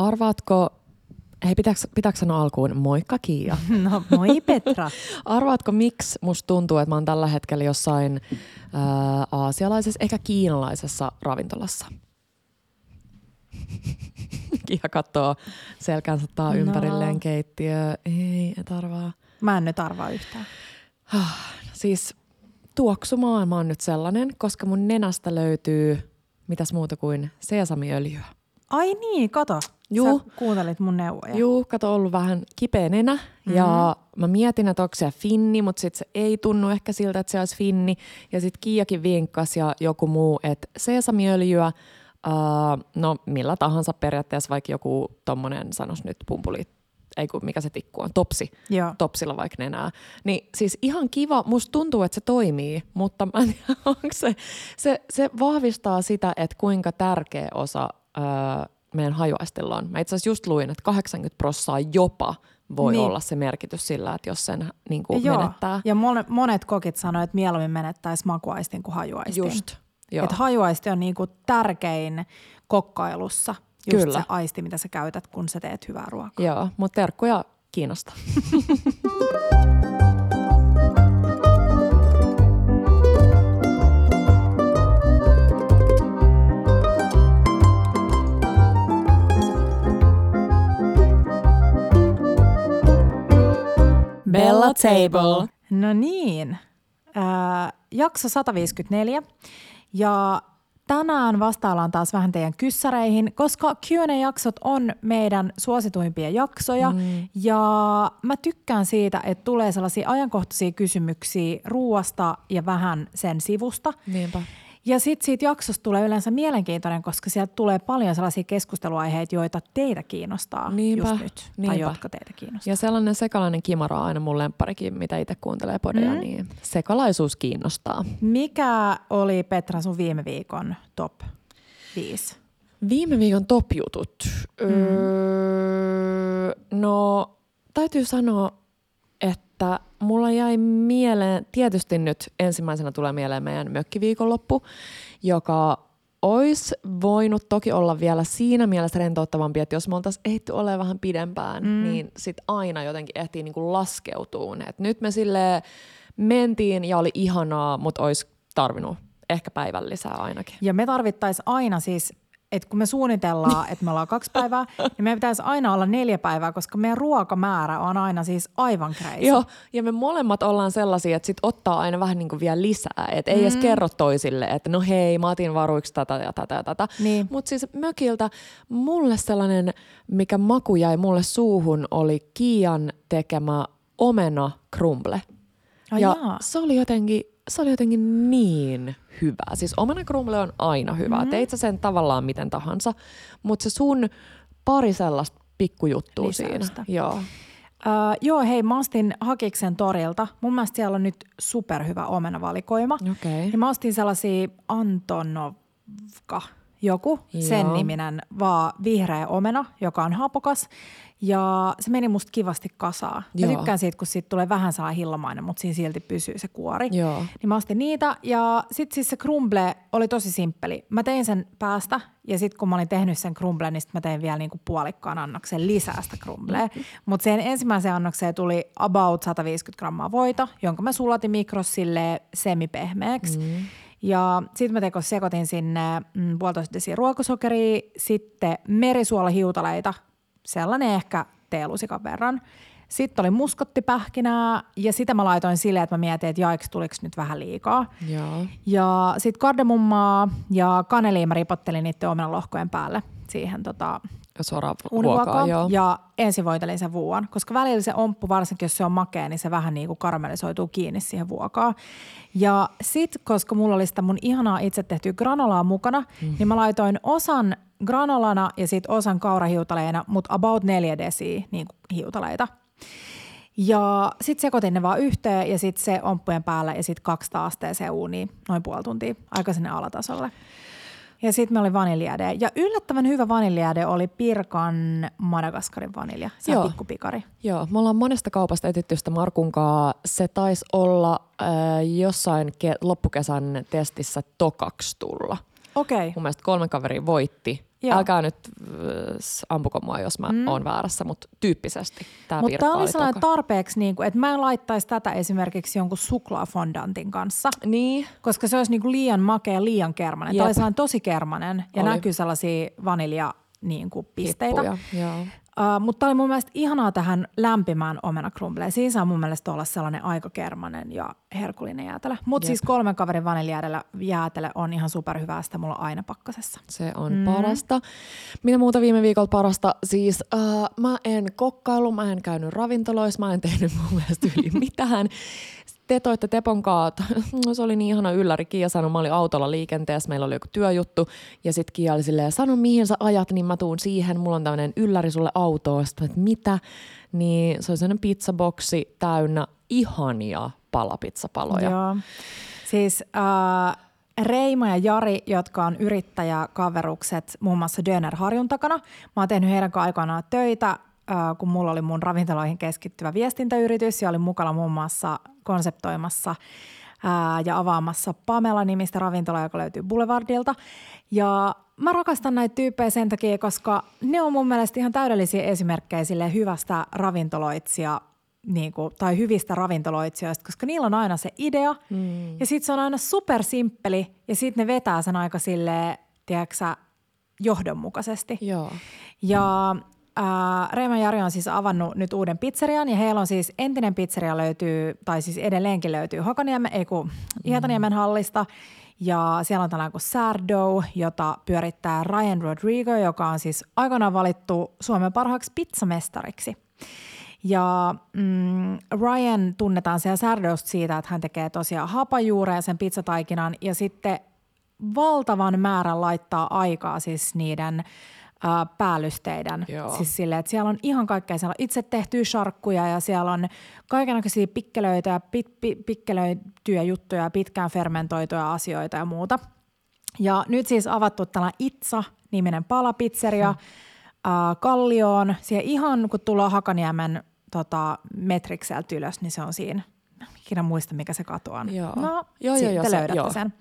Arvaatko, hei pitääkö, pitääkö sanoa alkuun moikka Kiia? No moi Petra. Arvaatko miksi musta tuntuu, että mä oon tällä hetkellä jossain ää, aasialaisessa, ehkä kiinalaisessa ravintolassa? Kiia katsoo selkänsä taa No. ympärilleen keittiö. Ei, et arvaa. Mä en nyt arvaa yhtään. Siis tuoksumaailma on nyt sellainen, koska mun nenästä löytyy mitäs muuta kuin sesamiöljyä. Ai niin, kato. Juu. Sä kuuntelit mun neuvoja. Juu, kato, ollut vähän kipeä nenä mm-hmm. ja mä mietin, että onko se finni, mutta sitten se ei tunnu ehkä siltä, että se olisi finni. Ja sitten Kiiakin vinkkas ja joku muu, että sesamiöljyä, uh, no millä tahansa periaatteessa, vaikka joku tommonen, sanos nyt pumpuli, ei kun mikä se tikku on, topsi, Joo. topsilla vaikka nenää. Niin siis ihan kiva, musta tuntuu, että se toimii, mutta mä en tiedä, onko se, se, se vahvistaa sitä, että kuinka tärkeä osa öö, meidän hajuaistilla on. Mä itse asiassa just luin, että 80 prossaa jopa voi Niin. niin. olla se merkitys sillä, että jos sen niin kuin Joo. menettää. Ja monet, kokit sanoivat, että mieluummin menettäisi makuaistin kuin hajuaistin. Just, joo. Että hajuaisti on niinku tärkein kokkailussa. Just Kyllä. se aisti, mitä sä käytät, kun sä teet hyvää ruokaa. Joo, mutta terkkuja Kiinasta. Bella Table. No niin, äh, jakso 154. Ja tänään vastaillaan taas vähän teidän kyssäreihin, koska Q&A-jaksot on meidän suosituimpia jaksoja. Mm. Ja mä tykkään siitä, että tulee sellaisia ajankohtaisia kysymyksiä ruuasta ja vähän sen sivusta. Niinpä. Ja sitten siitä jaksosta tulee yleensä mielenkiintoinen, koska sieltä tulee paljon sellaisia keskusteluaiheita, joita teitä kiinnostaa Niinpä, just nyt. Tai niinpä. jotka teitä kiinnostaa. Ja sellainen sekalainen kimara on aina mun lempparikin, mitä itse kuuntelee podeja, mm. niin sekalaisuus kiinnostaa. Mikä oli Petra sun viime viikon top 5? Viime viikon top-jutut. Mm. Öö, no, täytyy sanoa, että mulla jäi mieleen, tietysti nyt ensimmäisenä tulee mieleen meidän mökkiviikonloppu, joka olisi voinut toki olla vielä siinä mielessä rentouttavampi, että jos me oltaisiin ehditty olemaan vähän pidempään, mm. niin sit aina jotenkin ehtii niinku laskeutuun. Et nyt me sille mentiin ja oli ihanaa, mutta olisi tarvinnut ehkä päivän lisää ainakin. Ja me tarvittaisiin aina siis, että kun me suunnitellaan, että me ollaan kaksi päivää, niin meidän pitäisi aina olla neljä päivää, koska meidän ruokamäärä on aina siis aivan crazy. Joo, ja me molemmat ollaan sellaisia, että sit ottaa aina vähän niin kuin vielä lisää. Että ei edes kerro toisille, että no hei, mä otin varuiksi tätä ja tätä ja tätä. Niin. Mutta siis mökiltä mulle sellainen, mikä maku jäi mulle suuhun, oli Kian tekemä omena crumble. Ai ja jaa. se oli jotenkin, se oli jotenkin niin hyvä. Siis omena crumble on aina hyvä. Mm-hmm. Teit sä sen tavallaan miten tahansa, mutta se sun pari sellaista pikkujuttua Lisäystä. siinä. Joo. Uh, joo, hei, mä ostin Hakiksen torilta. Mun mielestä siellä on nyt superhyvä omenavalikoima. Okei. Ja mä ostin sellaisia Antonovka, joku, sen Joo. niminen, vaan vihreä omena, joka on hapokas. Ja se meni musta kivasti kasaan. Mä Joo. tykkään siitä, kun siitä tulee vähän sellainen hillamainen, mutta siinä silti pysyy se kuori. Joo. Niin mä ostin niitä ja sitten siis se crumble oli tosi simppeli. Mä tein sen päästä ja sitten kun mä olin tehnyt sen crumble, niin sit mä tein vielä niinku puolikkaan annoksen lisää sitä crumblea. Mutta sen ensimmäiseen annokseen tuli about 150 grammaa voita, jonka mä sulatin mikrossa silleen semipehmeäksi. Mm. Ja sitten mä teko sekoitin sinne mm, puolitoista desiä ruokosokeria, sitten merisuolahiutaleita, sellainen ehkä teelusikan verran. Sitten oli muskottipähkinää ja sitä mä laitoin silleen, että mä mietin, että jaiksi tuliko nyt vähän liikaa. Joo. Ja sitten kardemummaa ja kanelia mä ripottelin niiden omenalohkojen päälle siihen tota, Suoraan ruokaa, joo. Ja ensin voitelin sen vuon, koska välillä se omppu, varsinkin jos se on makea, niin se vähän niin kuin karamellisoituu kiinni siihen vuokaan. Ja sitten, koska mulla oli sitä mun ihanaa itse tehtyä granolaa mukana, mm. niin mä laitoin osan granolana ja sitten osan kaurahiutaleina, mutta about neljä desiä niin kuin hiutaleita. Ja sitten sekoitin ne vaan yhteen ja sitten se omppujen päälle ja sitten kaksi asteeseen uuniin noin puoli tuntia, aika sinne alatasolle. Ja sitten me oli vaniljääde. Ja yllättävän hyvä vaniljääde oli Pirkan Madagaskarin vanilja. Se Joo. on pikkupikari. Joo, me ollaan monesta kaupasta etitty sitä Markunkaa. Se taisi olla äh, jossain ke- loppukesän testissä tokaksi tulla. Okei. Mun mielestä kolme kaveria voitti Joo. Älkää nyt äh, ampuko mua, jos mä mm. oon väärässä, mutta tyyppisesti tämä Mutta tämä oli sellainen tarpeeksi, niin kuin, että mä en laittaisi tätä esimerkiksi jonkun suklaafondantin kanssa. Niin. Koska se olisi niin kuin liian makea, liian kermanen. Tämä oli sellainen tosi kermanen ja oli. näkyy sellaisia vanilja niin kuin pisteitä. Hippuja, joo. Uh, mutta oli mun mielestä ihanaa tähän lämpimään omenakrumpleen. Siinä saa mun mielestä olla sellainen aika kermanen ja herkullinen jäätelö. Mutta siis kolmen kaverin vaniljäätelö on ihan superhyvää, sitä mulla on aina pakkasessa. Se on mm. parasta. Mitä muuta viime viikolla parasta? Siis uh, mä en kokkailu, mä en käynyt ravintoloissa, mä en tehnyt mun mielestä yli mitään te toitte Tepon kaat. No, se oli niin ihana ylläri. Kiia sanoi, mä olin autolla liikenteessä, meillä oli joku työjuttu. Ja sitten Kiia oli silleen, sano mihin sä ajat, niin mä tuun siihen. Mulla on tämmöinen ylläri sulle autoon. Sitten että mitä? Niin se oli sellainen pizzaboksi täynnä ihania palapizzapaloja. Joo. Siis äh, Reima ja Jari, jotka on yrittäjäkaverukset muun muassa Döner Harjun takana. Mä oon tehnyt heidän aikanaan töitä kun mulla oli mun ravintoloihin keskittyvä viestintäyritys ja olin mukana muun muassa konseptoimassa ja avaamassa Pamela-nimistä ravintolaa, joka löytyy Boulevardilta. Ja mä rakastan näitä tyyppejä sen takia, koska ne on mun mielestä ihan täydellisiä esimerkkejä sille hyvästä ravintoloitsija niin kuin, tai hyvistä ravintoloitsijoista, koska niillä on aina se idea mm. ja sitten se on aina supersimppeli ja sitten ne vetää sen aika sille tiedätkö, johdonmukaisesti. Joo. Ja Äh, Reima Jari on siis avannut nyt uuden pizzerian ja heillä on siis entinen pizzeria löytyy, tai siis edelleenkin löytyy Hakaniemen, ei kun Hietaniemen hallista. Ja siellä on tällainen kuin Sardo, jota pyörittää Ryan Rodrigo, joka on siis aikanaan valittu Suomen parhaaksi pizzamestariksi. Ja mm, Ryan tunnetaan siellä Sardosta siitä, että hän tekee tosiaan hapajuureja sen pizzataikinan ja sitten valtavan määrän laittaa aikaa siis niiden – äh, päällysteiden. Joo. Siis sille, että siellä on ihan kaikkea, siellä on itse tehtyä sharkkuja ja siellä on kaikenlaisia pikkelöitä ja pit, pit, pikkelöityjä juttuja, pitkään fermentoituja asioita ja muuta. Ja nyt siis avattu tällainen Itsa-niminen palapizzeria hmm. äh, Kallioon. Siellä ihan kun tullaan Hakaniemen tota, metrikseltä ylös, niin se on siinä – ikinä muista, mikä se katu on. Joo. No, joo, sitten joo, löydätte joo. sen.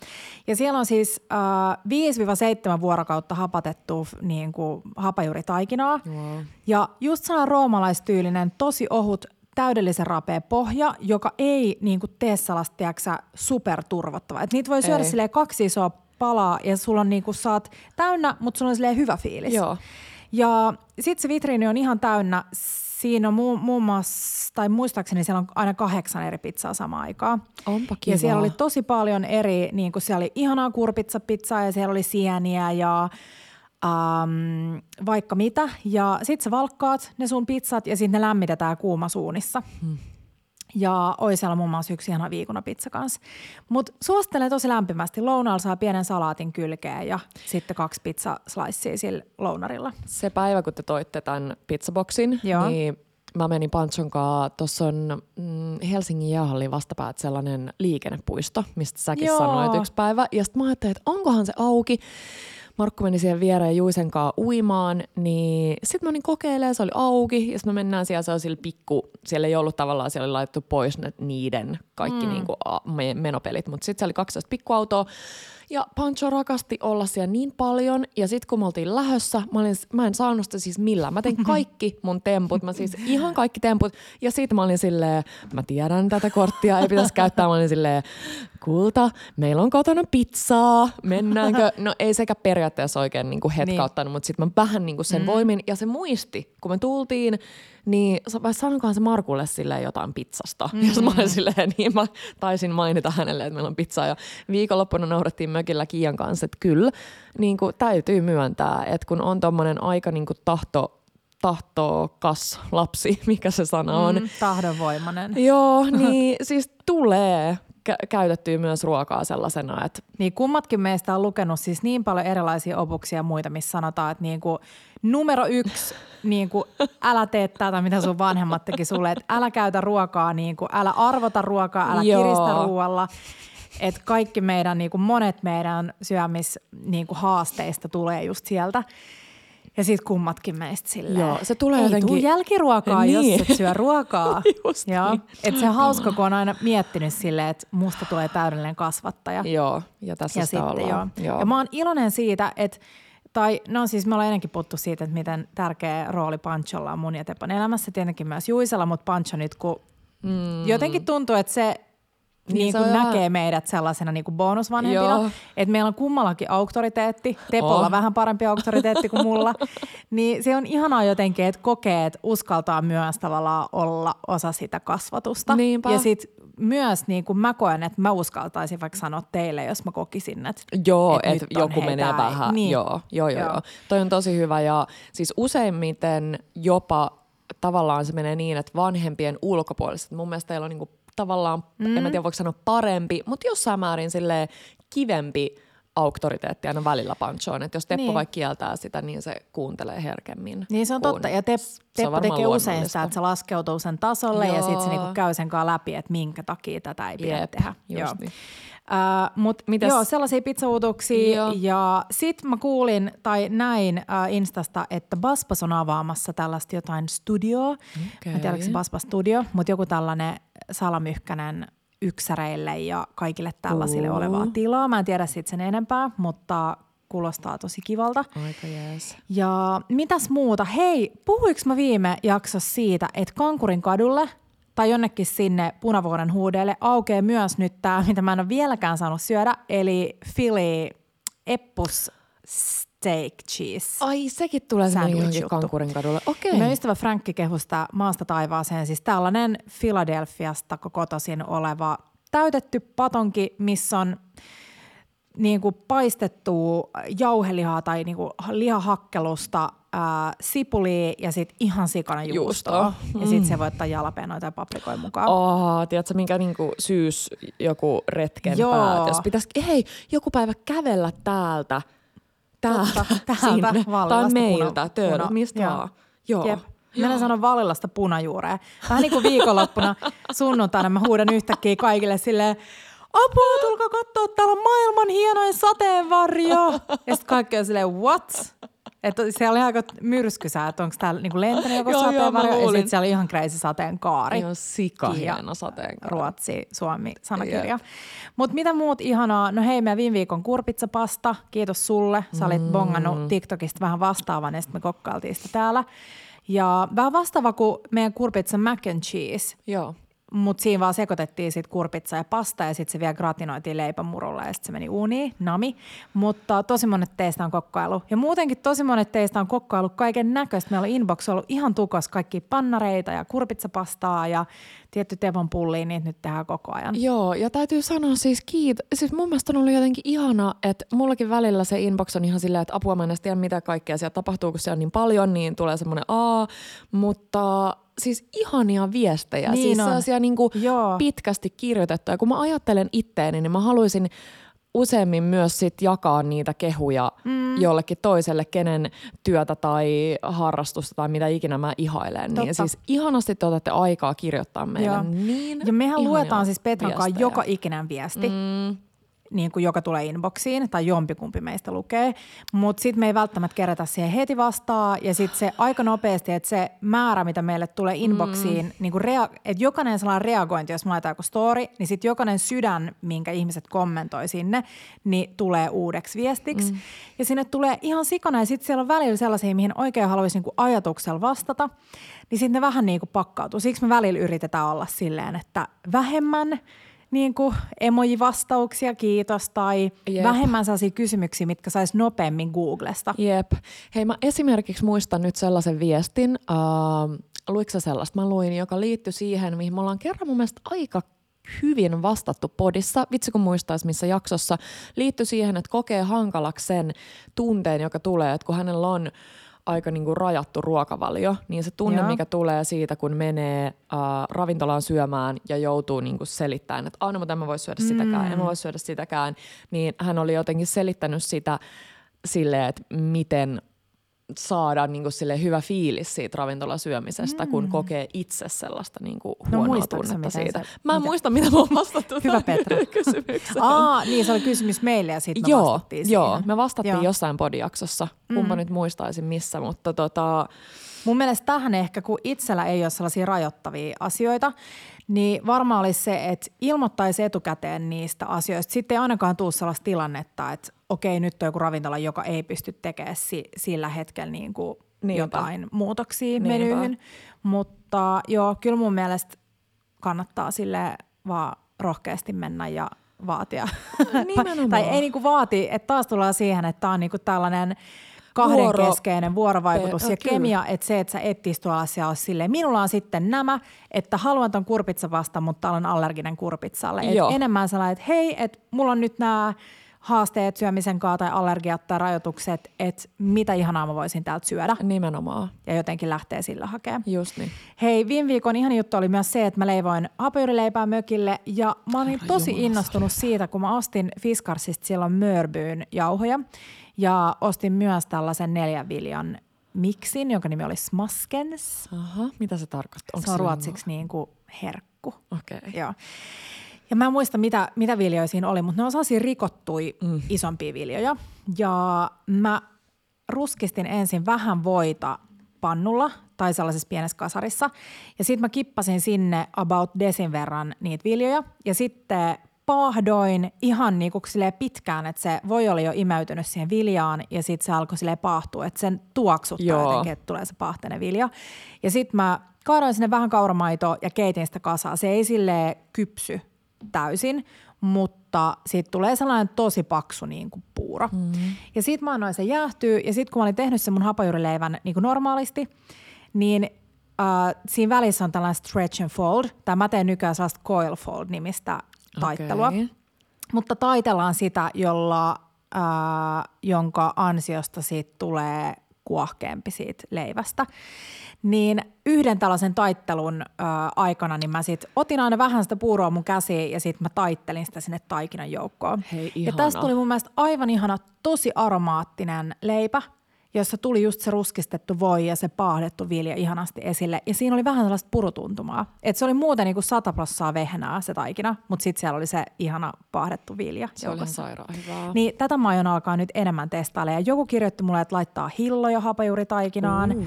Ja siellä on siis äh, 5-7 vuorokautta hapatettu niin kuin hapajuuritaikinaa. Wow. Ja just sellainen roomalaistyylinen, tosi ohut, täydellisen rapea pohja, joka ei niin kuin tee sellaista, tiedätkö, superturvottavaa. Et niitä voi syödä silleen kaksi isoa palaa ja sulla on niin kuin, saat täynnä, mutta sulla on silleen hyvä fiilis. Joo. Ja sitten se vitriini on ihan täynnä Siinä on muun, muun muassa, tai muistaakseni siellä on aina kahdeksan eri pizzaa samaan aikaan. Onpa kiva. Ja siellä oli tosi paljon eri, niin kuin siellä oli ihanaa kurpizza-pizzaa ja siellä oli sieniä ja um, vaikka mitä. Ja sit sä valkkaat ne sun pizzat ja sitten ne lämmitetään kuumasuunissa. Hmm. Ja oi siellä muun muassa yksi ihana viikunapizza kanssa. Mutta suosittelen tosi lämpimästi. Lounaalla saa pienen salaatin kylkeen ja sitten kaksi pizza slicea sillä lounarilla. Se päivä, kun te toitte tämän pizzaboksin, Joo. niin mä menin Panchon kanssa, tuossa on mm, Helsingin jäähallin vastapäät sellainen liikennepuisto, mistä säkin Joo. sanoit yksi päivä. Ja sitten mä ajattelin, että onkohan se auki. Markku meni siihen viereen Juisen kanssa uimaan, niin sitten mä niin kokeilemaan, se oli auki ja sitten me mennään siellä sellaisilla pikku, siellä ei ollut tavallaan, siellä oli laitettu pois ne, niiden kaikki mm. niin kuin, menopelit, mutta sitten siellä oli 12 pikkuautoa ja Pancho rakasti olla siellä niin paljon. Ja sitten kun me oltiin lähössä, mä, olin, mä en saanut sitä siis millään. Mä tein kaikki mun temput. Mä siis ihan kaikki temput. Ja sitten mä olin silleen, mä tiedän tätä korttia, ei pitäisi käyttää. Mä olin silleen, kulta, meillä on kotona pizzaa, mennäänkö? No ei sekä periaatteessa oikein niin kuin hetkauttanut, niin. mutta sitten mä vähän niin kuin sen mm. voimin. Ja se muisti, kun me tultiin, niin vai sanokohan se Markulle sille jotain pizzasta. Mm-hmm. Jos mä olin silleen, niin mä taisin mainita hänelle, että meillä on pizzaa. Ja viikonloppuna naurettiin mökillä Kiian kanssa, että kyllä niin kuin täytyy myöntää, että kun on tommonen aika niin kuin tahto tahtokas lapsi, mikä se sana on. Mm, tahdonvoimainen. Joo, niin siis tulee kä- käytettyä myös ruokaa sellaisena, että... Niin kummatkin meistä on lukenut siis niin paljon erilaisia opuksia ja muita, missä sanotaan, että niin kuin numero yksi, niin kuin, älä tee tätä, mitä sun vanhemmat teki sulle, että älä käytä ruokaa, niin kuin, älä arvota ruokaa, älä Joo. kiristä ruoalla. Että kaikki meidän, niin kuin monet meidän syömis niin kuin haasteista tulee just sieltä. Ja sitten kummatkin meistä silleen, Joo, se tulee ei jotenkin... tule jälkiruokaa, niin. jos et syö ruokaa. Just Joo. Niin. Et se hauska, kun on aina miettinyt silleen, että musta tulee täydellinen kasvattaja. Joo, ja tässä ja sitä sitten, ollaan. Joo. Joo. Ja mä oon iloinen siitä, että tai no siis me ollaan ennenkin puhuttu siitä, että miten tärkeä rooli Pancholla on mun ja Tepon elämässä, tietenkin myös Juisella, mutta Pancho nyt kun mm. jotenkin tuntuu, että se niin, niin kuin näkee vähän... meidät sellaisena niin kuin bonusvanhempina, että meillä on kummallakin auktoriteetti, Tepolla oh. vähän parempi auktoriteetti kuin mulla, niin se on ihanaa jotenkin, että kokee, että uskaltaa myös tavallaan olla osa sitä kasvatusta. Niinpä. Ja sitten myös niin kuin mä koen, että mä uskaltaisin vaikka sanoa teille, jos mä kokisin, että Joo, että et joku menee vähän. Niin. Joo, joo, joo, joo. joo. Toi on tosi hyvä ja siis useimmiten jopa tavallaan se menee niin, että vanhempien ulkopuoliset, mun mielestä teillä on niin kuin tavallaan, mm. en mä tiedä voiko sanoa parempi, mutta jossain määrin silleen kivempi auktoriteetti aina välillä panchoon. Että jos Teppo niin. vaikka kieltää sitä, niin se kuuntelee herkemmin. Niin se on totta. Ja Tep- Teppo tekee usein sitä, että se laskeutuu sen tasolle Joo. ja sitten se niinku käy sen kanssa läpi, että minkä takia tätä ei pidä Jep, tehdä. Joo. Niin. Uh, Mutta joo, sellaisia pizzauutuksia. Ja sitten mä kuulin tai näin uh, Instasta, että Baspas on avaamassa tällaista jotain studioa. Okay. Mä en tiedä, se Baspas Studio, mutta joku tällainen salamyhkänen yksäreille ja kaikille tällaisille uh. olevaa tilaa. Mä en tiedä siitä sen enempää, mutta kuulostaa tosi kivalta. Aika jees. Ja mitäs muuta? Hei, puhuinko mä viime jaksossa siitä, että Kankurin kadulle tai jonnekin sinne Punavuoren huudeelle aukeaa myös nyt tämä, mitä mä en ole vieläkään saanut syödä, eli Philly Eppus steak cheese. Ai, sekin tulee johonkin Kankurin kadulle. Okei. Okay. Meidän ystävä Frankki kehusta maasta taivaaseen, siis tällainen Philadelphiasta kotoisin oleva täytetty patonki, missä on niin kuin paistettua jauhelihaa tai niin kuin lihahakkelusta, ää, sipulia ja sitten ihan sikana juustoa. Mm. Ja sitten se voi ottaa jalapenoita ja paprikoja mukaan. Oh, tiedätkö, minkä niinku syys joku retken Joo. päät, jos pitäisi, hei, joku päivä kävellä täältä – täältä, täältä sinne. Tai meiltä, tööltä, mistä Joo. vaan. Joo. Jep. Minä sanon Vallilasta punajuurea. Vähän niin kuin viikonloppuna sunnuntaina mä huudan yhtäkkiä kaikille silleen, apua, tulkaa katsoa, täällä on maailman hienoin sateenvarjo. Ja sitten kaikki on silleen, what? Että se oli aika myrskysää, että onko täällä niinku lentänyt joku sateenvarjo. Ja sitten siellä oli ihan kreisi sateenkaari. Joo, sika hieno sateenkaari. Ruotsi, Suomi, sanakirja. Mutta mitä muut ihanaa? No hei, meidän viime viikon kurpitsapasta. Kiitos sulle. Sä olit mm. bongannut TikTokista vähän vastaavan ja sitten me kokkailtiin sitä täällä. Ja vähän vastaava kuin meidän kurpitsa mac and cheese. Joo. Mutta siinä vaan sekoitettiin sit kurpitsa ja pasta ja sitten se vielä gratinoitiin leipämurulla ja sitten se meni uuniin, nami. Mutta tosi monet teistä on kokkailu. Ja muutenkin tosi monet teistä on kokkailu kaiken näköistä. Meillä on inbox ollut ihan tukas kaikki pannareita ja kurpitsapastaa ja tietty Tevon pulliin, niin nyt tehdään koko ajan. Joo, ja täytyy sanoa siis kiitos. Siis mun mielestä on ollut jotenkin ihana, että mullakin välillä se inbox on ihan silleen, että apua mä en tiedä mitä kaikkea siellä tapahtuu, kun se on niin paljon, niin tulee semmoinen a, mutta siis ihania viestejä, niin siis on. sellaisia niin kuin pitkästi kirjoitettuja. Kun mä ajattelen itteeni, niin mä haluaisin useammin myös sit jakaa niitä kehuja mm. jollekin toiselle, kenen työtä tai harrastusta tai mitä ikinä mä ihailen. Niin siis ihanasti te otatte aikaa kirjoittaa meille Joo. niin Ja mehän luetaan siis Petran joka ikinen viesti. Mm niin kuin joka tulee inboxiin tai jompikumpi meistä lukee, mutta sitten me ei välttämättä kerätä siihen heti vastaa ja sitten se aika nopeasti, että se määrä, mitä meille tulee inboxiin, mm. niin kuin rea- että jokainen sellainen reagointi, jos mä laitan joku story, niin sitten jokainen sydän, minkä ihmiset kommentoi sinne, niin tulee uudeksi viestiksi. Mm. Ja sinne tulee ihan sikana ja sitten siellä on välillä sellaisia, mihin oikein haluaisi niin kuin ajatuksella vastata, niin sitten ne vähän niin kuin pakkautuu. Siksi me välillä yritetään olla silleen, että vähemmän – niin kuin emoji-vastauksia, kiitos, tai Jep. vähemmän sellaisia kysymyksiä, mitkä saisi nopeammin Googlesta. Jep. Hei, mä esimerkiksi muistan nyt sellaisen viestin, uh, luitko sellaista? Mä luin, joka liittyi siihen, mihin me ollaan kerran mun mielestä aika hyvin vastattu podissa, vitsi kun muistaisi missä jaksossa, liittyi siihen, että kokee hankalaksi sen tunteen, joka tulee, että kun hänellä on aika niinku rajattu ruokavalio, niin se tunne, Joo. mikä tulee siitä, kun menee äh, ravintolaan syömään ja joutuu niinku selittämään, että aina, mutta en mä voi syödä sitäkään, mm. en mä voi syödä sitäkään, niin hän oli jotenkin selittänyt sitä silleen, että miten saada niin kuin sille hyvä fiilis siitä ravintolasyömisestä, mm. kun kokee itse sellaista niin kuin no, huonoa tunnetta siitä. Se, mä en mitä? muista, mitä mä oon vastattu Hyvä Petra. kysymykseen. Aa, niin se oli kysymys meille ja sitten me joo, vastattiin Joo, siinä. me vastattiin joo. jossain podijaksossa. Kumpa mm. nyt muistaisin missä, mutta tota... Mun mielestä tähän ehkä, kun itsellä ei ole sellaisia rajoittavia asioita, niin varmaan olisi se, että ilmoittaisi etukäteen niistä asioista. Sitten ei ainakaan tule sellaista tilannetta, että okei, nyt on joku ravintola, joka ei pysty tekemään si- sillä hetkellä niin kuin jotain muutoksia Niinpä. menyyhin. Mutta joo, kyllä mun mielestä kannattaa sille vaan rohkeasti mennä ja vaatia. tai ei niinku vaati, että taas tullaan siihen, että tämä on niinku tällainen kahdenkeskeinen vuorovaikutus Pe- ja kyllä. kemia, että se, että sä et istu alas ja silleen, minulla on sitten nämä, että haluan ton kurpitsa vasta, mutta olen allerginen kurpitsalle. Et enemmän sellainen, että hei, että mulla on nyt nämä haasteet syömisen kanssa tai allergiat tai rajoitukset, että mitä ihanaa mä voisin täältä syödä. Nimenomaan. Ja jotenkin lähtee sillä hakemaan. Just niin. Hei, viime viikon ihan juttu oli myös se, että mä leivoin hapajuurileipää mökille ja mä olin Herra tosi Jumala, innostunut siitä, kun mä ostin Fiskarsista silloin Mörbyyn jauhoja ja ostin myös tällaisen neljän viljan miksin, jonka nimi oli Smaskens. Aha, mitä se tarkoittaa? se on ruotsiksi niin kuin herkku. Okei. Okay. Joo. Ja mä en muista, mitä, mitä viljoja siinä oli, mutta ne on sellaisia rikottui mm. isompia viljoja. Ja mä ruskistin ensin vähän voita pannulla tai sellaisessa pienessä kasarissa. Ja sitten mä kippasin sinne about desin verran niitä viljoja. Ja sitten paahdoin ihan niin kuin pitkään, että se voi olla jo imeytynyt siihen viljaan ja sitten se alkoi sille paahtua, että sen tuoksuttaa Joo. jotenkin, että tulee se pahtene vilja. Ja sitten mä kaadoin sinne vähän kauramaitoa ja keitin sitä kasaa. Se ei sille kypsy täysin, mutta siitä tulee sellainen tosi paksu niin kuin puuro. Mm. Ja sitten mä annoin sen jäähtyä ja sitten kun mä olin tehnyt sen mun hapajuurileivän niin kuin normaalisti, niin äh, siinä välissä on tällainen stretch and fold, tai mä teen nykyään sellaista coil fold nimistä taittelua. Okay. Mutta taitellaan sitä, jolla, äh, jonka ansiosta siitä tulee kuohkeampi siitä leivästä. Niin yhden tällaisen taittelun ö, aikana, niin mä sit otin aina vähän sitä puuroa mun käsiin ja sitten mä taittelin sitä sinne taikinan joukkoon. Hei, ja tästä tuli mun mielestä aivan ihana, tosi aromaattinen leipä, jossa tuli just se ruskistettu voi ja se paahdettu vilja ihanasti esille. Ja siinä oli vähän sellaista purutuntumaa. Et se oli muuten niin kuin sata prossaa vehnää se taikina, mutta sitten siellä oli se ihana paahdettu vilja. Se joukossa. oli sairaan hyvää. Niin tätä mä aion alkaa nyt enemmän testailla. Ja joku kirjoitti mulle, että laittaa hilloja hapajuuritaikinaan. Uh.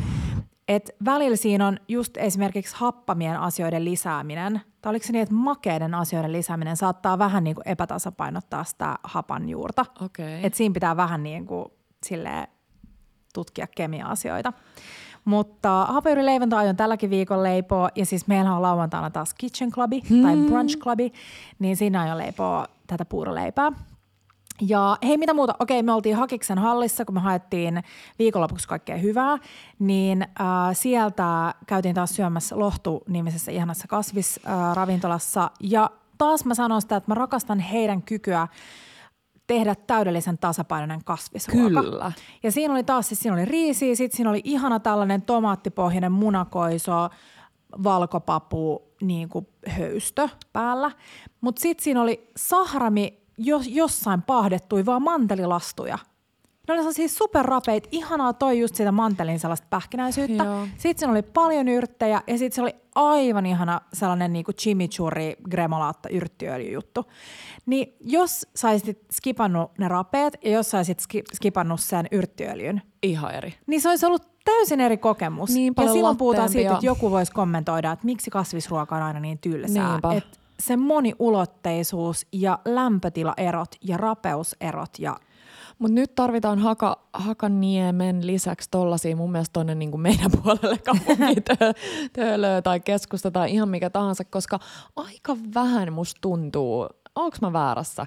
Et välillä siinä on just esimerkiksi happamien asioiden lisääminen, tai oliko se niin, että makeiden asioiden lisääminen saattaa vähän niin kuin epätasapainottaa sitä hapan juurta. Okay. Et siinä pitää vähän niin kuin silleen tutkia kemia-asioita. Mutta hapajuurileivonta aion tälläkin viikolla leipoa, ja siis meillä on lauantaina taas Kitchen Clubi hmm. tai Brunch Clubi, niin siinä aion leipoa tätä puuroleipää. Ja hei, mitä muuta? Okei, me oltiin Hakiksen hallissa, kun me haettiin viikonlopuksi kaikkea hyvää, niin äh, sieltä käytiin taas syömässä Lohtu-nimisessä ihanassa kasvisravintolassa. Äh, ja taas mä sanon sitä, että mä rakastan heidän kykyä tehdä täydellisen tasapainoinen kasvisruoka. Kyllä. Ja siinä oli taas, siis siinä oli riisi, sitten siinä oli ihana tällainen tomaattipohjainen munakoiso, valkopapu, niin kuin höystö päällä. Mutta sitten siinä oli sahrami jos, jossain paahdettuja vaan mantelilastuja. Ne oli siis superrapeit, ihanaa toi just sitä mantelin sellaista pähkinäisyyttä. Joo. Sitten siinä oli paljon yrttejä ja sitten se oli aivan ihana sellainen niinku chimichurri gremolaatta yrttiöljyjuttu. Niin jos saisit skipannut ne rapeet ja jos saisit skipannut sen yrttiöljyn. Ihan eri. Niin se olisi ollut täysin eri kokemus. Niin ja silloin puhutaan siitä, että joku voisi kommentoida, että miksi kasvisruoka on aina niin tylsää. Että se moniulotteisuus ja lämpötilaerot ja rapeuserot ja mutta nyt tarvitaan Haka, Hakaniemen lisäksi tollasia mun mielestä tonne niin meidän puolelle kaupunkitöölöä tai keskusta tai ihan mikä tahansa, koska aika vähän musta tuntuu, onko mä väärässä,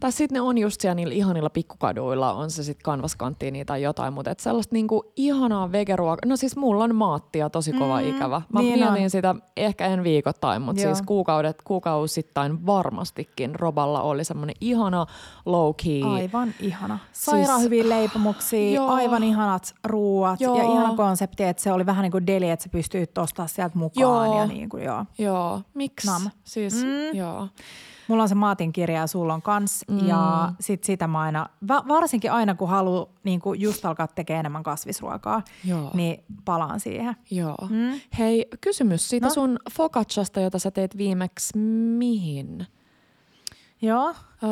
tai sitten ne on just siellä niillä ihanilla pikkukaduilla, on se sitten kanvaskanttiini tai jotain, mutta et sellaista niinku ihanaa vegeruokaa. No siis mulla on maattia tosi kova mm, ikävä. Mä niin mietin on. sitä ehkä en viikoittain, mutta siis kuukaudet, kuukausittain varmastikin Roballa oli semmoinen ihana low key. Aivan ihana. Sairaan siis, hyviä leipomuksia, joo. aivan ihanat ruuat joo. ja ihana konsepti, että se oli vähän niin kuin deli, että se pystyy ostamaan sieltä mukaan. Joo. Ja niin kuin, joo. joo. Miksi? Siis, mm. joo. Mulla on se Maatin kirja ja sulla on kans. Mm. Ja sit sitä mä aina, va- varsinkin aina kun haluan niin just alkaa tekemään enemmän kasvisruokaa, Joo. niin palaan siihen. Joo. Mm. Hei, kysymys siitä no? sun focacciasta, jota sä teet viimeksi mihin? Joo. Öö,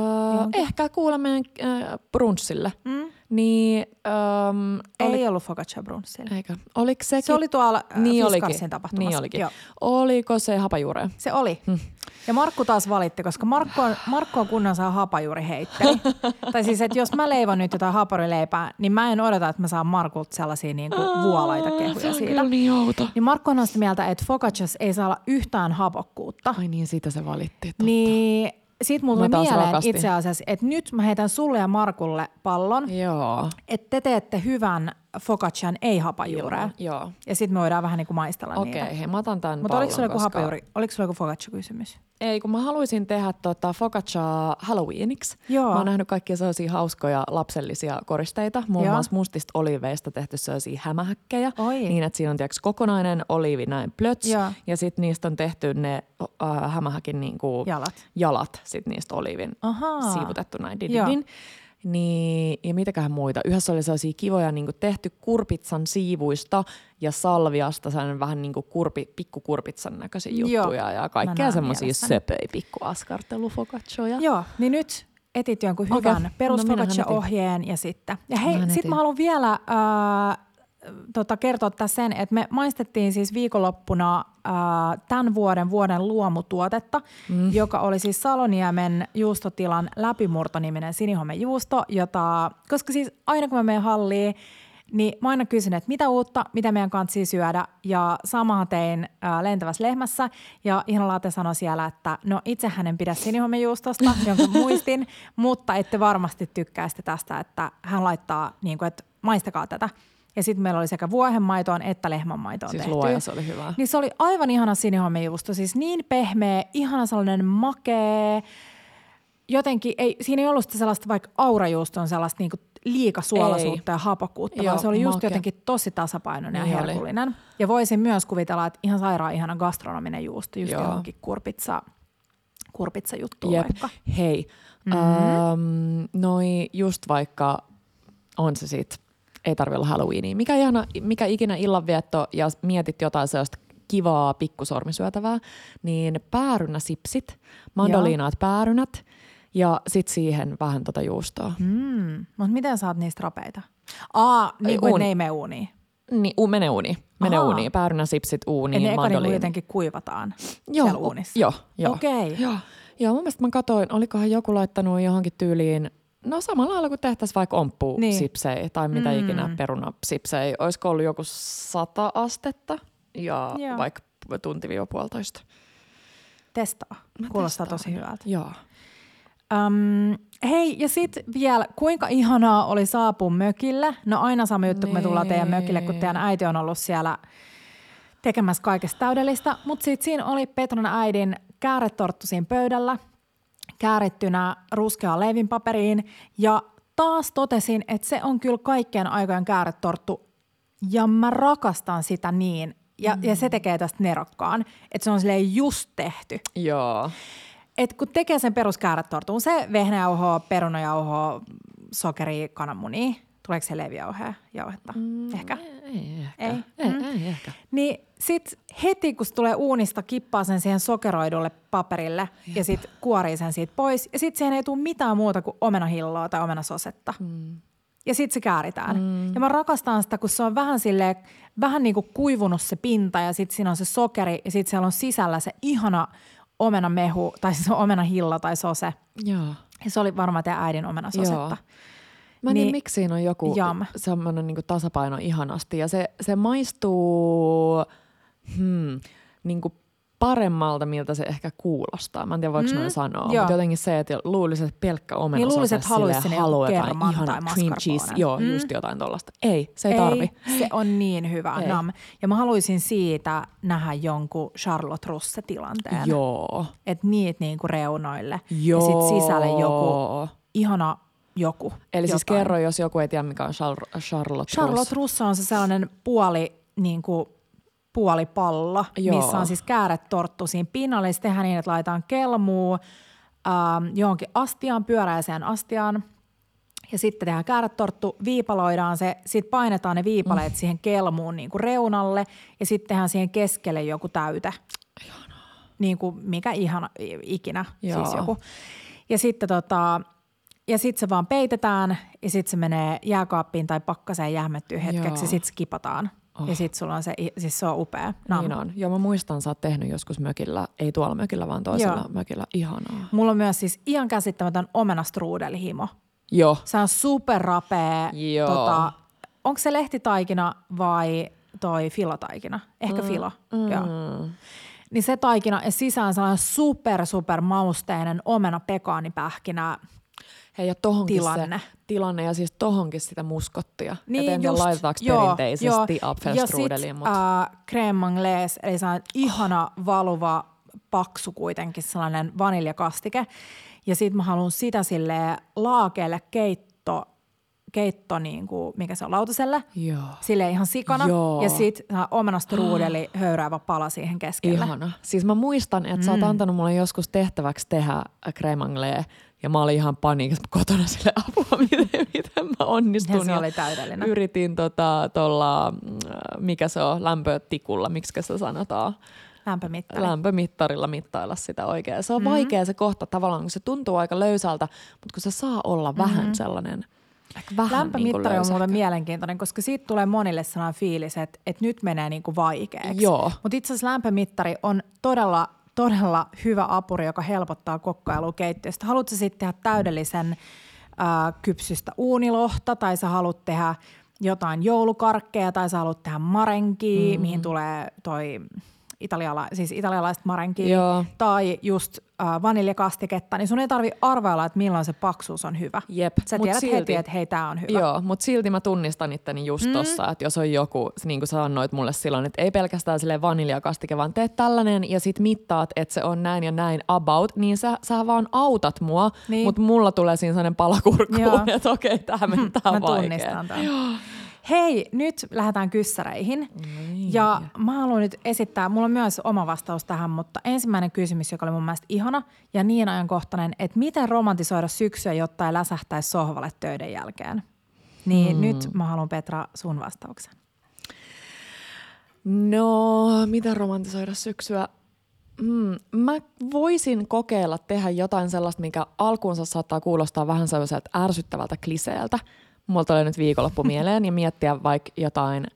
ehkä kuulemme äh, brunssille. Mm. Niin, Ei oli, ollut focaccia brunssilla. eikö? Oliko sekin? Se oli tuolla äh, niin Fiskarsin olikin. tapahtumassa. Niin olikin. Joo. Oliko se hapajuure? Se oli. Hmm. Ja Markku taas valitti, koska Markku on, Markku on kunnon saa hapajuuri heitteli. tai siis, että jos mä leivon nyt jotain haparileipää, niin mä en odota, että mä saan Markulta sellaisia niin kuin vuolaita kehuja siitä. niin outo. Niin Markku on sitä mieltä, että focaccias ei saa olla yhtään hapokkuutta. Ai niin, siitä se valitti. Totta. Niin sit mulla tuli mieleen rakastin. itse asiassa, että nyt mä heitän sulle ja Markulle pallon, Joo. että te teette hyvän focaccian ei-hapajuurea. Joo. Ja sitten me voidaan vähän niin kuin maistella Okei, niitä. hei, mä otan tämän Mutta oliko sulla pallon, joku koska- hapajuuri, oliko sulla joku focaccia-kysymys? Ei, kun mä haluaisin tehdä tota focaccia Halloweeniksi. Joo. Mä oon nähnyt kaikkia sellaisia hauskoja lapsellisia koristeita, muun Joo. muassa mustista oliiveista tehty sellaisia hämähäkkejä. Oi. Niin, että siinä on tiiäks, kokonainen oliivi näin plöts. Joo. Ja sitten niistä on tehty ne äh, hämähäkin niinku Jalat. jalat sit niistä oliivin Ahaa. siivutettu näin. Din, Joo. Niin, ja mitäköhän muita. Yhdessä oli sellaisia kivoja niin tehty kurpitsan siivuista ja salviasta, sellainen vähän niin kuin kurpi, pikkukurpitsan näköisiä Joo. juttuja ja Mä kaikkea semmoisia mielessäni. söpöjä pikkuaskartelufokacjoja. Joo, niin nyt etit jonkun Okei. hyvän No perus minähän ohjeen ja sitten. Ja hei, Minähän sit etin. mä haluan vielä äh, tota, kertoa tässä sen, että me maistettiin siis viikonloppuna äh, tämän vuoden vuoden luomutuotetta, mm. joka oli siis Saloniemen juustotilan läpimurtoniminen sinihomejuusto, jota, koska siis aina kun mä menen halliin, niin mä aina kysyn, että mitä uutta, mitä meidän kanssa syödä. Ja samahan tein ää, lentävässä lehmässä. Ja ihan laate sanoi siellä, että no itse hänen pidä sinihomejuustosta, jonka muistin, mutta ette varmasti tykkää sitä tästä, että hän laittaa, niin kuin, että maistakaa tätä. Ja sitten meillä oli sekä vuohenmaitoon että lehmänmaitoon Siis tehty. luoja, se oli hyvä. Niin se oli aivan ihana sinihomejuusto, siis niin pehmeä, ihana sellainen makee. Jotenkin, ei, siinä ei ollut sitä sellaista vaikka aurajuuston sellaista niinku liikasuolaisuutta Ei. ja hapokkuutta, Joo, vaan se oli just makea. jotenkin tosi tasapainoinen Niin ja oli. herkullinen. Ja voisin myös kuvitella, että ihan sairaan ihana gastronominen juusto, just Joo. johonkin kurpitsa, kurpitsa juttuun Jep. vaikka. Hei, Mhm. mm-hmm. um, noi just vaikka on se sit, ei tarvi olla Halloweenia. Mikä, ihana, mikä ikinä illanvietto ja mietit jotain sellaista kivaa pikkusormisyötävää, niin päärynäsipsit, mandoliinaat päärynät ja sit siihen vähän tota juustoa. Mm. Mutta miten saat niistä rapeita? Aa, niin kuin ne ei mene uuniin. Niin, u, mene uuni. Mene Ahaa. uuniin. Päärynäsipsit Niin, uuniin, ne eka niinku mandoliini. jotenkin kuivataan Joo, siellä uunissa. Joo, joo. Okei. Joo. joo, mun mielestä mä katsoin, olikohan joku laittanut johonkin tyyliin, no samalla lailla kuin tehtäisiin vaikka omppu Niin. sipsei tai mitä Mm. ikinä perunasipsei. Olisiko ollut joku sata astetta ja Joo. vaikka tunti puolitoista. Testaa. Mä Kuulostaa testaan. tosi hyvältä. Joo. Um, hei, ja sitten vielä, kuinka ihanaa oli saapua mökille? No aina sama juttu, kun me tullaan teidän mökille, kun teidän äiti on ollut siellä tekemässä kaikesta täydellistä. Mutta sitten siinä oli Petron äidin kääretorttu siinä pöydällä, käärittynä ruskeaan leivinpaperiin. Ja taas totesin, että se on kyllä kaikkien aikojen kääretorttu. Ja mä rakastan sitä niin. Ja, mm. ja se tekee tästä nerokkaan, että se on silleen just tehty. Joo. Et kun tekee sen peruskäärätortun, se vehnäjauhoa, perunajauhoa, sokeria, kananmunia, tuleeko se leivijauhea, jauhetta? Mm, Ehkä. Ei ehkä. Ei? Ei, Mm. ei ehkä. Niin sit heti kun se tulee uunista, kippaa sen siihen sokeroidulle paperille ja sit kuorii sen siitä pois. Ja sit siihen ei tule mitään muuta kuin omenahilloa tai omenasosetta. Mm. Ja sit se kääritään. Mm. Ja mä rakastan sitä, kun se on vähän silleen, vähän niin kuin kuivunut se pinta ja sit siinä on se sokeri ja sit siellä on sisällä se ihana omenamehu tai siis omenahillo tai sose. Joo. Ja se oli varmaan teidän äidin omenasosetta. Joo. Mä en niin, miksi siinä on joku jam. semmoinen niin tasapaino ihanasti. Ja se, se maistuu hmm, niin kuin paremmalta, miltä se ehkä kuulostaa. Mä en tiedä, voiko mm, noin sanoa. joo. Mutta jotenkin se, että luulisin, että pelkkä omena Niin luulisin, että haluaisi sinne joku jotain ihana cream cheese. Joo, Mm. just jotain tollasta. Ei, se ei, tarvi. se on niin hyvä. Ei. Nam. Ja mä haluaisin siitä nähdä jonkun Charlotte Russe-tilanteen. Joo. Että niitä niinku reunoille. Joo. Ja sit sisälle joku ihana joku. Eli siis jotain. kerro, jos joku ei tiedä, mikä on Char- Charlotte Charlotte. Russe on se sellainen puoli, niin kuin, puolipallo, Joo. missä on siis kääretorttu siinä pinnalla. Ja se tehdään niin, että laitetaan kelmuu ähm, johonkin astiaan, pyöräiseen astiaan. Ja sitten tehdään kääretorttu, viipaloidaan se, sitten painetaan ne viipaleet mm. siihen kelmuun niin kuin reunalle ja sitten tehdään siihen keskelle joku täyte. Niin kuin mikä ihana ikinä, Joo. siis joku. Ja sitten tota, ja sitten se vaan peitetään ja sitten se menee jääkaappiin tai pakkaseen jähmettyy hetkeksi Joo. ja sitten se kipataan. Oh. Ja sitten sulla on se, siis se on upea. Nam. Niin on. Joo, mä muistan, sä oot tehnyt joskus mökillä, ei tuolla mökillä, vaan toisella Joo. mökillä. Ihanaa. Mulla on myös siis ihan käsittämätön omenastruudelihimo. Joo. Se on superrapea. Joo. Tota, onko se lehtitaikina vai toi filotaikina? Ehkä mm. filo. Mm. Joo. Niin se taikina ja sisään sellainen super, super mausteinen omena pekaanipähkinä. Hei, ja tohonkin Tilanne. se tilanne ja siis tohonkin sitä muskottia. Niin Et just, laitetaanko joo, perinteisesti apfelstrudeliin, Ja sit mutta äh, crème anglaise, eli se on ihana valuva, paksu kuitenkin sellainen vaniljakastike. Ja sit mä haluan sitä sille laakeelle keitto, keitto niin kuin, mikä se on, lautaselle. joo. Sille ihan sikana. Joo. Ja sit omenastruudeli höyräävä pala siihen keskelle. Ihana. Siis mä muistan, että mm. sä oot antanut mulle joskus tehtäväksi tehdä crème anglaise, ja mä olin ihan paniikissa kotona sille apua, miten, miten mä onnistun. Ja se oli täydellinen. Yritin tota, tolla, mm, mikä se on, lämpötikulla, miksi se sanotaan, Lämpömittari. lämpömittarilla mittailla sitä oikein. Se on mm-hmm. vaikea se kohta tavallaan, kun se tuntuu aika löysältä, mutta kun se saa olla mm-hmm. vähän sellainen, ehkä vähän Lämpömittari niin on muuten mielenkiintoinen, koska siitä tulee monille sellainen fiilis, että, että nyt menee niin kuin vaikeaksi. Mutta itse asiassa lämpömittari on todella, todella hyvä apuri, joka helpottaa kokkailua keittiöstä. Haluatko sä sitten tehdä täydellisen äh, kypsystä uunilohta tai sä haluat tehdä jotain joulukarkkeja tai sä haluat tehdä marenkia, mm. mihin tulee toi italiala, siis italialaiset marenkia Joo. tai just äh, vaniljakastiketta, niin sun ei tarvi arvailla, että milloin se paksuus on hyvä. Jep, Sä mut tiedät silti- heti, että hei, tää on hyvä. Joo, mutta silti mä tunnistan itteni just mm. tossa, että jos on joku, niin kuin sanoit mulle silloin, että ei pelkästään sille vaniljakastike, vaan teet tällainen ja sit mittaat, että se on näin ja näin about, niin sä, sä vaan autat mua, Niin. mutta mulla tulee siinä sellainen palakurkku, Joo. että okei, tää, okay, tää Mä on vaikea. tunnistan tämän. Hei, nyt lähdetään kyssäreihin. Niin. Ja mä haluan nyt esittää, mulla on myös oma vastaus tähän, mutta ensimmäinen kysymys, joka oli mun mielestä ihana ja niin ajankohtainen, että miten romantisoida syksyä, jotta ei läsähtäisi sohvalle töiden jälkeen. Niin hmm. nyt mä haluan Petra sun vastauksen. No, mitä romantisoida syksyä? Mm, mä voisin kokeilla tehdä jotain sellaista, mikä alkuunsa saattaa kuulostaa vähän sellaiselta ärsyttävältä kliseeltä. Mulla tulee nyt viikonloppu mieleen ja miettiä vaikka jotain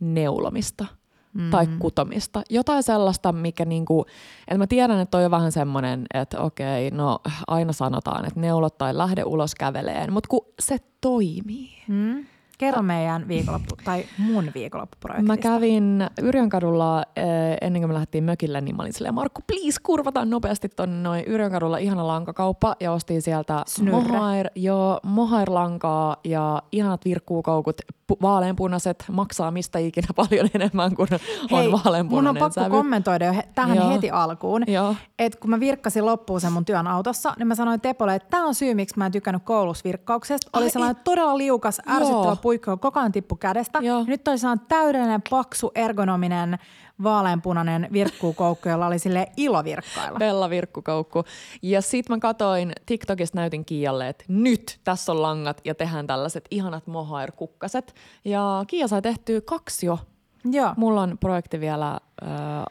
neulomista mm. tai kutomista. Jotain sellaista, mikä niinku, että mä tiedän, että toi on vähän semmoinen, että okei, no aina sanotaan, että neulot tai lähde ulos käveleen, mutta kun se toimii. Hmm? Kerro meidän viikonloppu, tai mun viikonloppuprojektista. Mä kävin Yrjönkadulla eh, ennen kuin me lähdettiin mökille, niin mä olin silleen, Markku, please, kurvataan nopeasti tonne noin Yrjönkadulla ihana lankakauppa ja ostin sieltä Snurre. mohair, joo, mohair-lankaa ja ihanat virkkuukoukut, pu- vaaleanpunaiset, maksaa mistä ikinä paljon enemmän kuin Hei, on mun vaaleanpunainen on pakko sävy. kommentoida jo he, tähän Joo. heti alkuun. Joo. Et kun mä virkkasin loppuun sen mun työn autossa, niin mä sanoin Tepolle, että tämä on syy, miksi mä en tykännyt koulussa virkkauksesta. Oli Ai, sellainen todella liukas, ärsyttävä. Puikko, koko ajan tippu kädestä. Joo. Ja nyt oli sellainen täydellinen, paksu, ergonominen, vaaleanpunainen virkkuukoukku, jolla oli sille ilo virkkailla. Bella Virkkukoukku. Ja sit mä katoin, TikTokista näytin Kiialle, että nyt tässä on langat ja tehdään tällaiset ihanat mohair-kukkaset. Ja Kiia sai tehtyä kaksi jo. Joo, Mulla on projekti vielä äh,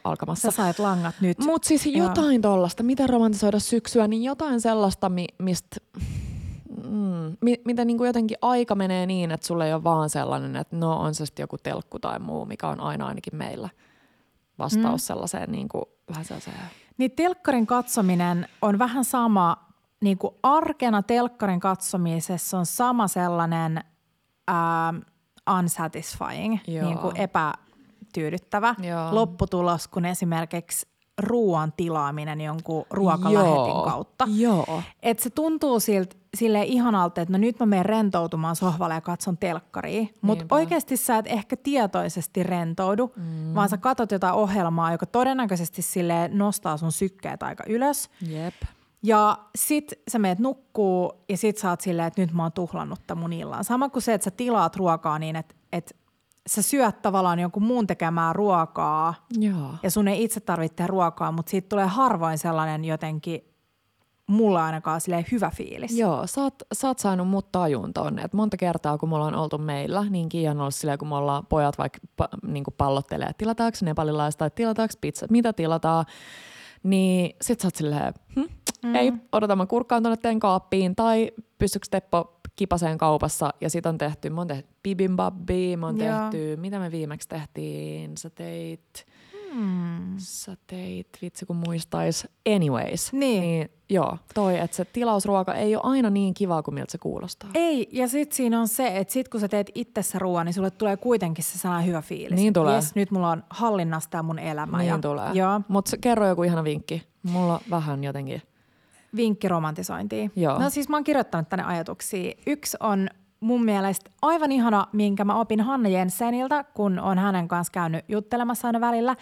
alkamassa. sä sait langat nyt. Mutta siis Joo. jotain tollasta, miten romantisoida syksyä, niin jotain sellaista, mi, mistä... Mm, mi, mitä niinku jotenkin aika menee niin, että sulla ei ole vaan sellainen, että no on se sitten joku telkku tai muu, mikä on aina ainakin meillä vastaus mm. sellaiseen niinku, vähän sellaiseen... Niin telkkarin katsominen on vähän sama, niin kuin arkena telkkarin katsomisessa on sama sellainen ähm, unsatisfying, Joo. niin kuin epätyydyttävä Joo. lopputulos kuin esimerkiksi ruoan tilaaminen jonkun ruokalähetin Joo. kautta. Joo. Et se tuntuu siltä, silleen ihanalta, että no nyt mä menen rentoutumaan sohvalle ja katson telkkaria. Mutta oikeasti sä et ehkä tietoisesti rentoudu, mm. vaan sä katot jotain ohjelmaa, joka todennäköisesti sille nostaa sun sykkeet aika ylös. Jep. Ja sit sä meet nukkuu ja sit sä oot silleen, että nyt mä oon tuhlannut tämän mun illan. Sama kuin se, että sä tilaat ruokaa niin, että, että sä syöt tavallaan jonkun muun tekemää ruokaa Joo. ja sun ei itse tarvitse ruokaa, mutta siitä tulee harvoin sellainen jotenkin mulla ainakaan silleen hyvä fiilis. Joo, sä oot, sä oot saanut mut tajun tonne. Et monta kertaa, kun mulla on oltu meillä, niin Kiia on ollut silleen, kun me ollaan pojat vaikka pa, niin pallottelee, että tilataanko nepalilaista tai tilataanko pizza, mitä tilataan. Niin sit sä oot silleen, hm, mm. ei, odota mä kurkkaan tuonne teen kaappiin, tai pystyykö Teppo kipaseen kaupassa, ja sit on tehty, mä oon tehty bibimbabbi, mä oon Joo. tehty, mitä me viimeksi tehtiin, sä teit, Hmm. sä teit, vitsi kun muistais, anyways. Niin. niin joo, toi, että se tilausruoka ei ole aina niin kivaa kuin miltä se kuulostaa. Ei, ja sitten siinä on se, että sit kun sä teet itsessä ruoan, niin sulle tulee kuitenkin se sellainen hyvä fiilis. Niin tulee. Jes, nyt mulla on hallinnassa tämä mun elämä. Niin ja, tulee. Joo, Mutta kerro joku ihana vinkki. Mulla vähän jotenkin. vinkki romantisointiin. Joo. No siis mä oon kirjoittanut tänne ajatuksia. Yksi on mun mielestä aivan ihana, minkä mä opin Hanna Jenseniltä, kun on hänen kanssa käynyt juttelemassa aina välillä.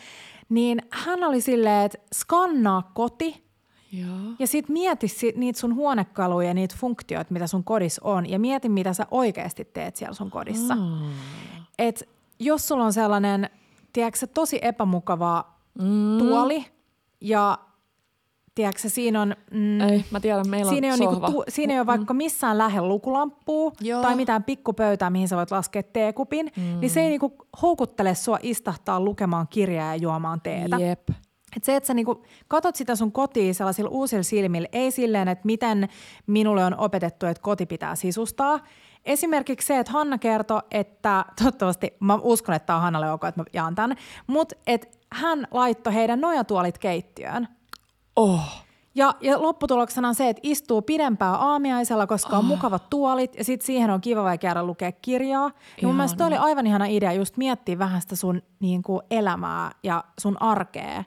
Niin hän oli silleen, että skannaa koti Joo. ja sit mieti si- niitä sun huonekaluja ja niitä funktioita, mitä sun kodissa on. Ja mieti, mitä sä oikeasti teet siellä sun kodissa. Mm. Et jos sulla on sellainen, tiedätkö, tosi epämukava Mm. tuoli ja tiedätkö, siinä on... Mm, Ei, mä tiedän, meillä Siinä on ole sohva. niinku tu, siinä ei ole vaikka missään lähellä lukulamppua Joo. tai mitään pikkupöytää, mihin sä voit laskea teekupin, mm. niin se ei niinku houkuttele sua istahtaa lukemaan kirjaa ja juomaan teetä. Jep. Et se, että sä niinku katot sitä sun kotiin sellaisilla uusilla silmillä, ei silleen, että miten minulle on opetettu, että koti pitää sisustaa. Esimerkiksi se, että Hanna kertoi, että toivottavasti, mä uskon, että tämä on Hannalle ok, että mä jaan tämän, mutta että hän laittoi heidän nojatuolit keittiöön. Oh. Ja, ja lopputuloksena on se, että istuu pidempään aamiaisella, koska on mukavat tuolit ja sitten siihen on kiva vaikka käydä lukea kirjaa. Ja mun mielestä toi oli aivan ihana idea just miettiä vähän sitä sun niin kuin elämää ja sun arkea.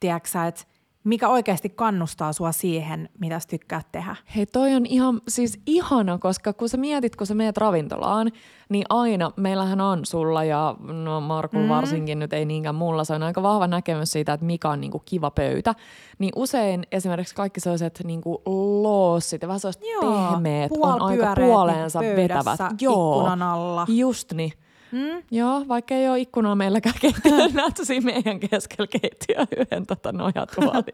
Tiedätkö että mikä oikeasti kannustaa sua siihen, mitä sä tykkäät tehdä. Hei, toi on ihan, siis ihana, koska kun sä mietit, kun sä meet ravintolaan, niin aina, meillähän on sulla ja no Markulla mm. varsinkin nyt ei niinkään mulla, se on aika vahva näkemys siitä, että mikä on niinku kiva pöytä. Niin usein esimerkiksi kaikki sellaiset niinku loossit ja vähän sellaiset Joo, pehmeät on aika puoleensa vetävät. Joo, ikkunan alla. just niin. Mm? Joo, vaikka ei ole ikkunaa meilläkään keittiöllä, näet siinä meidän keskellä keittiö yhden tota nojatuolin.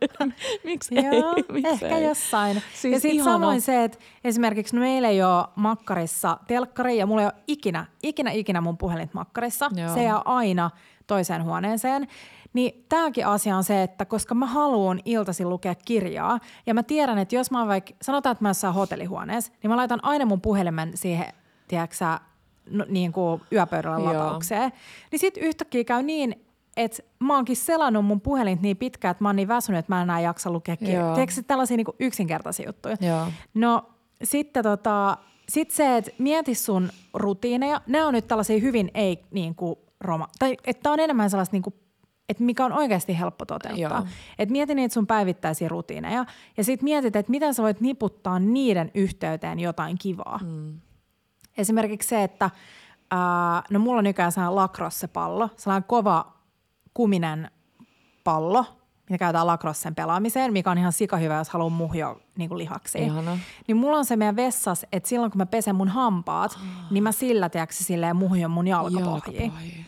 Miksi ei? Joo, Miksi ehkä ei? jossain. Siis ja sitten samoin se, että esimerkiksi no meillä ei ole makkarissa telkkari ja mulla ei ole ikinä, ikinä, ikinä mun puhelinta makkarissa. Joo. Se jää aina toiseen huoneeseen. Niin tämäkin asia on se, että koska mä haluan iltaisin lukea kirjaa ja mä tiedän, että jos mä oon vaikka, sanotaan, että mä oon jossain hotellihuoneessa, niin mä laitan aina mun puhelimen siihen, tiedätkö no, niin kuin yöpöydällä Joo. lataukseen. Niin sitten yhtäkkiä käy niin, että mä oonkin selannut mun puhelinta niin pitkään, että mä oon niin väsynyt, että mä en enää jaksa lukea kirjaa. Tiedätkö tällaisia niin yksinkertaisia juttuja? Joo. No sitten tota, sit se, että mieti sun rutiineja. Nämä on nyt tällaisia hyvin ei niin kuin roma, tai että on enemmän sellaista niin kuin, että mikä on oikeasti helppo toteuttaa. Joo. Et mieti niitä sun päivittäisiä rutiineja ja sitten mietit, että miten sä voit niputtaa niiden yhteyteen jotain kivaa. Mm. Esimerkiksi se, että ää, no mulla on nykyään sellainen lacrosse-pallo, sellainen kova kuminen pallo, mitä käytetään lacrossen pelaamiseen, mikä on ihan sikahyvä, jos haluaa muhjoa niin kuin lihaksiin. Ihana. Niin mulla on se meidän vessas, että silloin kun mä pesen mun hampaat, niin mä sillä tiedätkö, silleen muhjon mun jalkapohjiin. Jalkapohjiin.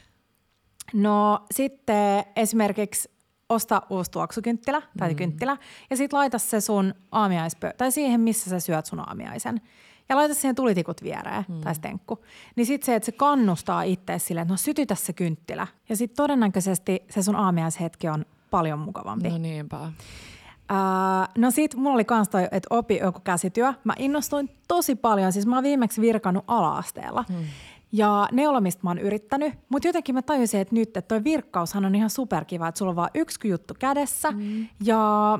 No sitten esimerkiksi osta uusi tuoksukynttilä tai mm. kynttilä ja sitten laita se sun aamiaispö tai siihen, missä sä syöt sun aamiaisen. Ja laita siihen tulitikut viereen mm. tai stenkku. Niin sitten se, että se kannustaa itse silleen, että no sytytä se kynttilä. Ja sitten todennäköisesti se sun aamiaishetki on paljon mukavampi. No niinpä. Ää, no sit mulla oli kans toi, että opi joku käsityö. Mä innostuin tosi paljon, siis mä oon viimeksi virkannut ala-asteella. Hmm. Ja neulomista mä oon yrittänyt, mutta jotenkin mä tajusin, että nyt, että toi virkkaushan on ihan superkiva, että sulla on vaan yksi juttu kädessä. Hmm. Ja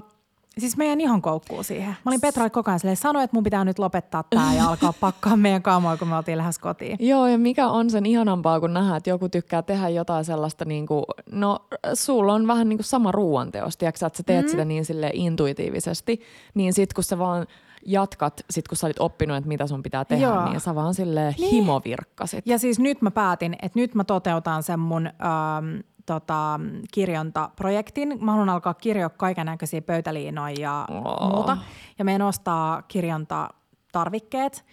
siis meidän ihan koukkuu siihen. Mä olin Petralle koko ajan silleen, sanoin, että mun pitää nyt lopettaa tää ja alkaa pakkaa meidän kamoja, kun me oltiin lähes kotiin. Joo, ja mikä on sen ihanampaa, kun nähdään, että joku tykkää tehdä jotain sellaista, niin kuin, no sulla on vähän niin kuin sama ruoanteos, tiedätkö, että sä teet mm. sitä niin sille intuitiivisesti, niin sit kun sä vaan jatkat, sit kun sä olit oppinut, että mitä sun pitää tehdä, Joo. niin sä vaan sille Niin. himovirkkasit. Ja siis nyt mä päätin, että nyt mä toteutan sen mun ähm, tota, kirjontaprojektin. Mä haluan alkaa kirjoa kaiken näköisiä pöytäliinoja ja Oo. muuta. Ja meidän ostaa kirjontatarvikkeet.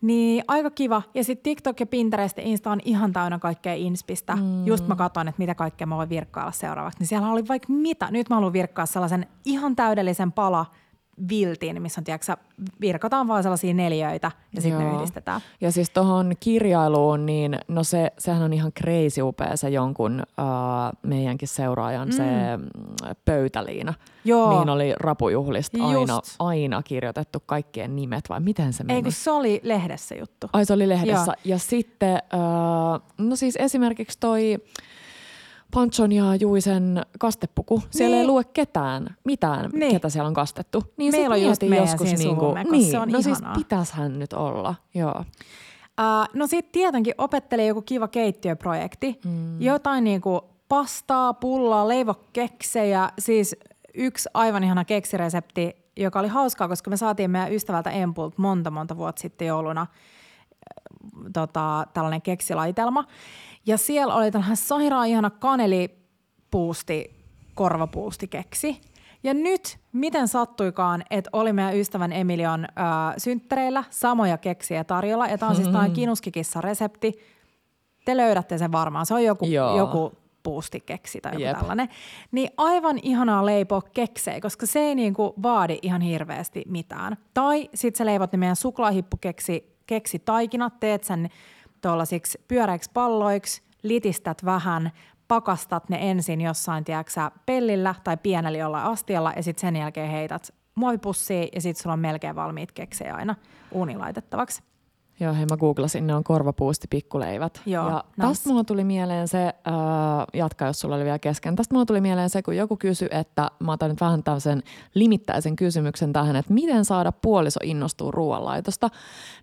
Niin aika kiva. Ja sitten TikTok ja Pinterest ja Insta on ihan täynnä kaikkea inspistä. Mm. Just mä katsoin, että mitä kaikkea mä voin virkkailla seuraavaksi. Niin siellä oli vaikka mitä. Nyt mä haluan virkkaa sellaisen ihan täydellisen pala viltin, missä on, tiedätkö, virkataan vaan sellaisia neljöitä ja sitten ne yhdistetään. Ja siis tuohon kirjailuun, niin no se, sehän on ihan crazy upea se jonkun uh, meidänkin seuraajan mm. se mm, pöytäliina. Joo. Niin oli rapujuhlista aina, Just. aina kirjoitettu kaikkien nimet, vai miten se meni? Ei kun se oli lehdessä juttu. Ai se oli lehdessä. Joo. Ja sitten, uh, no siis esimerkiksi toi Panchon ja Juisen kastepuku. Siellä Niin. ei lue ketään, mitään, Niin. ketä siellä on kastettu. Niin Meillä on just joskus Suomeen, koska niin, se on no siis ihanaa. pitäishän nyt olla, joo. Uh, no sitten tietenkin opettelee joku kiva keittiöprojekti. Mm. Jotain niinku pastaa, pullaa, leivokeksejä. Siis yksi aivan ihana keksiresepti, joka oli hauskaa, koska me saatiin meidän ystävältä Empult monta monta vuotta sitten jouluna äh, tota, tällainen keksilaitelma. Ja siellä oli tällainen sairaan ihana kanelipuusti, korvapuustikeksi. Ja nyt, miten sattuikaan, että oli meidän ystävän Emilion ö, synttäreillä samoja keksiä tarjolla. Ja tämä on siis tällainen kinuskikissa resepti. Te löydätte sen varmaan. Se on joku, Joo. joku puustikeksi tai joku Jep. tällainen. Niin aivan ihanaa leipoa keksejä, koska se ei niinku vaadi ihan hirveästi mitään. Tai sitten sä leivot ne meidän suklaahippukeksi keksi taikinat, teet sen tuollaisiksi pyöreiksi palloiksi, litistät vähän, pakastat ne ensin jossain, tiedäksä, pellillä tai pienellä jollain astialla ja sitten sen jälkeen heität muovipussiin ja sitten sulla on melkein valmiit keksejä aina uuniin laitettavaksi. Joo, hei mä googlasin, ne on korvapuusti pikkuleivät. Joo, ja nice. tästä mulla tuli mieleen se, äh, jatka jos sulla oli vielä kesken, tästä mulla tuli mieleen se, kun joku kysyi, että mä otan nyt vähän tämmöisen limittäisen kysymyksen tähän, että miten saada puoliso innostua ruoanlaitosta,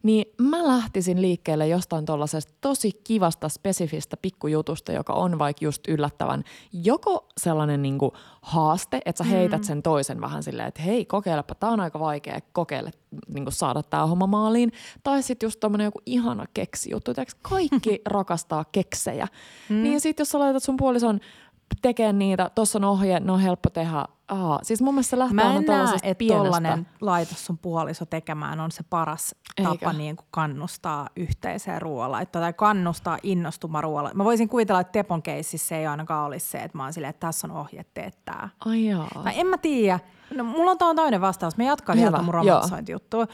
niin mä lähtisin liikkeelle jostain tuollaisesta tosi kivasta, spesifistä pikkujutusta, joka on vaikka just yllättävän joko sellainen niinku haaste, että sä heität sen toisen vähän silleen, että hei, kokeilepa, tää on aika vaikea, kokeile niin saada tämä homma maaliin. Tai sitten just tommonen joku ihana keksijuttu. Tiedätkö, kaikki rakastaa keksejä. Mm. Niin sitten jos sä laitat sun puolison tekemään niitä, tuossa on ohje, ne on helppo tehdä. Aa, siis mun mielestä se lähtee Mä en näe, että pienestä. laitos sun puoliso tekemään on se paras Eikä. tapa niin kuin kannustaa yhteiseen ruoanlaittoon tai kannustaa innostumaan ruoalla. Mä voisin kuvitella, että Tepon keississä ei ainakaan olisi se, että mä oon silleen, että tässä on ohje, tee tää. Ai jaa. Tai en mä tiedä. No, mulla on tuohon toinen vastaus. Mä jatkan Hyvä, vielä mun romantisointijuttua.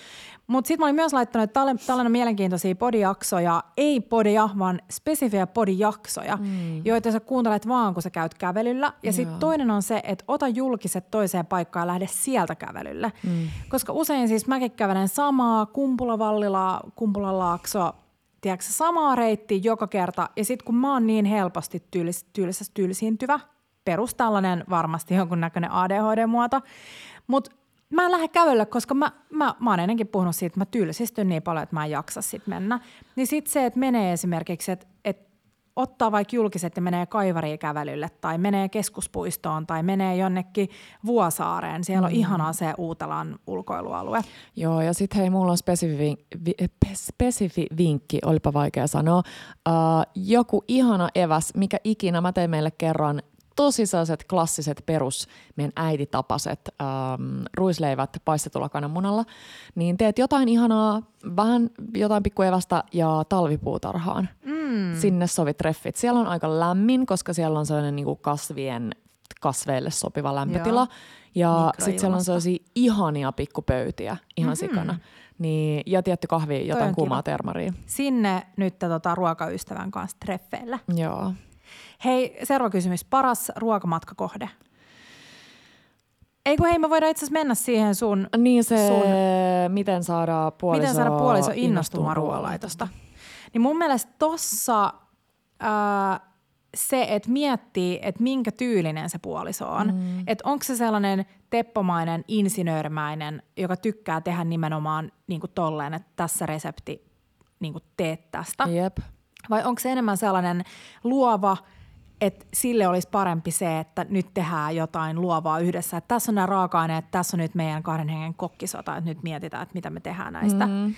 Mutta sitten mä olin myös laittanut, että tälle- tällainen mielenkiintoisia podijaksoja, ei podia, vaan spesifiä podijaksoja, mm. joita sä kuuntelet vaan, kun sä käyt kävelyllä. Ja sitten toinen on se, että ota julkiset toiseen paikkaan ja lähde sieltä kävelylle. Mm. Koska usein siis mäkin kävelen samaa, Kumpula Vallila, Kumpula Laakso, tiedätkö, samaa reittiä joka kerta. Ja sitten kun mä oon niin helposti tyylis, tyylis, tylsiintyvä, perus tällainen varmasti jonkunnäköinen ADHD-muoto, mutta mä en lähde kävellä, koska mä, mä, mä oon ennenkin puhunut siitä, että mä tylsistyn niin paljon, että mä en jaksa sit mennä. Niin sitten se, että menee esimerkiksi, että, että ottaa vaikka julkiset ja menee kaivariin kävelylle tai menee keskuspuistoon tai menee jonnekin Vuosaareen. Siellä on ihanaa se Uutelan ulkoilualue. Joo, ja sitten hei, mulla on spesifi, vi, pe- spesifi vinkki, olipa vaikea sanoa. Uh, joku ihana eväs, mikä ikinä, mä tein meille kerran tosi sellaiset klassiset perus, meidän äititapaset um, ruisleivät paistetulla kananmunalla, niin teet jotain ihanaa, vähän jotain pikkuevästä ja talvipuutarhaan. Mm. Sinne sovit treffit. Siellä on aika lämmin, koska siellä on sellainen niin kasvien kasveille sopiva lämpötila. Joo. Ja sitten siellä on sellaisia ihania pikkupöytiä ihan mm-hmm. sikana. Niin, ja tietty kahvi, jotain kuumaa termaria. Sinne nyt tota, ruokaystävän kanssa treffeillä. Joo. Hei, seuraava kysymys. Paras ruokamatkakohde? Ei kun hei, me voidaan itse asiassa mennä siihen sun, Niin se, Sun- miten saada puoliso miten saada puoliso innostumaan ruoanlaitosta. Niin mun mielestä tossa ää, se, että miettii, että minkä tyylinen se puoliso on. Mm. Että onko se sellainen teppomainen, insinöörimäinen, joka tykkää tehdä nimenomaan niin kuin tolleen, että tässä resepti, niin kuin teet tästä. Jep. Vai onko se enemmän sellainen luova, että sille olisi parempi se, että nyt tehdään jotain luovaa yhdessä. Että tässä on nämä raaka-aineet, tässä on nyt meidän kahden hengen kokkisota, että nyt mietitään, että mitä me tehdään näistä. Mm.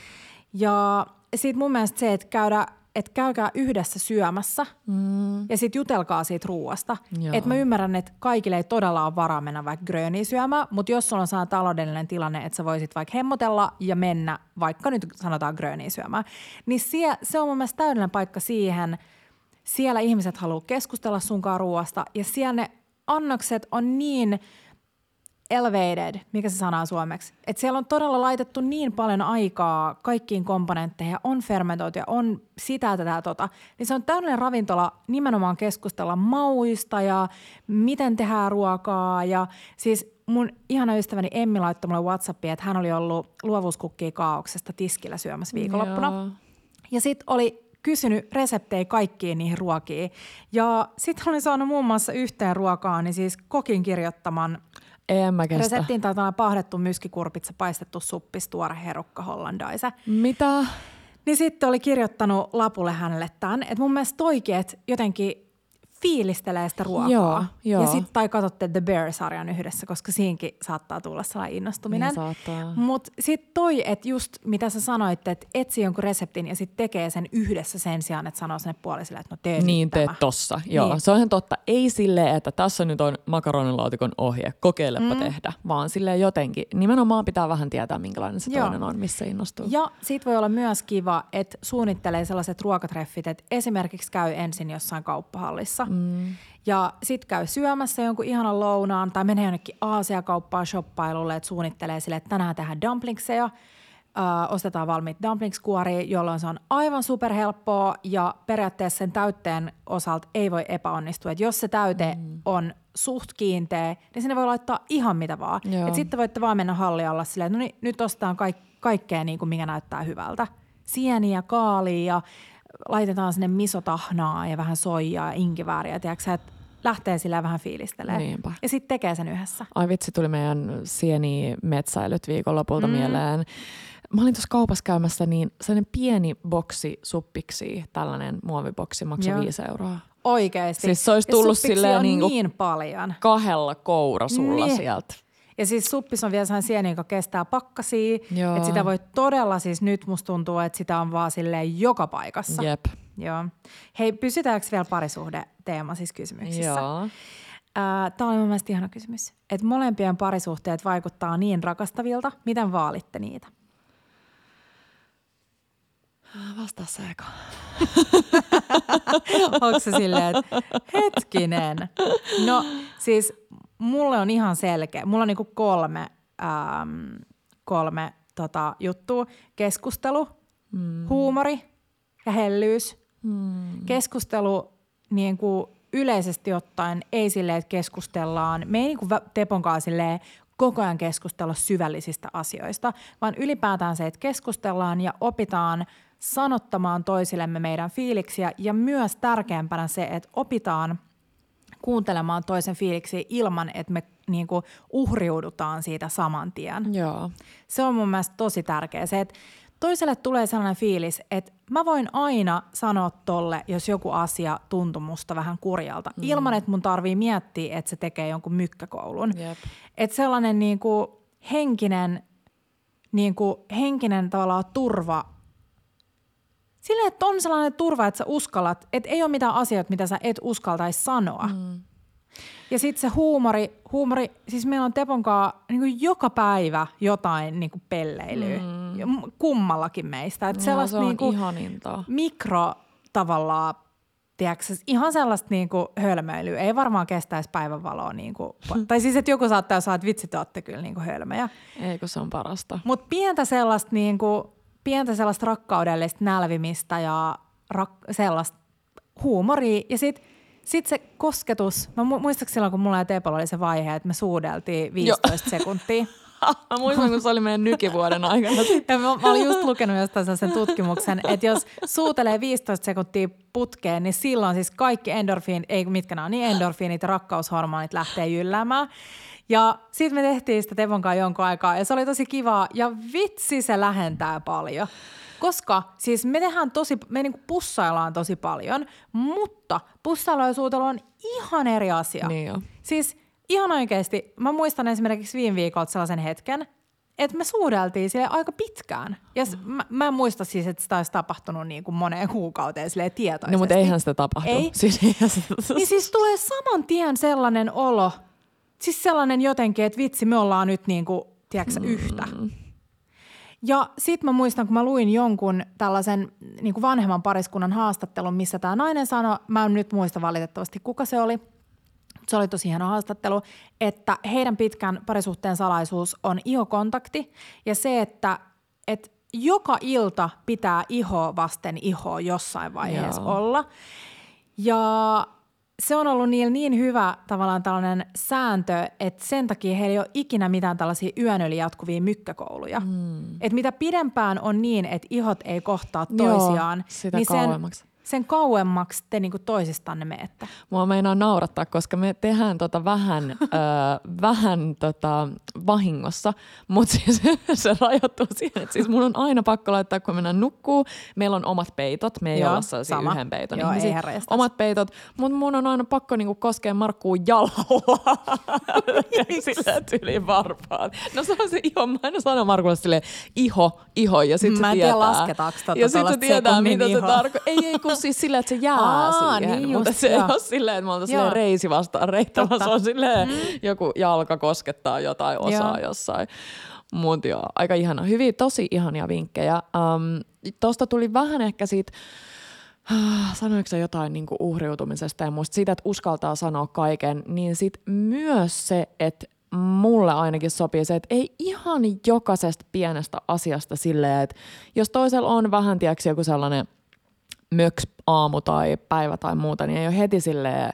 Ja sitten mun mielestä se, että, käydä, että käykää yhdessä syömässä mm. ja sitten jutelkaa siitä ruuasta. Että mä ymmärrän, että kaikille ei todella ole varaa mennä vaikka gröniä syömään, mutta jos sulla on sellainen taloudellinen tilanne, että sä voisit vaikka hemmotella ja mennä vaikka nyt sanotaan gröniä syömään, niin sie, se on mun mielestä täydellinen paikka siihen. Siellä ihmiset haluaa keskustella sunkaan ruoasta ja siellä ne annokset on niin elevated, mikä se sana on suomeksi. Et siellä on todella laitettu niin paljon aikaa kaikkiin komponentteihin, on fermentoitu ja on sitä, tätä, tota. Niin se on täydellinen ravintola nimenomaan keskustella mauista ja miten tehdään ruokaa. Ja siis mun ihana ystäväni Emmi laittoi mulle Whatsappia, että hän oli ollut luovuuskukkii kaauksesta tiskillä syömässä viikonloppuna. Joo. Ja sitten oli kysynyt reseptejä kaikkiin niihin ruokiin. Ja sitten olin saanut muun muassa yhteen ruokaan, niin siis kokin kirjoittaman en mä kestä. Reseptiin taitaa pahdettu myskikurpitsa, paistettu suppis, tuore herukka hollandaise. Mitä? Niin sitten oli kirjoittanut lapulle hänelle tämän, että mun mielestä toikin, että jotenkin fiilistelee sitä ruokaa. Joo, joo. Ja sitten tai katsotte The Bear-sarjan yhdessä, koska siinkin saattaa tulla sellainen innostuminen. Niin Mutta sitten toi, että just mitä sä sanoit, että etsi jonkun reseptin ja sitten tekee sen yhdessä sen sijaan, että sanoo sinne puoliselle, että no tee Niin teet tossa, joo. Niin. Se on ihan totta. Ei silleen, että tässä nyt on makaronilaatikon ohje, kokeilepa mm. tehdä, vaan silleen jotenkin. Nimenomaan pitää vähän tietää, minkälainen se joo. toinen on, missä innostuu. Ja sit voi olla myös kiva, että suunnittelee sellaiset ruokatreffit, että esimerkiksi käy ensin jossain kauppahallissa – Mm. Ja sitten käy syömässä jonkun ihanan lounaan tai menee jonnekin Aasia-kauppaan shoppailulle, että suunnittelee sille, että tänään tehdään dumplingseja. Ö, ostetaan valmiit dumplingskuoria, jolloin se on aivan superhelppoa ja periaatteessa sen täytteen osalta ei voi epäonnistua. Et jos se täyte mm. on suht kiinteä, niin sinne voi laittaa ihan mitä vaan. Et sitten voitte vaan mennä hallialla silleen, että no niin, nyt ostetaan kaik- kaikkea niin kuin mikä näyttää hyvältä. Sieniä, kaalia laitetaan sinne misotahnaa ja vähän soijaa ja inkivääriä, tiedätkö, että lähtee sillä vähän fiilistelee. Niinpä. Ja sitten tekee sen yhdessä. Ai vitsi, tuli meidän sieni metsäilyt viikonlopulta mm. mieleen. Mä olin tuossa kaupassa käymässä, niin sellainen pieni boksi suppiksi, tällainen muoviboksi maksaa 5 euroa. Oikeesti. Siis se olisi tullut silleen niin, niin paljon. kahdella kourasulla niin. sieltä. Ja siis suppis on vielä sellainen sieni, joka kestää pakkasia. Että sitä voi todella siis nyt musta tuntuu, että sitä on vaan silleen joka paikassa. Jep. Joo. Hei, pysytäänkö vielä parisuhde teema siis kysymyksissä? Joo. Tämä on mun ihana kysymys. Että molempien parisuhteet vaikuttaa niin rakastavilta. Miten vaalitte niitä? Vastaa se eka. Onko se silleen, että hetkinen. No siis mulle on ihan selkeä. Mulla on niinku kolme, ähm, kolme tota, juttua. Keskustelu, mm. huumori ja hellyys. Mm. Keskustelu niin kuin yleisesti ottaen ei silleen, että keskustellaan. Me ei niin kuin Teponkaan silleen koko ajan keskustella syvällisistä asioista, vaan ylipäätään se, että keskustellaan ja opitaan sanottamaan toisillemme meidän fiiliksiä ja myös tärkeämpänä se, että opitaan – kuuntelemaan toisen fiiliksi ilman, että me niin kuin uhriudutaan siitä saman tien. Joo. Se on mun mielestä tosi tärkeä. Se, että toiselle tulee sellainen fiilis, että mä voin aina sanoa tolle, jos joku asia tuntuu musta vähän kurjalta, mm. ilman että mun tarvii miettiä, että se tekee jonkun mykkäkoulun. Yep. Että sellainen niin kuin henkinen, niin kuin henkinen tavallaan turva Silleen, että on sellainen turva, että sä uskallat, että ei ole mitään asioita, mitä sä et uskaltaisi sanoa. Mm. Ja sitten se huumori, huumori, siis meillä on Teponkaa niin joka päivä jotain niin kuin pelleilyä, mm. kummallakin meistä. Että no, sellaista se on niin kuin ihaninta. mikro tavallaan, tiedätkö, ihan sellaista niin kuin hölmöilyä. Ei varmaan kestäisi päivänvaloa. Niin kuin, tai siis, että joku saattaa sanoa, että vitsi, te olette kyllä niin kuin hölmöjä. Eikö se on parasta. Mutta pientä sellaista niin kuin, pientä sellaista rakkaudellista nälvimistä ja rak- sellaista huumoria. Ja sitten sit se kosketus, mä muistaakseni silloin, kun mulla ja Teepolla oli se vaihe, että me suudeltiin 15 jo. sekuntia. Mä muistan, kun se oli meidän nykivuoden aikana. Ja mä, mä olin just lukenut jostain sen tutkimuksen, että jos suutelee 15 sekuntia putkeen, niin silloin siis kaikki endorfiin, ei mitkä nämä on, niin endorfiinit ja rakkaushormonit lähtee jylläämään. Ja sitten me tehtiin sitä Tevon kanssa jonkun aikaa ja se oli tosi kivaa ja vitsi se lähentää paljon. Koska siis me tehdään tosi, me niinku pussaillaan tosi paljon, mutta pussailu ja suutelu on ihan eri asia. Niin jo. Siis ihan oikeasti, mä muistan esimerkiksi viime viikolta sellaisen hetken, että me suudeltiin sille aika pitkään. Ja mm. mä, mä en muista siis, että sitä olisi tapahtunut niin kuin moneen kuukauteen sille tietoisesti. No mutta eihän sitä tapahtu. Ei. Siis, niin siis tulee saman tien sellainen olo, Siis sellainen jotenkin, että vitsi, me ollaan nyt niin kuin, tiedätkö, mm. yhtä. Ja sitten mä muistan, kun mä luin jonkun tällaisen niin kuin vanhemman pariskunnan haastattelun, missä tämä nainen sanoi, mä en nyt muista valitettavasti kuka se oli, se oli tosi hieno haastattelu, että heidän pitkän parisuhteen salaisuus on ihokontakti ja se, että, että joka ilta pitää iho vasten ihoa jossain vaiheessa Joo. olla. Ja se on ollut niillä niin hyvä tavallaan tällainen sääntö, että sen takia heillä ei ole ikinä mitään tällaisia yön yli jatkuvia mykkäkouluja. Mm. Että mitä pidempään on niin, että ihot ei kohtaa Joo, toisiaan, sitä niin sen, kauemmaksi. Sen kauemmaksi te niinku toisistanne menette. Mua meinaa naurattaa, koska me tehdään tota vähän, ö, vähän tota vahingossa, mutta siis se rajoittuu siihen, että siis mun on aina pakko laittaa, kun mennään nukkuu. Meillä on omat peitot, me ei Joo, olla sellaisia sama. yhden peiton Joo, ei ihmisiä. Omat peitot, mutta mun on aina pakko niinku koskea Markkuun jalalla sillä tyyliin varpaat. No se on se iho, mä aina sanon Markulle silleen iho, iho ja sit Mä se en tiedä, tietää. lasketaanko tota ja sit se tietää, mitä se tarkoittaa. Ei, ei, kun siis silleen, että se jää Aa, siihen. niin mutta just, se ei ole silleen, että me oltaisiin silleen reisi vastaan reittä, vaan Totta. se on silleen, mm. joku jalka koskettaa jotain osaa Joo. jossain. Mut joo, aika ihana. Hyvin, tosi ihania vinkkejä. Um, Tuosta tuli vähän ehkä siitä, ah, sanoiko se jotain niin uhriutumisesta ja muista siitä, että uskaltaa sanoa kaiken, niin sit myös se, että mulle ainakin sopii se, että ei ihan jokaisesta pienestä asiasta silleen, että jos toisella on vähän, tiedätkö, joku sellainen möks aamu tai päivä tai muuta, niin ei ole heti silleen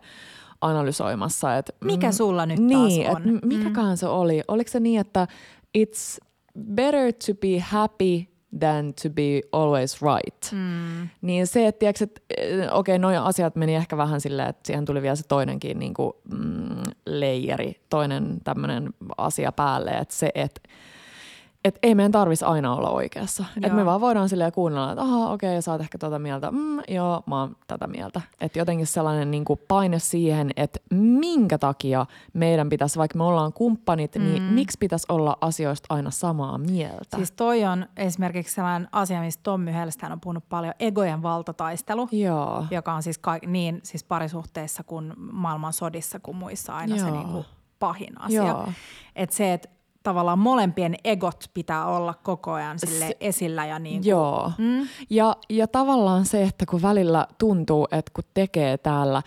analysoimassa, että Mikä sulla nyt niin, taas on? että mikäköhän se oli? Oliko se niin, että it's better to be happy than to be always right. Mm. Niin se, että tiiäks, et, eh, okei, noin asiat meni ehkä vähän silleen, että siihen tuli vielä se toinenkin niin kuin, mm, leijeri, toinen tämmöinen asia päälle, että se, että et ei meidän tarvitsisi aina olla oikeassa. Joo. me vaan voidaan silleen kuunnella, että aha, okei, okay, sä oot ehkä tota mieltä. Mm, joo, mä oon tätä mieltä. Että jotenkin sellainen niin kuin paine siihen, että minkä takia meidän pitäisi, vaikka me ollaan kumppanit, mm. niin miksi pitäisi olla asioista aina samaa mieltä? Siis toi on esimerkiksi sellainen asia, mistä Tommy Hellstään on puhunut paljon, egojen valtataistelu. Joo. joka on siis ka- niin siis parisuhteissa kuin maailman sodissa kuin muissa aina se Joo. niin kuin pahin asia. Joo. Että se, että tavallaan molempien egot pitää olla koko ajan sille Se- esillä ja niin kuin, Joo. Mm. Ja, ja tavallaan se, että kun välillä tuntuu, että kun tekee täällä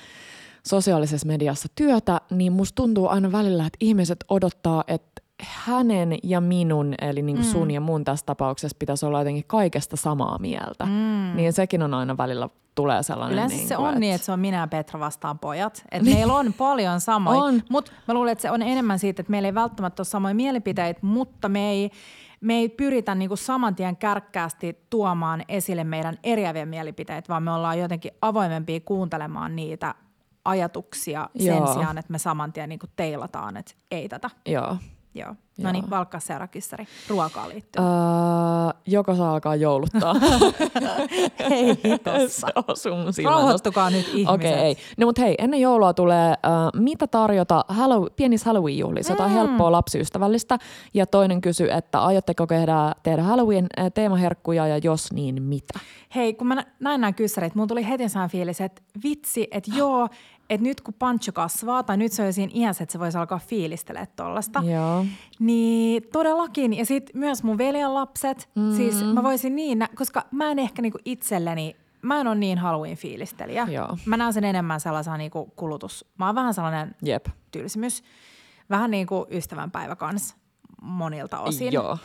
sosiaalisessa mediassa työtä, niin musta tuntuu aina välillä, että ihmiset odottaa, että hänen ja minun, eli niin kuin sun ja mun tässä tapauksessa pitäisi olla jotenkin kaikesta samaa mieltä. Mm. Niin sekin on aina välillä tulee sellainen. Yleensä niin se kuin, on että... niin, että se on minä ja Petra vastaan pojat. Että meillä on paljon samoja, mutta mä luulen, että se on enemmän siitä, että meillä ei välttämättä ole samoja mielipiteitä, mutta me ei, me ei pyritä niinku saman tien kärkkäästi tuomaan esille meidän eriäviä mielipiteitä, vaan me ollaan jotenkin avoimempia kuuntelemaan niitä ajatuksia sen Joo. sijaan, että me saman tien niinku teilataan, että ei tätä. Joo. Joo. No niin, valkkaa seuraava kyssäri. Ruokaan liittyen. Öö, joko saa alkaa jouluttaa. Ei hitossa. se osuu mun Rauhoittukaa nyt ihmiset. Okei, ei. No mutta hei, ennen joulua tulee äh, mitä tarjota Hallow- pienissä Halloween-juhlissa, jotain Mm. helppoa lapsiystävällistä. Ja toinen kysyy, että aiotteko tehdä, tehdä Halloween-teemaherkkuja ja jos niin mitä? Hei, kun mä nä- näin nämä kyssärit, mun tuli heti sellainen fiilis, että vitsi, että joo, että nyt kun Pancho kasvaa, tai nyt se on jo siinä iässä, että se voisi alkaa fiilistelemään tollasta, Joo. niin todellakin. Ja sitten myös mun veljen lapset, mm-hmm. siis mä voisin niin, nä- koska mä en ehkä niinku itselleni, mä en ole niin Halloween-fiilistelijä. Joo. Mä näen sen enemmän sellaisena niinku kulutus. Mä oon vähän sellainen Jep. tylsimys, vähän niin kuin ystävänpäivä kanssa monilta osin. Joo.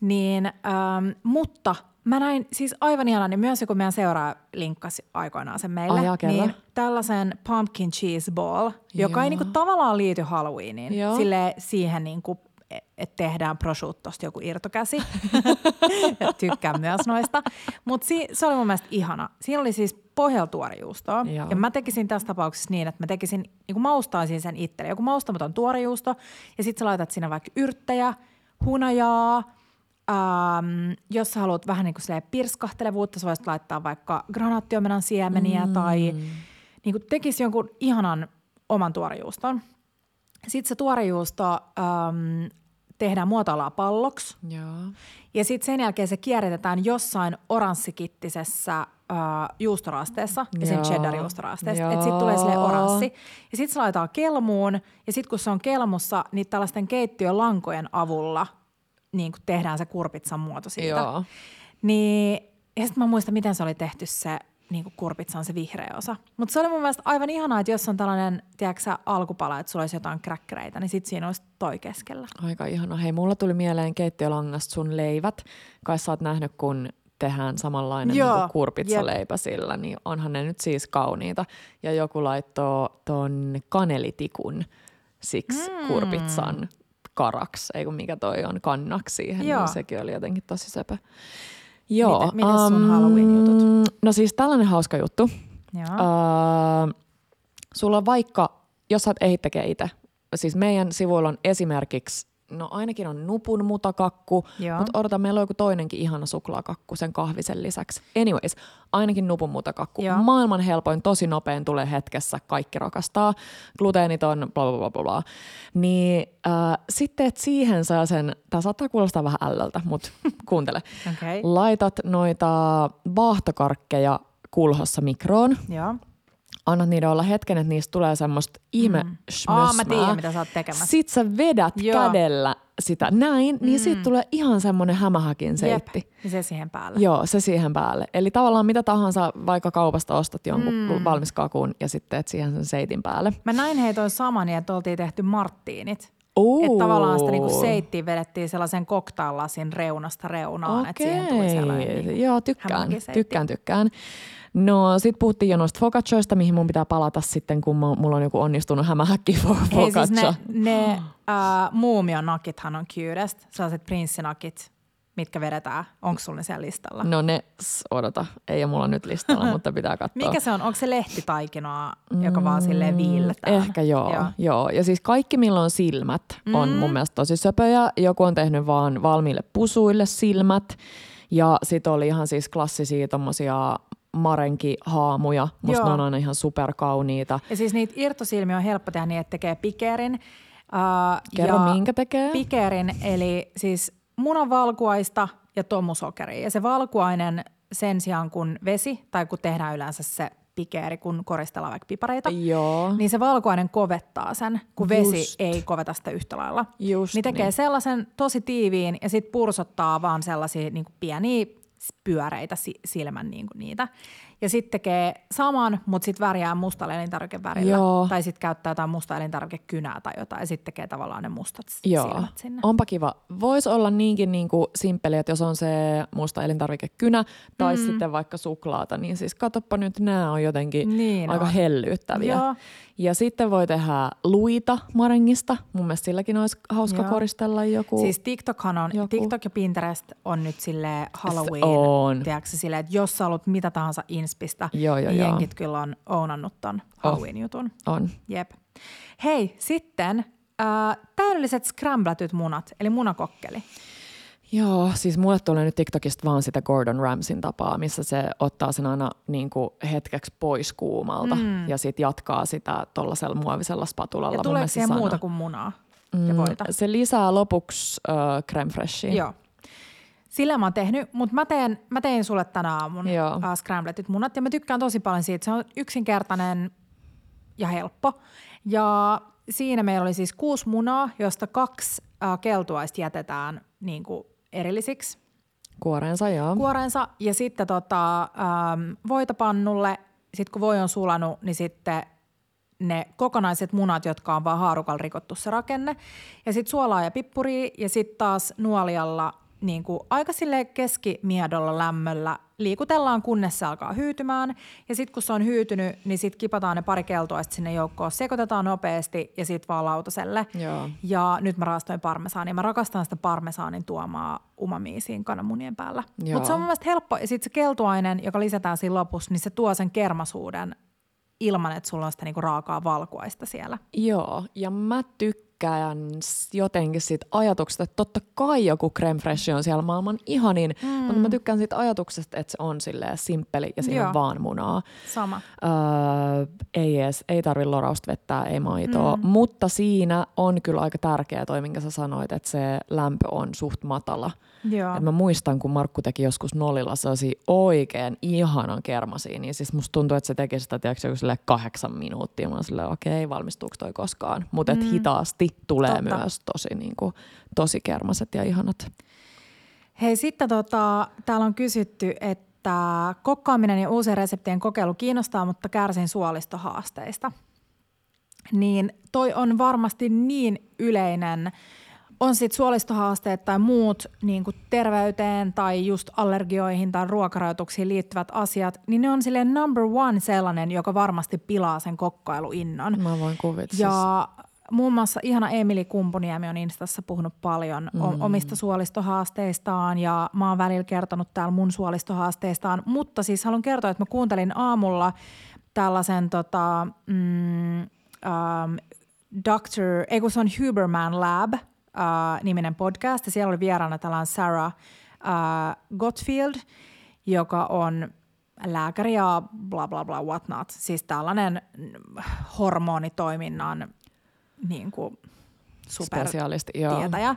Niin, ähm, mutta mä näin siis aivan ihanan, niin myös kun meidän seuraa linkkasi aikoinaan sen meille, Ai jaa, kerro. niin tällaisen pumpkin cheese ball, joka ei Joo. niinku tavallaan liity Halloweeniin, Joo. sille siihen niinku, että tehdään prosciuttosta joku irtokäsi. Tykkään myös noista. Mutta si- se oli mun mielestä ihana. Siinä oli siis pohjalla tuorejuustoa. Joo. Ja mä tekisin tässä tapauksessa niin, että mä tekisin, niin kuin maustaisin sen itselle. Joku maustamaton tuorejuusto. Ja sitten sä laitat sinne vaikka yrttejä, hunajaa, Ähm, jos sä haluat vähän niin kuin pirskahtelevuutta, sä voisit laittaa vaikka granaattiomenan siemeniä mm. tai niin kuin tekisi jonkun ihanan oman tuorejuuston. Sitten se tuorejuusto ähm, tehdään muotoilaa palloksi Joo. ja sitten sen jälkeen se kierrätetään jossain oranssikittisessä äh, juustorasteessa ja sen Joo. cheddar-juustorasteessa. Joo. Että sitten tulee sille oranssi. Ja sitten se laitetaan kelmuun ja sitten kun se on kelmussa, niin tällaisten keittiölankojen avulla niin kuin tehdään se kurpitsan muoto siitä. Joo. Niin, ja sitten mä muistan, miten se oli tehty se niin kuin kurpitsa on se vihreä osa. Mutta se oli mun mielestä aivan ihanaa, että jos on tällainen, tiedätkö alkupala, että sulla olisi jotain kräkkereitä, niin sit siinä olisi toi keskellä. Aika ihana. Hei, mulla tuli mieleen keittiölangasta sun leivät. Kai sä oot nähnyt, kun tehdään samanlainen Joo, niin kurpitsaleipä sillä, niin onhan ne nyt siis kauniita. Ja joku laittoi ton kanelitikun siksi mm. kurpitsan karaksi, ei kun mikä toi on, kannaksi siihen, Joo. niin sekin oli jotenkin tosi söpö. Joo. Miten- mites sun Halloween-jutut? No siis tällainen hauska juttu. Joo. Öö, sulla on vaikka, jos sä ehit tekee itse, siis meidän sivuilla on esimerkiksi, no ainakin on nupun mutakakku, mutta odota, meillä on joku toinenkin ihana suklaakakku sen kahvisen lisäksi. Anyways, ainakin nupun mutakakku. Joo. Maailman helpoin, tosi nopein, tulee hetkessä, kaikki rakastaa. Gluteeniton, bla bla bla bla, bla. Niin äh, sitten, että siihen saa sen, tämä saattaa kuulostaa vähän ällöltä, mutta kuuntele. Okei. Laitat noita vaahtokarkkeja kulhossa mikroon, Joo. Annat niiden olla hetken, että niistä tulee semmoista ihme mm. Aa, mä tiedän, mitä sä oot tekemässä. Sit sä vedät Joo. kädellä sitä näin, niin mm. siitä tulee ihan semmoinen hämähäkin seitti. Jep. Se siihen päälle. Joo, se siihen päälle. Eli tavallaan mitä tahansa, vaikka kaupasta ostat jonkun mm. valmis kakun ja sitten teet siihen sen seitin päälle. Mä näin heitoin saman, että oltiin tehty marttiinit. Ooh. Että tavallaan sitä niinku seittiin vedettiin sellaisen cocktail-lasin reunasta reunaan, että siihen tuli sellainen niinku Joo, tykkään, tykkään, tykkään. No sit puhuttiin jo noista focacciaista, mihin mun pitää palata sitten, kun mulla on joku onnistunut hämähäkki fo- Hei siis ne, ne äh, muumionakithan on cutest, sellaiset prinssinakit, mitkä vedetään. Onko sulla ne siellä listalla? No ne, odota, ei ole mulla nyt listalla, mutta pitää katsoa. Mikä se on? Onko se lehtitaikinoa, joka vaan silleen viilletään? Mm, Ehkä joo, Joo. joo. Ja siis kaikki, millä on silmät, on mun mielestä tosi söpöjä. Joku on tehnyt vaan valmiille pusuille silmät. Ja sit oli ihan siis klassisia tommosia marenkihaamuja. Musta Joo. ne on aina ihan superkauniita. Ja siis niitä irtosilmiä on helppo tehdä niin, että tekee pikerin. Äh, Kerro, ja minkä tekee. Pikerin, eli siis munavalkuaista ja tomusokeria. Ja se valkuainen sen sijaan kun vesi, tai kun tehdään yleensä se pikeeri, kun koristellaan vaikka pipareita, Joo. niin se valkuainen kovettaa sen, kun Just. vesi ei koveta sitä yhtä lailla. Just niin tekee niin. sellaisen tosi tiiviin ja sitten pursottaa vaan sellaisia niin pieniä pyöreitä si- silmän niin kuin niitä. Ja sitten tekee saman, mutta sitten värjää mustalla elintarvikevärillä. Joo. Tai sitten käyttää jotain musta elintarvikekynää tai jotain ja sitten tekee tavallaan ne mustat Joo, silmät sinne. onpa kiva. Voisi olla niinkin niinku simppeli, että jos on se musta elintarvikekynä tai mm. sitten vaikka suklaata, niin siis katoppa nyt, nämä on jotenkin Niin aika on. hellyyttäviä. Joo. Ja sitten voi tehdä luita marengista. Mun mielestä silläkin olisi hauska Joo. koristella joku. Siis TikTokhan on, Joku. TikTok ja Pinterest on nyt sille Halloween, on. tiedätkö, sille, että jos sä haluat mitä tahansa inspistä, Joo, joo, niin joo. jenkit kyllä on ounannut ton Halloween-jutun. on. Jep. Hei, sitten äh, täydelliset scramblatyt munat, eli munakokkeli. Joo, siis mulle tulee nyt TikTokista vaan sitä Gordon Ramsin tapaa, missä se ottaa sen aina niin kuin hetkeksi pois kuumalta mm. ja sitten jatkaa sitä tuollaisella muovisella spatulalla. Ja tuleeko siihen se muuta kuin munaa ja Mm? Se lisää lopuksi äh, creme freshia. Joo. Sillä mä oon tehnyt, mutta mä teen, mä tein sulle tänä aamun Joo. uh, scrambletyt munat ja mä tykkään tosi paljon siitä. Se on yksinkertainen ja helppo. Ja siinä meillä oli siis kuusi munaa, josta kaksi uh, keltuaista jätetään niin kuin erillisiksi Kuoreensa, joo. kuorensa ja sitten tota, ähm, voita pannulle. Sitten kun voi on sulanut, niin sitten ne kokonaiset munat, jotka on vaan haarukalla rikottu se rakenne. Ja sitten suolaa ja pippuria ja sitten taas nuolialla niin kuin aika sille keskimiedolla lämmöllä liikutellaan, kunnes se alkaa hyytymään. Ja sitten kun se on hyytynyt, niin sitten kipataan ne pari keltoista sinne joukkoon, sekoitetaan nopeasti ja sitten vaan lautaselle. Joo. Ja nyt mä raastoin parmesaania. Mä rakastan sitä parmesaanin tuomaa umamia siinä kananmunien päällä. Mutta se on mun mielestä helppo. Ja sitten se keltuainen, joka lisätään siinä lopussa, niin se tuo sen kermasuuden ilman, että sulla on sitä niinku raakaa valkuaista siellä. Joo, ja mä tykkään s- jotenkin siitä ajatuksesta, että totta kai joku creme fraiche on siellä maailman ihanin, mm. mutta mä tykkään siitä ajatuksesta, että se on silleen simppeli ja siinä Joo. on vaan munaa. Sama. Öö, ei edes, ei tarvi lorausta vettä, ei maitoa, mm. mutta siinä on kyllä aika tärkeää toi, minkä sä sanoit, että se lämpö on suht matala. Joo. Et mä muistan, kun Markku teki joskus nollilla sellaisia oikein ihanan kermasia, niin siis musta tuntuu, että se teki sitä tiedätkö, joku silleen kahdeksan minuuttia. Mä silleen, okei, valmistuuko toi koskaan? Mutta mm. hitaasti tulee Totta. myös tosi, niin kuin, tosi kermaset ja ihanat. Hei, sitten tota, täällä on kysytty, että että kokkaaminen ja uusien reseptien kokeilu kiinnostaa, mutta kärsin suolistohaasteista. Niin toi on varmasti niin yleinen, on sitten suolistohaasteet tai muut niin kuin terveyteen tai just allergioihin tai ruokarajoituksiin liittyvät asiat, niin ne on silleen number one sellainen, joka varmasti pilaa sen kokkailuinnon. Mä voin kuvitella. Ja muun muassa ihana Emili Kumpuniemi on Instassa puhunut paljon mm. omista suolistohaasteistaan ja mä oon välillä kertonut täällä mun suolistohaasteistaan. Mutta siis haluan kertoa, että mä kuuntelin aamulla tällaisen tota, mm, um, Dr. Ei kun se on Huberman Lab uh, niminen podcast ja siellä oli vieraana tällainen Sarah uh, Gottfield, joka on lääkäri ja bla bla bla whatnot. Siis tällainen hormonitoiminnan niin kuin supertietäjä.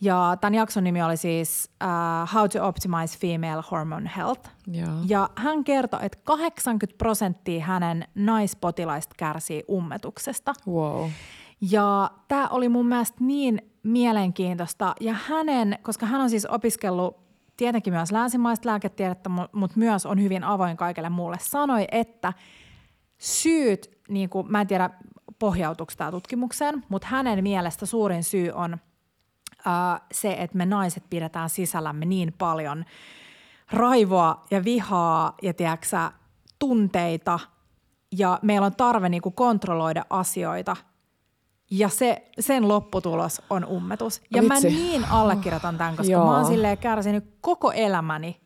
Ja tämän jakson nimi oli siis uh, How to Optimize Female Hormone Health. Joo. Ja hän kertoi, että 80 prosenttia hänen naispotilaista kärsii ummetuksesta. Wow. Ja tämä oli mun mielestä niin mielenkiintoista. Ja hänen, koska hän on siis opiskellut tietenkin myös länsimaista lääketiedettä, mutta myös on hyvin avoin kaikille muulle, sanoi, että syyt, niin kuin, mä en tiedä pohjautuuko tämä tutkimukseen, mutta hänen mielestä suurin syy on uh, se, että me naiset pidetään sisällämme niin paljon raivoa ja vihaa ja tiedätkö, tunteita ja meillä on tarve niin kuin kontrolloida asioita ja se, sen lopputulos on ummetus. Ja Vitsi. mä niin allekirjoitan tämän, koska oh. mä oon silleen kärsinyt koko elämäni,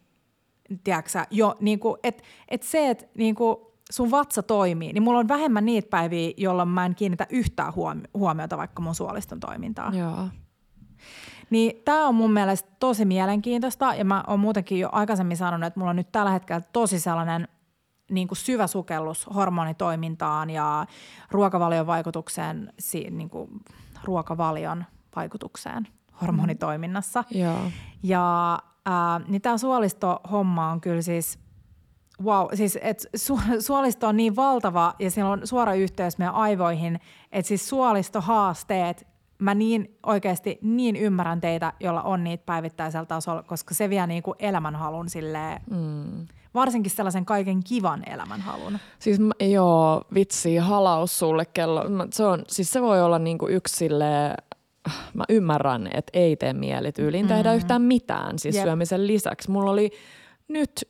tiedätkö, jo niin kuin, et, et se, että niin kuin, sun vatsa toimii, niin mulla on vähemmän niitä päiviä, jolloin mä en kiinnitä yhtään huomiota vaikka mun suoliston toimintaan. Joo. Niin tämä on mun mielestä tosi mielenkiintoista ja mä oon muutenkin jo aikaisemmin sanonut, että mulla on nyt tällä hetkellä tosi sellainen niin kuin syvä sukellus hormonitoimintaan ja ruokavalion vaikutukseen, niin kuin ruokavalion vaikutukseen hormonitoiminnassa. Mm. Joo. Ja ää, niin tämä suolistohomma on kyllä siis Wow, siis et su, suolisto on niin valtava ja sillä on suora yhteys meidän aivoihin, että siis suolistohaasteet, mä niin oikeasti niin ymmärrän teitä, jolla on niitä päivittäisellä tasolla, koska se vie niin kuin elämänhalun silleen, mm. Varsinkin sellaisen kaiken kivan elämänhalun. Siis mä, joo, vitsi, halaus sulle kello. Se, on, siis se voi olla niin kuin yksi silleen, mä ymmärrän, että ei tee mieli tyyliin tehdä mm. yhtään mitään siis yep. syömisen lisäksi. Mulla oli nyt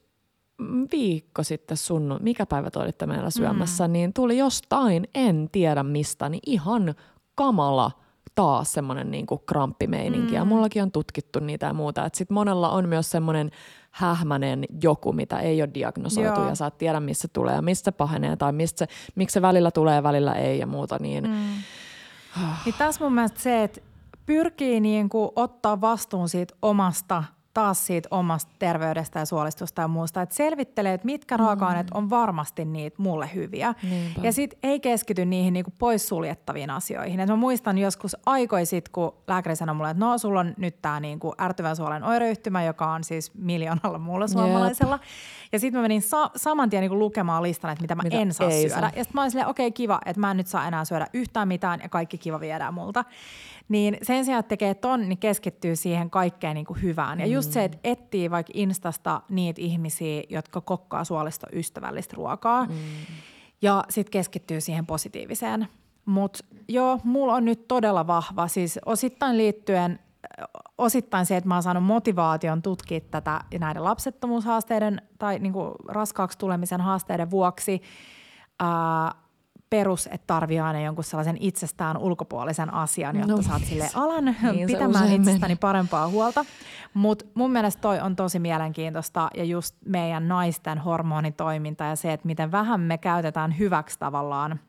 viikko sitten sunnu, mikä päivä te olitte meillä syömässä, mm. niin tuli jostain, en tiedä mistä, niin ihan kamala taas semmoinen niin kramppimeininki. Mm. Ja mullakin on tutkittu niitä ja muuta. Että sitten monella on myös semmoinen hähmäinen joku, mitä ei ole diagnosoitu Joo. ja sä et tiedä, missä tulee ja missä pahenee tai missä, miksi se välillä tulee ja välillä ei ja muuta. Niin, mm. niin tässä mun mielestä se, että pyrkii niin kuin ottaa vastuun siitä omasta – taas siitä omasta terveydestä ja suolistusta ja muusta, että selvittelee, että mitkä mm. raaka-aineet on varmasti niitä mulle hyviä. Niinpä. Ja sitten ei keskity niihin niinku poissuljettaviin asioihin. Et mä muistan joskus aikoisit, kun lääkäri sanoi mulle, että no sulla on nyt tämä niinku ärtyvän suolen oireyhtymä, joka on siis miljoonalla muulla suomalaisella. Jep. Ja sitten mä menin sa- saman tien niinku lukemaan listan, että mitä mä mitä en saa syödä. Saa. Ja sitten mä olin silleen, okei okay, kiva, että mä en nyt saa enää syödä yhtään mitään ja kaikki kiva viedään multa. Niin sen sijaan, että tekee ton, niin keskittyy siihen kaikkeen niin kuin hyvään. Ja just se, että etsii vaikka Instasta niitä ihmisiä, jotka kokkaa suolistoystävällistä ruokaa. Mm. Ja sitten keskittyy siihen positiiviseen. Mutta joo, mulla on nyt todella vahva, siis osittain liittyen osittain se, että mä oon saanut motivaation tutkia tätä näiden lapsettomuushaasteiden tai niin kuin raskaaksi tulemisen haasteiden vuoksi. Ää, perus, että tarvii aina jonkun sellaisen itsestään ulkopuolisen asian, jotta no, saat sille alan niin pitämään itsestäni meni. parempaa huolta. Mutta mun mielestä toi on tosi mielenkiintoista ja just meidän naisten hormonitoiminta ja se, että miten vähän me käytetään hyväksi tavallaan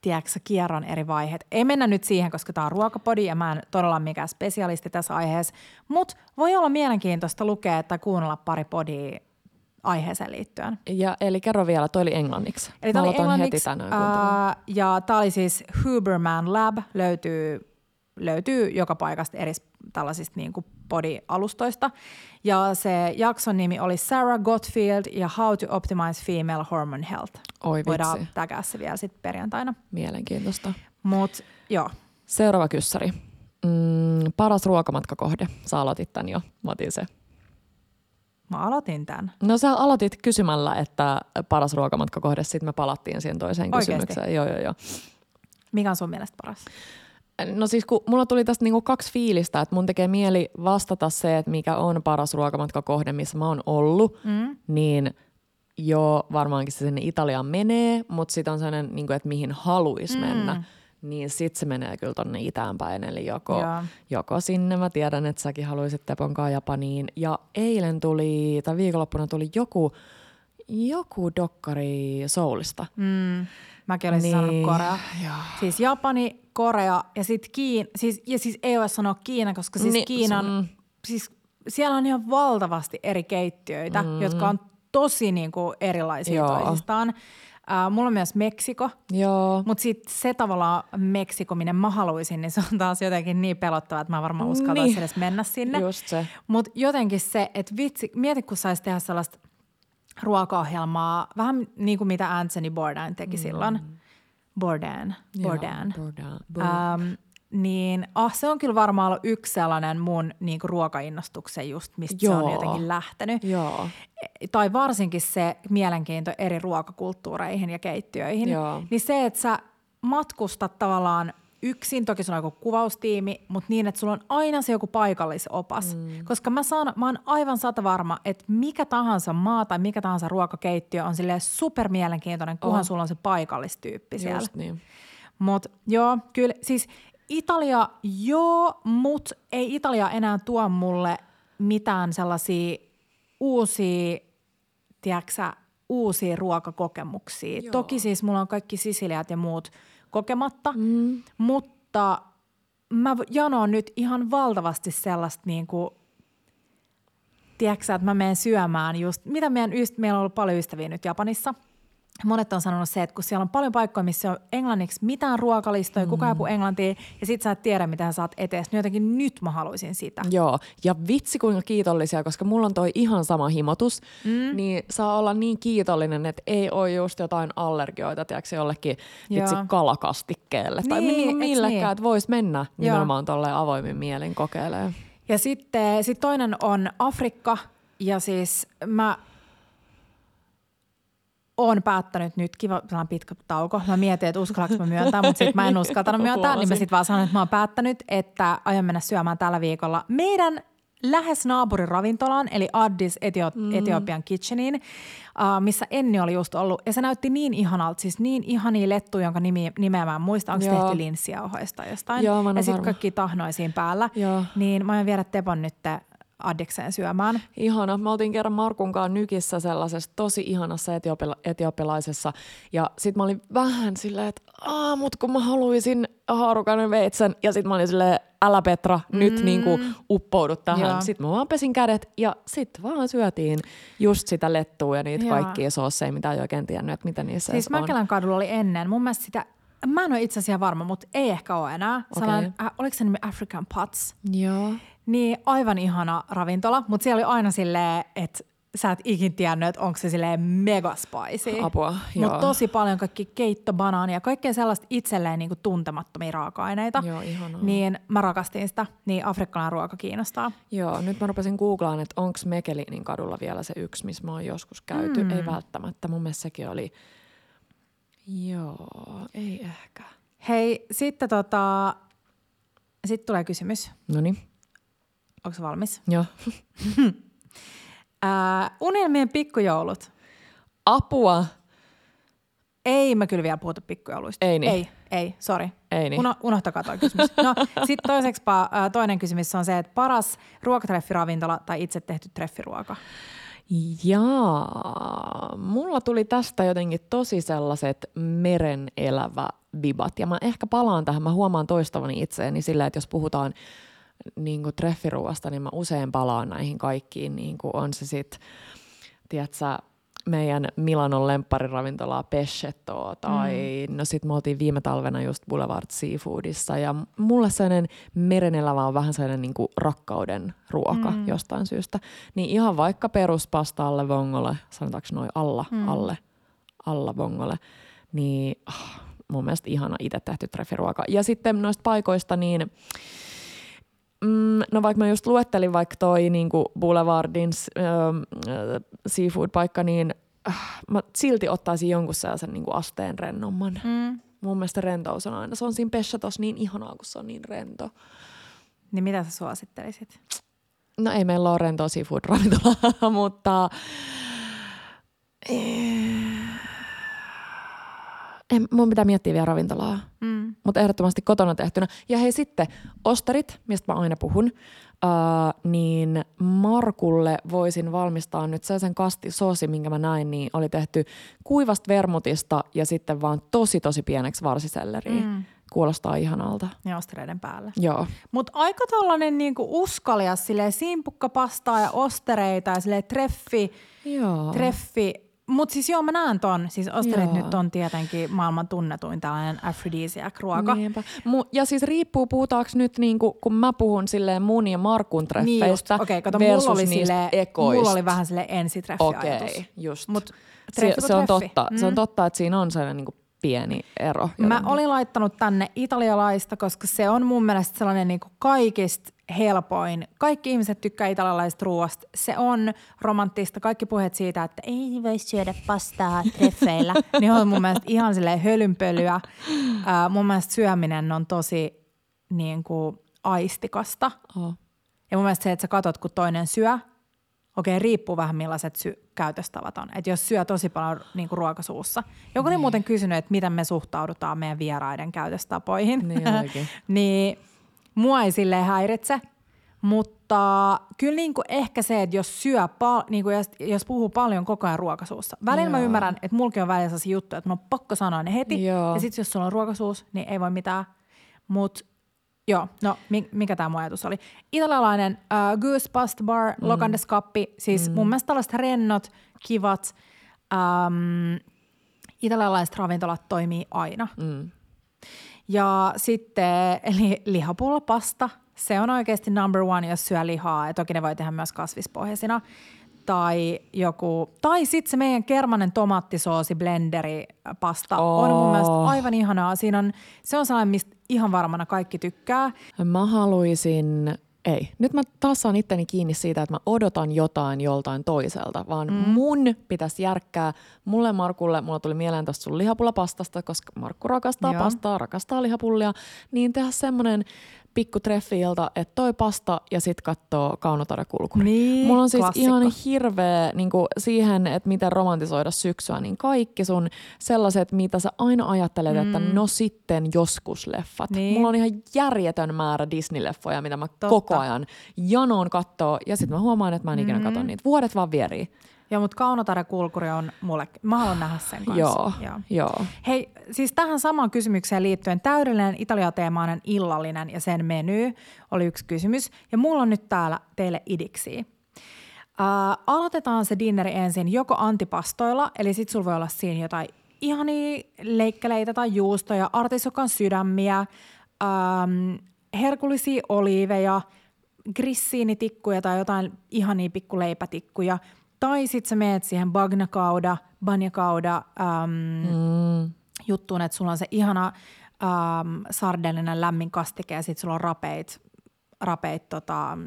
tiedätkö, kierron eri vaiheet. Ei mennä nyt siihen, koska tämä on ruokapodi ja mä en todella mikään spesialisti tässä aiheessa, mutta voi olla mielenkiintoista lukea tai kuunnella pari podia aiheeseen liittyen. Ja, eli kerro vielä, toi oli englanniksi. Eli tämä oli englanniksi, heti tänään ää, ja tämä oli siis Huberman Lab, löytyy, löytyy joka paikasta eri tällaisista niin kuin body-alustoista. Ja se jakson nimi oli Sarah Gottfield ja How to Optimize Female Hormone Health. Oi vitsi. Voidaan tägää se vielä sitten perjantaina. Mielenkiintoista. Mut joo. Seuraava kyssäri. Mm, paras ruokamatkakohde. Sä aloitit tämän jo. Mä otin se Mä aloitin tämän. No sä aloitit kysymällä, että paras ruokamatkakohde, sitten me palattiin siihen toiseen Oikeesti? kysymykseen. Joo, joo, joo. Mikä on sun mielestä paras? No siis kun mulla tuli tästä niinku kaksi fiilistä, että mun tekee mieli vastata se, että mikä on paras ruokamatkakohde, missä mä oon ollut, Mm. niin joo, varmaankin se sinne Italiaan menee, mutta sitten on sellainen, niin kuin, että mihin haluaisi Mm. mennä, niin sitten se menee kyllä tonne itään päin, eli joko, Joo. joko sinne, mä tiedän, että säkin haluaisit Teponkaan Japaniin, ja eilen tuli, tai viikonloppuna tuli joku, joku dokkari Soulista. Mm. Mäkin olisin niin. sanonut Korea. Joo. Siis Japani, Korea ja sitten Kiina. Siis, ja siis ei ole sanoa Kiina, koska siis Niin, Kiinan, mm. siis siellä on ihan valtavasti eri keittiöitä, mm. jotka on tosi niinku erilaisia Joo. toisistaan. Uh, mulla on myös Meksiko, Joo. mutta sitten se tavallaan Meksiko, minne mä haluaisin, niin se on taas jotenkin niin pelottava, että mä varmaan uskaltaisin Niin. edes mennä sinne. Just se. Mutta jotenkin se, että vitsi, mieti kun saisi tehdä sellaista ruokaohjelmaa, vähän niin kuin mitä Anthony Bourdain teki mm. silloin. Bourdain, Bourdain. Joo, Bourdain. Bourdain. Ähm, niin ah, se on kyllä varmaan ollut yksi sellainen mun niinku, ruokainnostuksen just, mistä se on Joo. jotenkin lähtenyt. Joo. Tai varsinkin se mielenkiinto eri ruokakulttuureihin ja keittiöihin. Joo. Niin se, että sä matkustat tavallaan yksin, toki sulla on joku kuvaustiimi, mutta niin, että sulla on aina se joku paikallisopas. Mm. Koska mä, saan, mä oon aivan sata varma, että mikä tahansa maa tai mikä tahansa ruokakeittiö on silleen super mielenkiintoinen, kunhan On. sulla on se paikallistyyppi siellä. Just niin. Mutta joo, kyllä siis Italia joo, mutta ei Italia enää tuo mulle mitään sellaisia uusia, tiedätkö uusia ruokakokemuksia. Joo. Toki siis mulla on kaikki sisiliat ja muut kokematta, mm. mutta mä janoon nyt ihan valtavasti sellaista niin kuin, tiedätkö että mä menen syömään just, mitä meidän yst- meillä on ollut paljon ystäviä nyt Japanissa. Monet on sanonut se, että kun siellä on paljon paikkoja, missä on englanniksi mitään ruokalistoja, mm. kukaan ei puhu englantia, ja sit sä et tiedä, mitä sä saat etees, niin jotenkin nyt mä haluaisin sitä. Joo, ja vitsi kuinka kiitollisia, koska mulla on toi ihan sama himotus, mm. niin saa olla niin kiitollinen, että ei ole just jotain allergioita, tiedätkö, jollekin vitsi kalakastikkeelle tai Niin, niin, eiks millekään, niin? että vois mennä Joo. nimenomaan tolleen avoimin mielin kokeilemaan. Ja sitten sit toinen on Afrikka, ja siis mä oon päättänyt nyt, kiva sellainen pitkä tauko. Mä mietin, että uskallanko mä myöntää, mutta sitten mä en uskaltanut myöntää, niin mä sitten vaan sanon, että mä oon päättänyt, että aion mennä syömään tällä viikolla meidän lähes naapurin ravintolaan, eli Addis Etio- mm. Etiopian Kitcheniin, uh, missä Enni oli just ollut. Ja se näytti niin ihanalta, siis niin ihania lettu, jonka nimi, nimeä mä en muista, onko tehty linssiauhoista jostain. Joo, mä en ja sitten kaikki tahnoisiin päällä. Joo. Niin mä aion viedä Tepon nyt Addikseen syömään. Ihana. Me oltiin kerran Markun kanssa Nykissä sellaisessa tosi ihanassa etiopila- etiopilaisessa. Ja sit mä olin vähän silleen, että Aa, mut kun mä haluaisin haarukainen veitsen. Ja sit mä olin silleen, älä Petra, mm. nyt niinku uppoudu tähän. Joo. Sitten mä vaan pesin kädet ja sit vaan syötiin just sitä lettua ja niitä Joo. kaikkia soosseja, mitä ei oikein tiennyt, että mitä niissä Siis. Mäkelän kadulla oli ennen, mun mielestä sitä, mä en ole itse asiassa varma, mutta ei ehkä ole enää. Sellainen, äh, oliko se nimi African Pots? Joo. Niin aivan ihana ravintola, mutta siellä oli aina silleen, että sä et ikin tiennyt, että onko se silleen mega spicy. Apua. Mutta tosi paljon kaikki keitto, banaania, kaikkea sellaista itselleen niinku tuntemattomia raaka-aineita. Joo, ihanaa. Niin mä rakastin sitä, niin afrikkalainen ruoka kiinnostaa. Joo, nyt mä rupesin googlaan, että onko Mekelinin kadulla vielä se yksi, missä mä oon joskus käyty. Mm. Ei välttämättä. Mun mielestä sekin oli... Joo, ei ehkä. Hei, sitten tota, sitten tulee kysymys. No niin, Onko valmis? joo. Ää, unelmien pikkujoulut. Apua! Ei mä kyllä vielä puhuta pikkujouluista. Ei niin. Ei, ei, sori. Ei niin. Uno, unohtakaa toi kysymys. No, sitten toiseksi ää, toinen kysymys on se, että paras ruokatreffiravintola tai itse tehty treffiruoka. Jaa, mulla tuli tästä jotenkin tosi sellaiset meren elävä vibat. Ja mä ehkä palaan tähän, mä huomaan toistavani itseäni sillä, että jos puhutaan niin kuin treffiruoasta, niin mä usein palaan näihin kaikkiin, niin kuin on se sitten, tiedätkö, meidän Milanon lemppariravintolaa Pescettoa tai mm. no sit me oltiin viime talvena just Boulevard Seafoodissa ja mulle sellainen merenelävä on vähän sellainen niin kuin rakkauden ruoka mm. jostain syystä. Niin ihan vaikka peruspasta alle vongolle, sanotaanko noin alla, mm. alle, alla vongolle, niin ah, mun mielestä ihana itse tehty treffiruoka. Ja sitten noista paikoista, niin mm, no vaikka mä just luettelin vaikka toi niinku Boulevardin äh, seafood-paikka, niin äh, mä silti ottaisin jonkun sellaisen niinku asteen rennomman. Mm. Mun mielestä rentous on aina. Se on siinä Peshatos niin ihanaa, kun se on niin rento. Niin mitä sä suosittelisit? No ei meillä ole rentoa seafood-ravintolaa, mutta eh, en, mun pitää miettiä vielä ravintolaa, Mm. mutta ehdottomasti kotona tehtynä. Ja hei sitten, ostarit, mistä mä aina puhun, uh, niin Markulle voisin valmistaa nyt sellaisen kastisoosi, minkä mä näin, niin oli tehty kuivasta vermutista ja sitten vaan tosi tosi pieneksi varsiselleriä. Mm. Kuulostaa ihanalta. Ja ostereiden päälle. Joo. Mutta aika tollanen niinku uskalias silleen simpukkapastaa ja ostereita ja silleen treffi, Joo. treffi. Mutta siis joo, mä näen ton. Siis osterit Joo. nyt on tietenkin maailman tunnetuin tällainen aphrodisiac-ruoka. Niinpä. Mu- ja siis riippuu, puhutaanko nyt, niinku, kun mä puhun silleen mun ja Markun Niin treffeistä okei, kato, versus mulla oli, niistä sille, ekoista. mulla oli vähän sille ensitreffiajatus. Okei, just. Mut se, se, on treffi. totta, se on Mm. totta, että siinä on sellainen niinku pieni ero. Mä jotenkin. olin laittanut tänne italialaista, koska se on mun mielestä sellainen niin kuin kaikista helpoin. Kaikki ihmiset tykkää italialaisesta ruoasta. Se on romanttista. Kaikki puheet siitä, että ei voi syödä pastaa treffeillä, niin on mun mielestä ihan silleen hölynpölyä. Ää, mun mielestä syöminen on tosi niin kuin aistikasta. Oh. Ja mun mielestä se, että sä katot, kun toinen syö, okei, riippuu vähän millaiset sy- käytöstavat on. Että jos syö tosi paljon niin kuin ruokasuussa. Joku niin. muuten kysynyt, että miten me suhtaudutaan meidän vieraiden käytöstapoihin. Niin niin mua ei silleen häiritse, mutta kyllä niin kuin ehkä se, että jos syö, pal- niin kuin jos, jos puhuu paljon koko ajan ruokasuussa. Välillä mä Joo. ymmärrän, että mulkin on välillä sellaisia juttuja, että mun on pakko sanoa ne heti. Joo. Ja sitten jos sulla on ruokasuus, niin ei voi mitään. Mutta Joo, no mi- mikä tämä mun ajatus oli? Italialainen uh, Goose Pasta Bar, mm. Locandes Kappi, siis mm. mun mielestä tällaiset rennot, kivat, um, italialaiset ravintolat toimii aina. Mm. Ja sitten eli lihapullapasta, se on oikeasti number one, jos syö lihaa. Ja toki ne voi tehdä myös kasvispohjaisina. Tai joku, tai sitten se meidän kermanen tomaattisoosi blenderi pasta oh. on mun mielestä aivan ihanaa. Siinä on, se on sellainen, mistä ihan varmana kaikki tykkää. Mä haluaisin, ei, nyt mä taas saan itteni kiinni siitä, että mä odotan jotain joltain toiselta, vaan mm. mun pitäisi järkkää mulle Markulle, mulla tuli mieleen tästä sun lihapullapastasta, koska Markku rakastaa Joo. pastaa, rakastaa lihapullia, niin tehdä semmonen pikku treffi-ilta, että toi pasta ja sit kattoo Kaunotaida kulkuri. Niin, Mulla on siis klassikko. ihan hirveä niin siihen, että miten romantisoida syksyä, niin kaikki sun sellaiset, mitä sä aina ajattelet, mm. että no sitten joskus leffat. Niin. Mulla on ihan järjetön määrä Disney-leffoja, mitä mä Totta. koko ajan janoon kattoo ja sitten mä huomaan, että mä en ikinä Mm. katso niitä. Vuodet vaan vierii. Joo, mutta Kaunotare kulkuri on mulle, mä haluan nähdä sen kanssa. Joo, Joo. joo. Hei, siis tähän samaan kysymykseen liittyen täydellinen Italia-teemainen illallinen ja sen meny oli yksi kysymys. Ja mulla on nyt täällä teille idiksi. Äh, aloitetaan se dinneri ensin joko antipastoilla, eli sit sulla voi olla siinä jotain ihania leikkeleitä tai juustoja, artisokan sydämiä, ähm, herkullisia oliiveja, grissiinitikkuja tai jotain ihania pikkuleipätikkuja. Tai sitten sä meet siihen bagnakauda, banjakauda ähm, Mm. juttuun, että sulla on se ihana ähm, sardellinen lämmin kastike ja sitten sulla on rapeit, rapeit tota,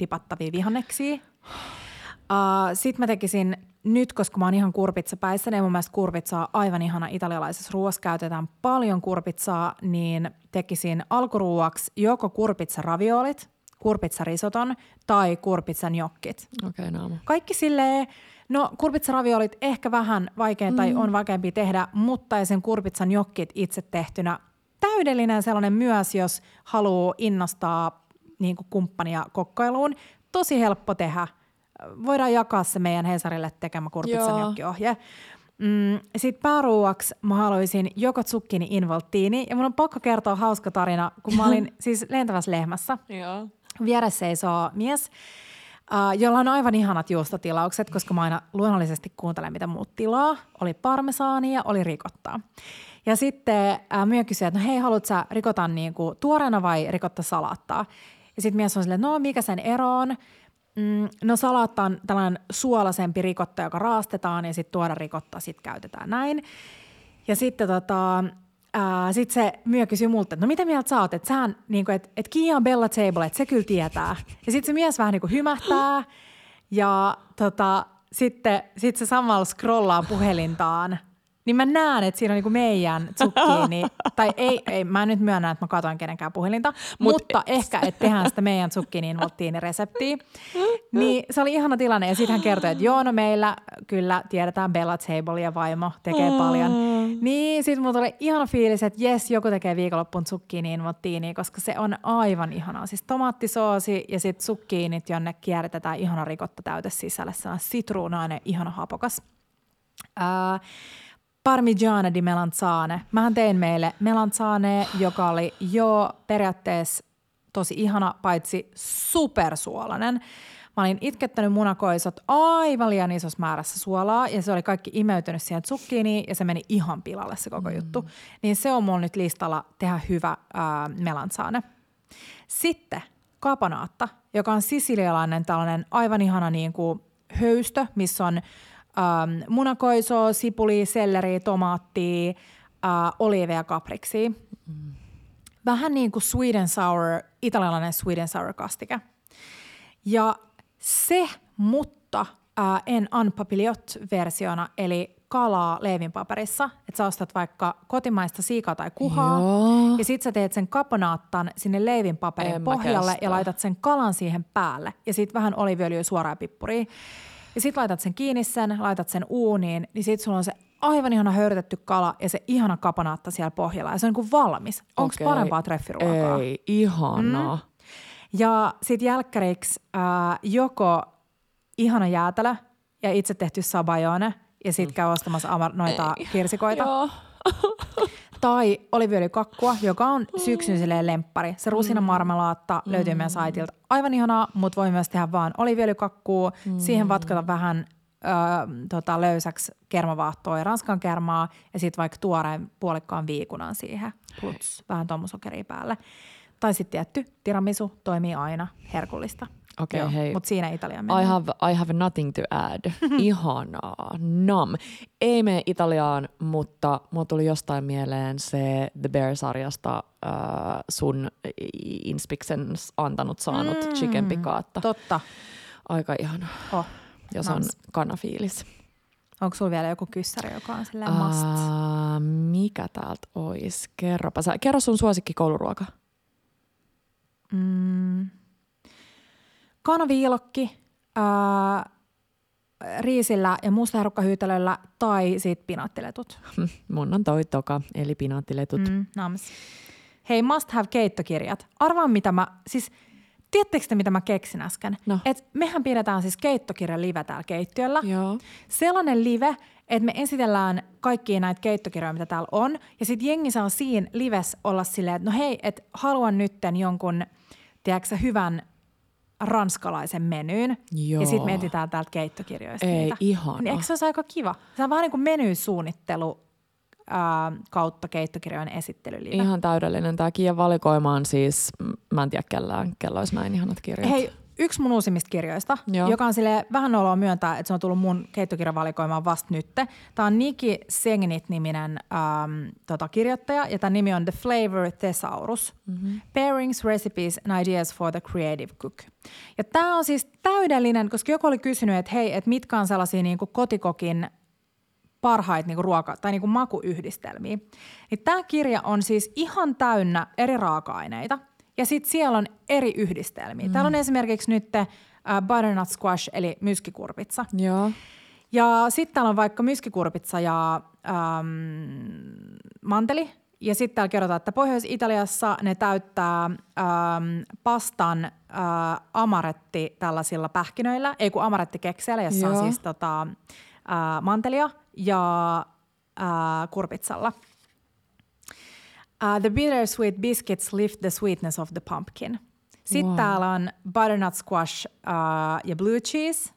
dipattavia vihanneksia. Uh, sitten mä tekisin nyt, koska mä oon ihan kurpitsapäissä, niin mun mielestä kurpitsaa aivan ihana italialaisessa ruoassa. Käytetään paljon kurpitsaa, niin tekisin alkuruuaksi joko kurpitsaraviolit, kurpitsarisoton tai kurpitsanjokkit. Okei, okay, naama. Kaikki silleen, no kurpitsaraviolit ehkä vähän vaikein tai on vaikeampi tehdä, mutta ja sen kurpitsan jokkit itse tehtynä täydellinen sellainen myös, jos haluaa innostaa niin kuin kumppania kokkailuun. Tosi helppo tehdä. Voidaan jakaa se meidän Hesarille tekemä kurpitsan Joo. jokkiohje. Mm, Sitten pääruuaksi mä haluaisin joko zucchini involtiini. Ja mun on pakko kertoa hauska tarina, kun mä olin siis lentävässä lehmässä Joo. Vieressä seisoo mies, uh, jolla on aivan ihanat juustotilaukset, koska mä aina luonnollisesti kuuntelen, mitä muut tilaa. Oli parmesaania, oli rikottaa. Ja sitten uh, myö kysyi, että no hei, haluatko sä rikota niinku tuoreena vai rikotta salaattaa? Ja sitten mies on silleen, no mikä sen ero on? Mm, no salaatta on tällainen suolaisempi rikotta, joka raastetaan ja sitten tuoda rikotta sitten käytetään näin. Ja sitten tota, sitten se myö kysyi multa, että no mitä mieltä sä oot, että sähän, niin kuin, että, että Kia on Bella Table, että se kyllä tietää. Ja sitten se mies vähän niin kuin hymähtää ja tota, sitten sit se samalla scrollaa puhelintaan – niin mä näen, että siinä on niinku meidän zucchini, tai ei, ei, mä en nyt myönnä, että mä katoin kenenkään puhelinta, Mut mutta et. ehkä, että tehdään sitä meidän zucchiniin reseptiä. Niin se oli ihana tilanne, ja sitten hän kertoi, että joo, no meillä kyllä tiedetään Bella Table ja vaimo tekee paljon. Niin sitten mulla tuli ihana fiilis, että jes, joku tekee viikonloppun zucchiniin motiiniin, koska se on aivan ihanaa. Siis tomaattisoosi ja sitten zucchiinit, jonne kierrätetään ihana rikotta täyte sisällä. Se on sitruunainen, ihana hapokas. Uh, Parmigiana di melanzane. Mähän tein meille melanzane, joka oli jo periaatteessa tosi ihana, paitsi supersuolainen. Mä olin itkettänyt munakoisot aivan liian isossa määrässä suolaa ja se oli kaikki imeytynyt siihen zucchiniin ja se meni ihan pilalle se koko mm. juttu. Niin se on mulla nyt listalla tehdä hyvä ää, melanzane. Sitten kapanaatta, joka on sisilialainen tällainen aivan ihana niin kuin höystö, missä on ähm, munakoisoa, sipuli, selleri, tomaattia, äh, oliiveja, kapriksi. Mm. Vähän niin kuin sweet and sour, italialainen sweet and sour kastike. Ja se, mutta äh, en unpapillot-versiona, eli kalaa leivinpaperissa, että sä ostat vaikka kotimaista siikaa tai kuhaa, Joo. ja sit sä teet sen kaponaattan sinne leivinpaperin en pohjalle ja laitat sen kalan siihen päälle, ja sit vähän oliviöljyä suoraan pippuria. Ja sit laitat sen kiinni sen, laitat sen uuniin, niin sit sulla on se aivan ihana höyrytetty kala ja se ihana kapanaatta siellä pohjalla. Ja se on niin kuin valmis. Onko okay. parempaa treffiruokaa? Ei, ihanaa. Mm. Ja sit jälkkäriksi äh, joko ihana jäätelö ja itse tehty sabajone ja sit mm. käy ostamassa noita Ei. kirsikoita. Joo. Tai oliviöljykakkua, joka on syksyn silleen lemppari. Se rusinamarmelaatta mm. löytyy meidän saitilta. Aivan ihanaa, mutta voi myös tehdä vaan oliviöljykakkua. Mm. Siihen vatkata vähän ö, tota, löysäksi kermavaahtoa ja ranskan kermaa ja sitten vaikka tuoreen puolikkaan viikunan siihen. Plus vähän tommusokeria päälle. Tai sitten tietty tiramisu toimii aina herkullista. Okei, okay, hei. Mutta siinä Italia I have, I have nothing to add. Ihanaa. Nam. Ei mene Italiaan, mutta mulla tuli jostain mieleen se The Bear-sarjasta äh, sun Inspiksen antanut saanut mm, chicken pikaatta. Totta. Aika ihana. Oh, jos nice. on kanafiilis. Onko sulla vielä joku kyssäri, joka on silleen must? Uh, mikä täältä olisi? Kerropa. Kerro sun suosikki kouluruoka. Mm, kanaviilokki ää, riisillä ja mustaherukkahyytelöllä tai sit pinaattiletut. Mun on toi toka, eli pinaattiletut. Mm, nams. Hei, must have keittokirjat. Arvaan mitä mä, siis Tiedättekö te, mitä mä keksin äsken? No. Et mehän pidetään siis keittokirjan live täällä keittiöllä. Joo. Sellainen live, että me esitellään kaikkia näitä keittokirjoja, mitä täällä on. Ja sitten jengi saa siinä lives olla silleen, että no hei, että haluan nytten jonkun, tiedätkö, hyvän ranskalaisen menyyn. Joo. Ja sitten me etsitään täältä keittokirjoista Ei, niitä. ihana. Niin eikö se olisi aika kiva? Se on vähän niin kuin menysuunnittelu ää, kautta keittokirjojen esittelyliive. Ihan täydellinen. Tämä Kiian valikoima on siis, mä en tiedä kellään, kello olisi näin ihanat kirjat. Hei, yksi mun uusimmista kirjoista, Joo. joka on sille vähän oloa myöntää, että se on tullut mun keittokirjavalikoimaan vast nytte. Tämä on Niki Sengnit-niminen ähm, tota, kirjoittaja ja tämä nimi on The Flavor Thesaurus. Mm-hmm. Pairings, Recipes and Ideas for the Creative Cook. Ja tämä on siis täydellinen, koska joku oli kysynyt, että hei, että mitkä on sellaisia niin kuin kotikokin parhaita niin ruoka- tai niin kuin makuyhdistelmiä. Niin tämä kirja on siis ihan täynnä eri raaka-aineita – ja sitten siellä on eri yhdistelmiä. Mm. Täällä on esimerkiksi nyt uh, butternut squash, eli myskikurpitsa. Joo. Ja sitten täällä on vaikka myskikurpitsa ja ähm, manteli. Ja sitten täällä kerrotaan, että Pohjois-Italiassa ne täyttää ähm, pastan äh, amaretti tällaisilla pähkinöillä, ei kun amarettikekseillä, jossa Joo. on siis tota, äh, mantelia ja äh, kurpitsalla – Uh, the bittersweet biscuits lift the sweetness of the pumpkin. Sitten wow. täällä on butternut squash uh, ja blue cheese.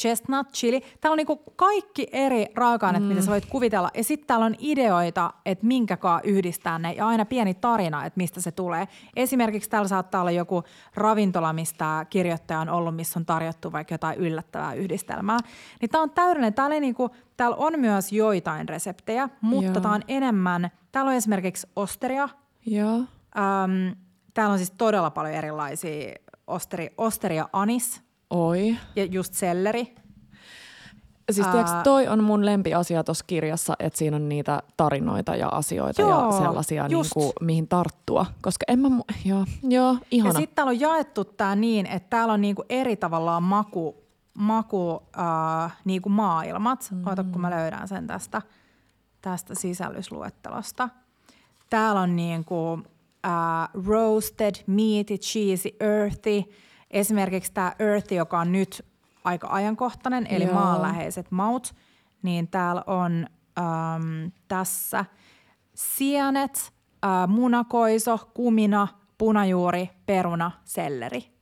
Chestnut, chili. Täällä on niinku kaikki eri raaka-aineet, mm. mitä sä voit kuvitella. Ja sitten täällä on ideoita, että minkäkaan yhdistää ne. Ja aina pieni tarina, että mistä se tulee. Esimerkiksi täällä saattaa olla joku ravintola, mistä kirjoittaja on ollut, missä on tarjottu vaikka jotain yllättävää yhdistelmää. Niin tää on täydellinen. Täällä, niinku, täällä on myös joitain reseptejä, mutta tää on enemmän. Täällä on esimerkiksi osteria. Joo. Öm, täällä on siis todella paljon erilaisia osteri, osteria anis Oi. ja just selleri. Siis tiiäks, toi on mun lempiasia tuossa kirjassa, että siinä on niitä tarinoita ja asioita Joo, ja sellaisia, just. niinku, mihin tarttua. Koska en mä, mu- joo, joo, Ja ihana. sitten täällä on jaettu tämä niin, että täällä on niinku eri tavallaan maku, maku äh, niinku maailmat. Mm. Oota, kun mä löydän sen tästä, tästä sisällysluettelosta. Täällä on niinku äh, roasted, meaty, cheesy, earthy. Esimerkiksi tämä earthy, joka on nyt aika ajankohtainen, eli Joo. maanläheiset maut, niin täällä on äm, tässä sienet, äh, munakoiso, kumina, punajuuri, peruna, selleri.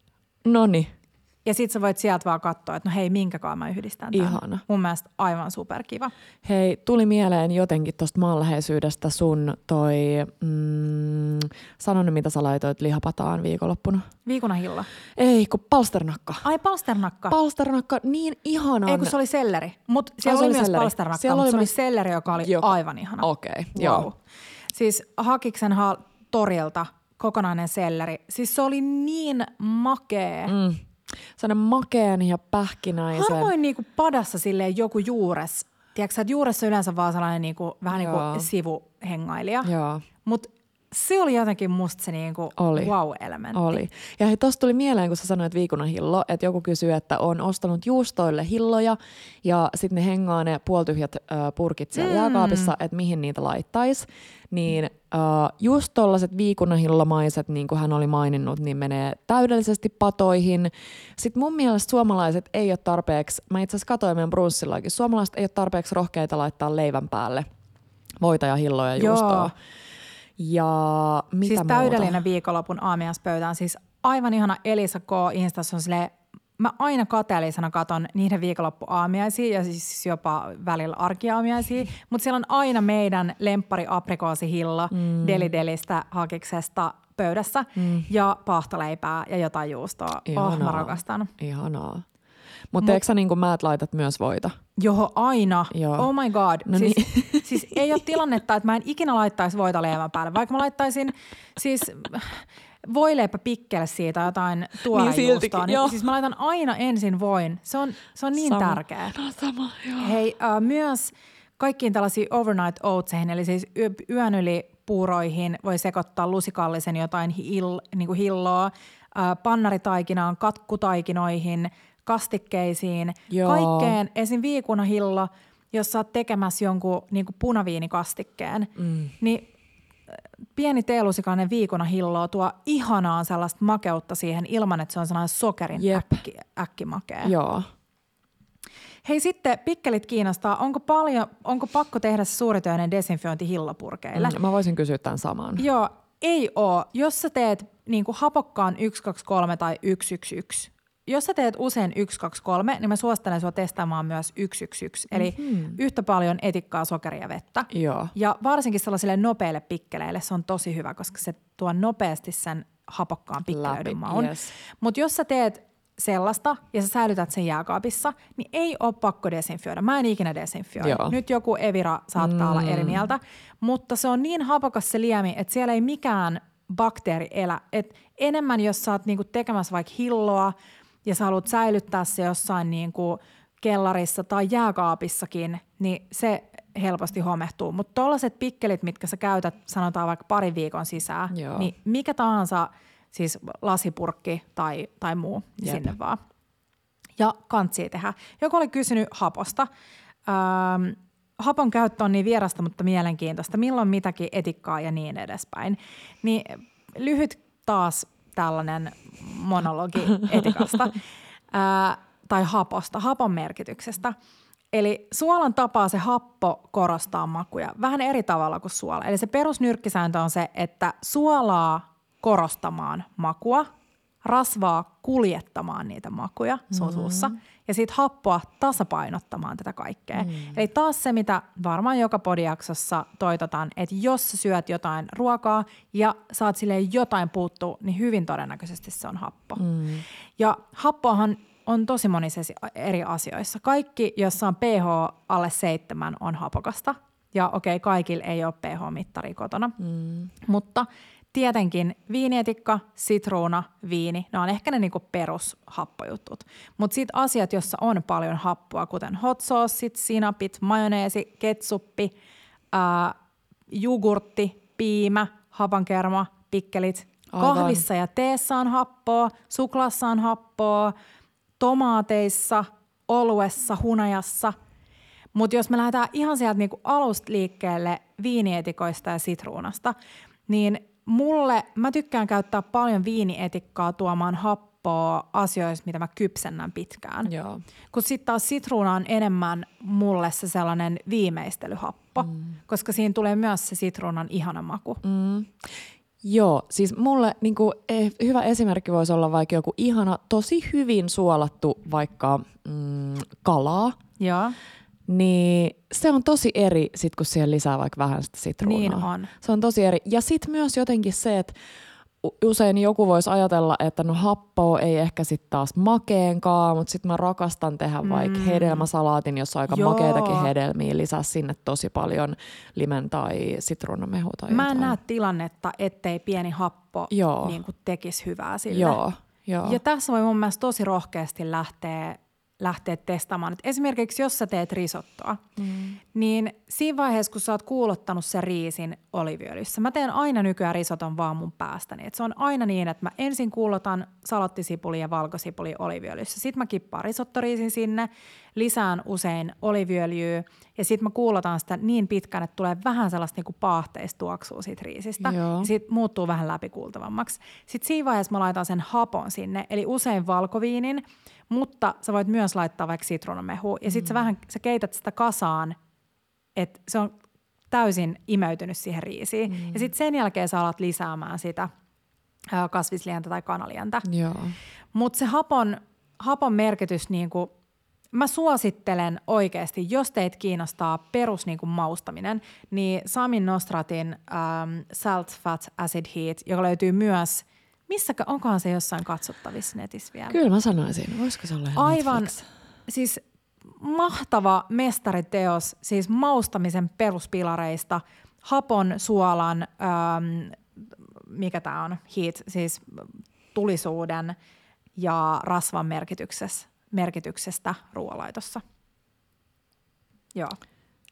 Noni, Ja sit sä voit sieltä vaan katsoa, että no hei, minkäkaan mä yhdistän tämän. Ihana. Mun mielestä aivan superkiva. hei, tuli mieleen jotenkin tuosta maanläheisyydestä sun toi, mm, sano nyt mitä sä laitoit lihapataan viikonloppuna. Viikunahilla. Ei, kun palsternakka. Ai palsternakka. Palsternakka, niin ihanan. Ei kun se oli selleri. Ai, siellä se oli oli myös selleri. palsternakka, Siellä mutta oli se oli myös- selleri, joka oli Joo. aivan ihana. Okei, joo. Siis Hakiksen ha- torilta kokonainen selleri. Siis se oli niin makee. Mm. Sellainen makeen ja pähkinäisen. Harvoin niinku padassa silleen joku juures. Tiedätkö että juuressa on yleensä vaan sellainen niinku, vähän niin kuin sivuhengailija. Joo. Mutta se oli jotenkin musta se niinku Oli. wow-elementti. Oli. Ja hei, tosta tuli mieleen, kun sä sanoit viikunahillo, että joku kysyy, että on ostanut juustoille hilloja ja sitten ne hengaa ne puoltyhjät ö, purkit siellä mm. jääkaapissa, että mihin niitä laittaisi. Niin ö, just tollaset viikunahillomaiset, niin kuin hän oli maininnut, niin menee täydellisesti patoihin. Sitten mun mielestä suomalaiset ei ole tarpeeksi, mä itse asiassa katsoin meidän brunssillakin, suomalaiset ei ole tarpeeksi rohkeita laittaa leivän päälle voita ja hilloja Joo. juustoa. Ja mitä siis muuta? täydellinen viikonlopun aamiaispöytään. Siis aivan ihana Elisa K. Instassa on silleen, mä aina kateellisena katon niiden viikonloppuaamiaisia ja siis jopa välillä arkiaamiaisia, mutta siellä on aina meidän lemppari aprikoosihilla mm. delidelistä hakiksesta pöydässä mm. ja pahtaleipää ja jotain juustoa. Oh, mä Ihanaa. rakastan. Ihanaa. Mutta Mut, eikö sä niin kuin määt laitat myös voita? Joo, aina. Joo. Oh my god. No siis, niin. siis ei ole tilannetta, että mä en ikinä laittaisi voita leivän päälle. Vaikka mä laittaisin siis voileipä pikkele siitä jotain tuorejuustoa, niin, joo. siis mä laitan aina ensin voin. Se on, se on niin Sama. tärkeä. No sama, joo. Hei, äh, myös kaikkiin tällaisiin overnight oatseihin, eli siis yö, yön yli puuroihin voi sekoittaa lusikallisen jotain hill, niin kuin hilloa, äh, pannaritaikinaan, katkutaikinoihin, kastikkeisiin, Joo. kaikkeen, esim. viikunahillo, jos sä oot tekemässä jonkun niin kuin punaviinikastikkeen, mm. niin äh, pieni teelusikainen viikunahilloa tuo ihanaa sellaista makeutta siihen ilman, että se on sellainen sokerin Jep. äkki, äkkimakea. Joo. Hei sitten, pikkelit kiinnostaa. Onko, paljon, onko pakko tehdä se suuritöinen desinfiointi hillopurkeille? Mm. Mm, Mä voisin kysyä tämän saman. Joo, ei oo. Jos sä teet niin kuin hapokkaan 123 tai 111, jos sä teet usein 123, niin mä suosittelen sua testaamaan myös 111, eli mm-hmm. yhtä paljon etikkaa, sokeria ja vettä. Joo. Ja varsinkin sellaisille nopeille pikkeleille se on tosi hyvä, koska se tuo nopeasti sen hapokkaan pikkeleiden Läpi, maun. yes. Mutta jos sä teet sellaista ja sä säilytät sen jääkaapissa, niin ei ole pakko desinfioida. Mä en ikinä desinfioi. Joo. Nyt joku Evira saattaa mm. olla eri mieltä, mutta se on niin hapokas se liemi, että siellä ei mikään bakteeri elä. Et enemmän, jos sä oot niinku tekemässä vaikka hilloa ja sä haluat säilyttää se jossain niinku kellarissa tai jääkaapissakin, niin se helposti homehtuu. Mutta tollaiset pikkelit, mitkä sä käytät, sanotaan vaikka parin viikon sisään, Joo. niin mikä tahansa siis lasipurkki tai, tai muu Jep. sinne vaan. Ja kantsia tehdä. Joku oli kysynyt haposta. Ähm, hapon käyttö on niin vierasta, mutta mielenkiintoista. Milloin mitäkin etikkaa ja niin edespäin. Niin lyhyt taas tällainen monologi etikasta ää, tai haposta, hapon merkityksestä. Eli suolan tapaa se happo korostaa makuja vähän eri tavalla kuin suola. Eli se perusnyrkkisääntö on se, että suolaa korostamaan makua rasvaa kuljettamaan niitä makuja sun mm-hmm. suussa ja sitten happoa tasapainottamaan tätä kaikkea. Mm. Eli taas se, mitä varmaan joka podiaksossa toitotaan, että jos sä syöt jotain ruokaa ja saat sille jotain puuttuu, niin hyvin todennäköisesti se on happo. Mm. Ja happoahan on tosi monissa eri asioissa. Kaikki, jossa on pH alle seitsemän, on hapokasta. Ja okei, okay, kaikilla ei ole pH-mittari kotona. Mm. Mutta tietenkin viinietikka, sitruuna, viini, ne on ehkä ne niinku perushappojutut. Mutta sitten asiat, joissa on paljon happoa, kuten hot sauceit, sinapit, majoneesi, ketsuppi, ää, jogurtti, piimä, hapankerma, pikkelit. Aivan. Kahvissa ja teessä on happoa, suklaassa on happoa, tomaateissa, oluessa, hunajassa. Mutta jos me lähdetään ihan sieltä niinku alusta liikkeelle viinietikoista ja sitruunasta, niin mulle, mä tykkään käyttää paljon viinietikkaa tuomaan happoa asioissa, mitä mä kypsennän pitkään. Joo. Kun sitten taas sitruuna on enemmän mulle se sellainen viimeistelyhappo, mm. koska siinä tulee myös se sitruunan ihana maku. Mm. Joo, siis mulle niin kuin, eh, hyvä esimerkki voisi olla vaikka joku ihana, tosi hyvin suolattu vaikka mm, kalaa. Joo niin se on tosi eri sit, kun siihen lisää vaikka vähän sitä sitruunaa. Niin on. Se on tosi eri. Ja sitten myös jotenkin se, että usein joku voisi ajatella, että no happo ei ehkä sitten taas makeenkaan, mutta sitten mä rakastan tehdä mm. vaikka hedelmäsalaatin, jossa on aika Joo. makeitakin hedelmiä, lisää sinne tosi paljon limen tai sitruunamehua tai Mä en näe tilannetta, ettei pieni happo niin tekisi hyvää sille. Joo. Joo. Ja tässä voi mun mielestä tosi rohkeasti lähteä lähteä testaamaan. Et esimerkiksi jos sä teet risottoa, mm. niin siinä vaiheessa, kun sä oot kuulottanut sen riisin oliviöljyssä, mä teen aina nykyään risoton vaan mun päästäni. Et se on aina niin, että mä ensin kuulotan salattisipuli ja valkosipuli oliviöljyssä. Sitten mä kippaan risottoriisin sinne, lisään usein oliviöljyä ja sitten mä kuulotan sitä niin pitkään, että tulee vähän sellaista niinku paahteista tuoksua siitä riisistä. Joo. Ja sitten muuttuu vähän läpikuultavammaksi. Sitten siinä vaiheessa mä laitan sen hapon sinne, eli usein valkoviinin, mutta sä voit myös laittaa vaikka sitruunamehua ja sitten mm. sä vähän sä keität sitä kasaan, että se on täysin imeytynyt siihen riisiin. Mm. Ja sitten sen jälkeen sä alat lisäämään sitä kasvislientä tai kanalientä. Mutta se hapon, hapon merkitys, niin kuin, mä suosittelen oikeasti, jos teitä kiinnostaa perus niin kuin maustaminen, niin Samin Nostratin um, Salt, Fat, Acid, Heat, joka löytyy myös – missä, onkohan se jossain katsottavissa netissä vielä? Kyllä mä sanoisin. Voisiko se olla Aivan, Netflix? siis mahtava mestariteos, siis maustamisen peruspilareista, hapon, suolan, ähm, mikä tämä on, heat, siis tulisuuden ja rasvan merkityksestä, merkityksestä ruoanlaitossa. Joo,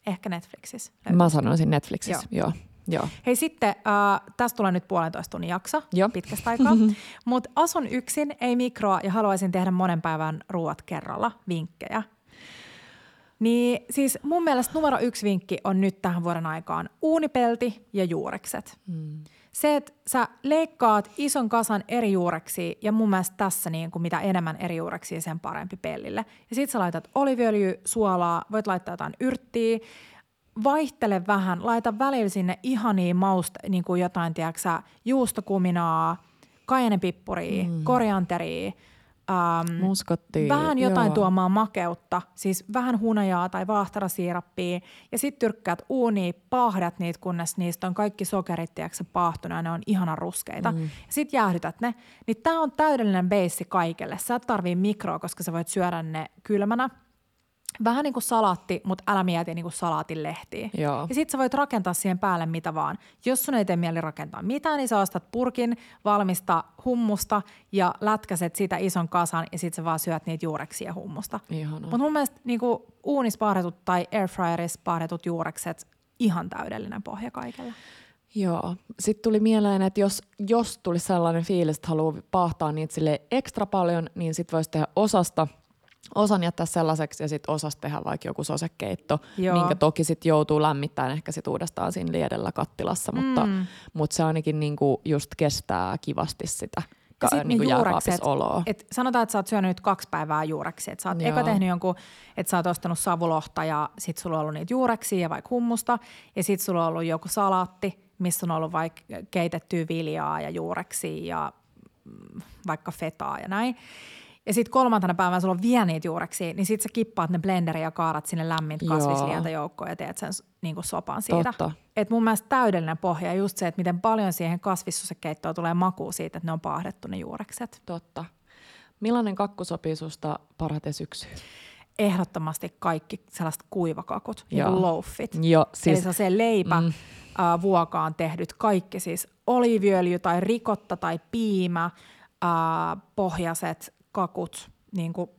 ehkä Netflixissä. Löytyy. Mä sanoisin Netflixissä, joo. joo. Joo. Hei sitten, äh, tästä tulee nyt puolentoista tunnin jakso Joo. pitkästä aikaa, mutta asun yksin, ei mikroa ja haluaisin tehdä monen päivän ruuat kerralla, vinkkejä. Niin siis mun mielestä numero yksi vinkki on nyt tähän vuoden aikaan uunipelti ja juurekset. Mm. Se, että sä leikkaat ison kasan eri juureksi ja mun mielestä tässä niin kuin mitä enemmän eri juureksia, sen parempi pellille. Ja sit sä laitat oliviöljy, suolaa, voit laittaa jotain yrttiä, vaihtele vähän, laita välillä sinne ihania mausta, niin kuin jotain, tiedätkö juustokuminaa, kajanepippuria, mm. korianteria, Muskottia, vähän jotain joo. tuomaan makeutta, siis vähän hunajaa tai vaahtarasiirappia ja sitten tyrkkäät uuniin, pahdat niitä, kunnes niistä on kaikki sokerit tiedätkö, paahtunut ja ne on ihana ruskeita. Mm. Sitten jäähdytät ne. Niin tämä on täydellinen beissi kaikelle. Sä et tarvii mikroa, koska sä voit syödä ne kylmänä vähän niin kuin salaatti, mutta älä mieti niin kuin salaatin lehtiä. Joo. Ja sit sä voit rakentaa siihen päälle mitä vaan. Jos sun ei tee mieli rakentaa mitään, niin sä ostat purkin valmista hummusta ja lätkäset sitä ison kasan ja sit sä vaan syöt niitä juureksia ja hummusta. Mutta mun mielestä niin kuin uunis tai airfryerissa pahdetut juurekset, ihan täydellinen pohja kaikelle. Joo. Sitten tuli mieleen, että jos, jos tuli sellainen fiilis, että haluaa pahtaa niitä sille ekstra paljon, niin sitten voisi tehdä osasta – osan jättää sellaiseksi ja sitten osas tehdä vaikka joku sosekeitto, Joo. minkä toki sitten joutuu lämmittämään ehkä sit uudestaan siinä liedellä kattilassa, mutta, mm. mutta se ainakin niinku just kestää kivasti sitä ja sit niin juurekset, et sanotaan, että sä oot syönyt nyt kaksi päivää juureksi. Että sä oot Joo. eka tehnyt jonkun, että sä oot ostanut savulohta ja sit sulla on ollut niitä juureksia ja vaikka hummusta. Ja sit sulla on ollut joku salaatti, missä on ollut vaikka keitettyä viljaa ja juureksia ja mm, vaikka fetaa ja näin. Ja sitten kolmantena päivänä sulla on vielä niitä juureksia, niin sitten sä kippaat ne blenderiin ja kaadat sinne lämmintä kasvislientä joukkoon ja teet sen niin kuin sopan siitä. Totta. Et mun mielestä täydellinen pohja just se, että miten paljon siihen kasvissusekeittoon tulee makuu siitä, että ne on paahdettu ne juurekset. Totta. Millainen kakku sopii susta parhaiten syksyyn? Ehdottomasti kaikki sellaiset kuivakakut, niin kuin loafit. Joo, siis, Eli se leipä, mm. uh, vuokaan tehdyt kaikki siis oliiviöljy tai rikotta tai piimä, uh, pohjaset kakut, niin kuin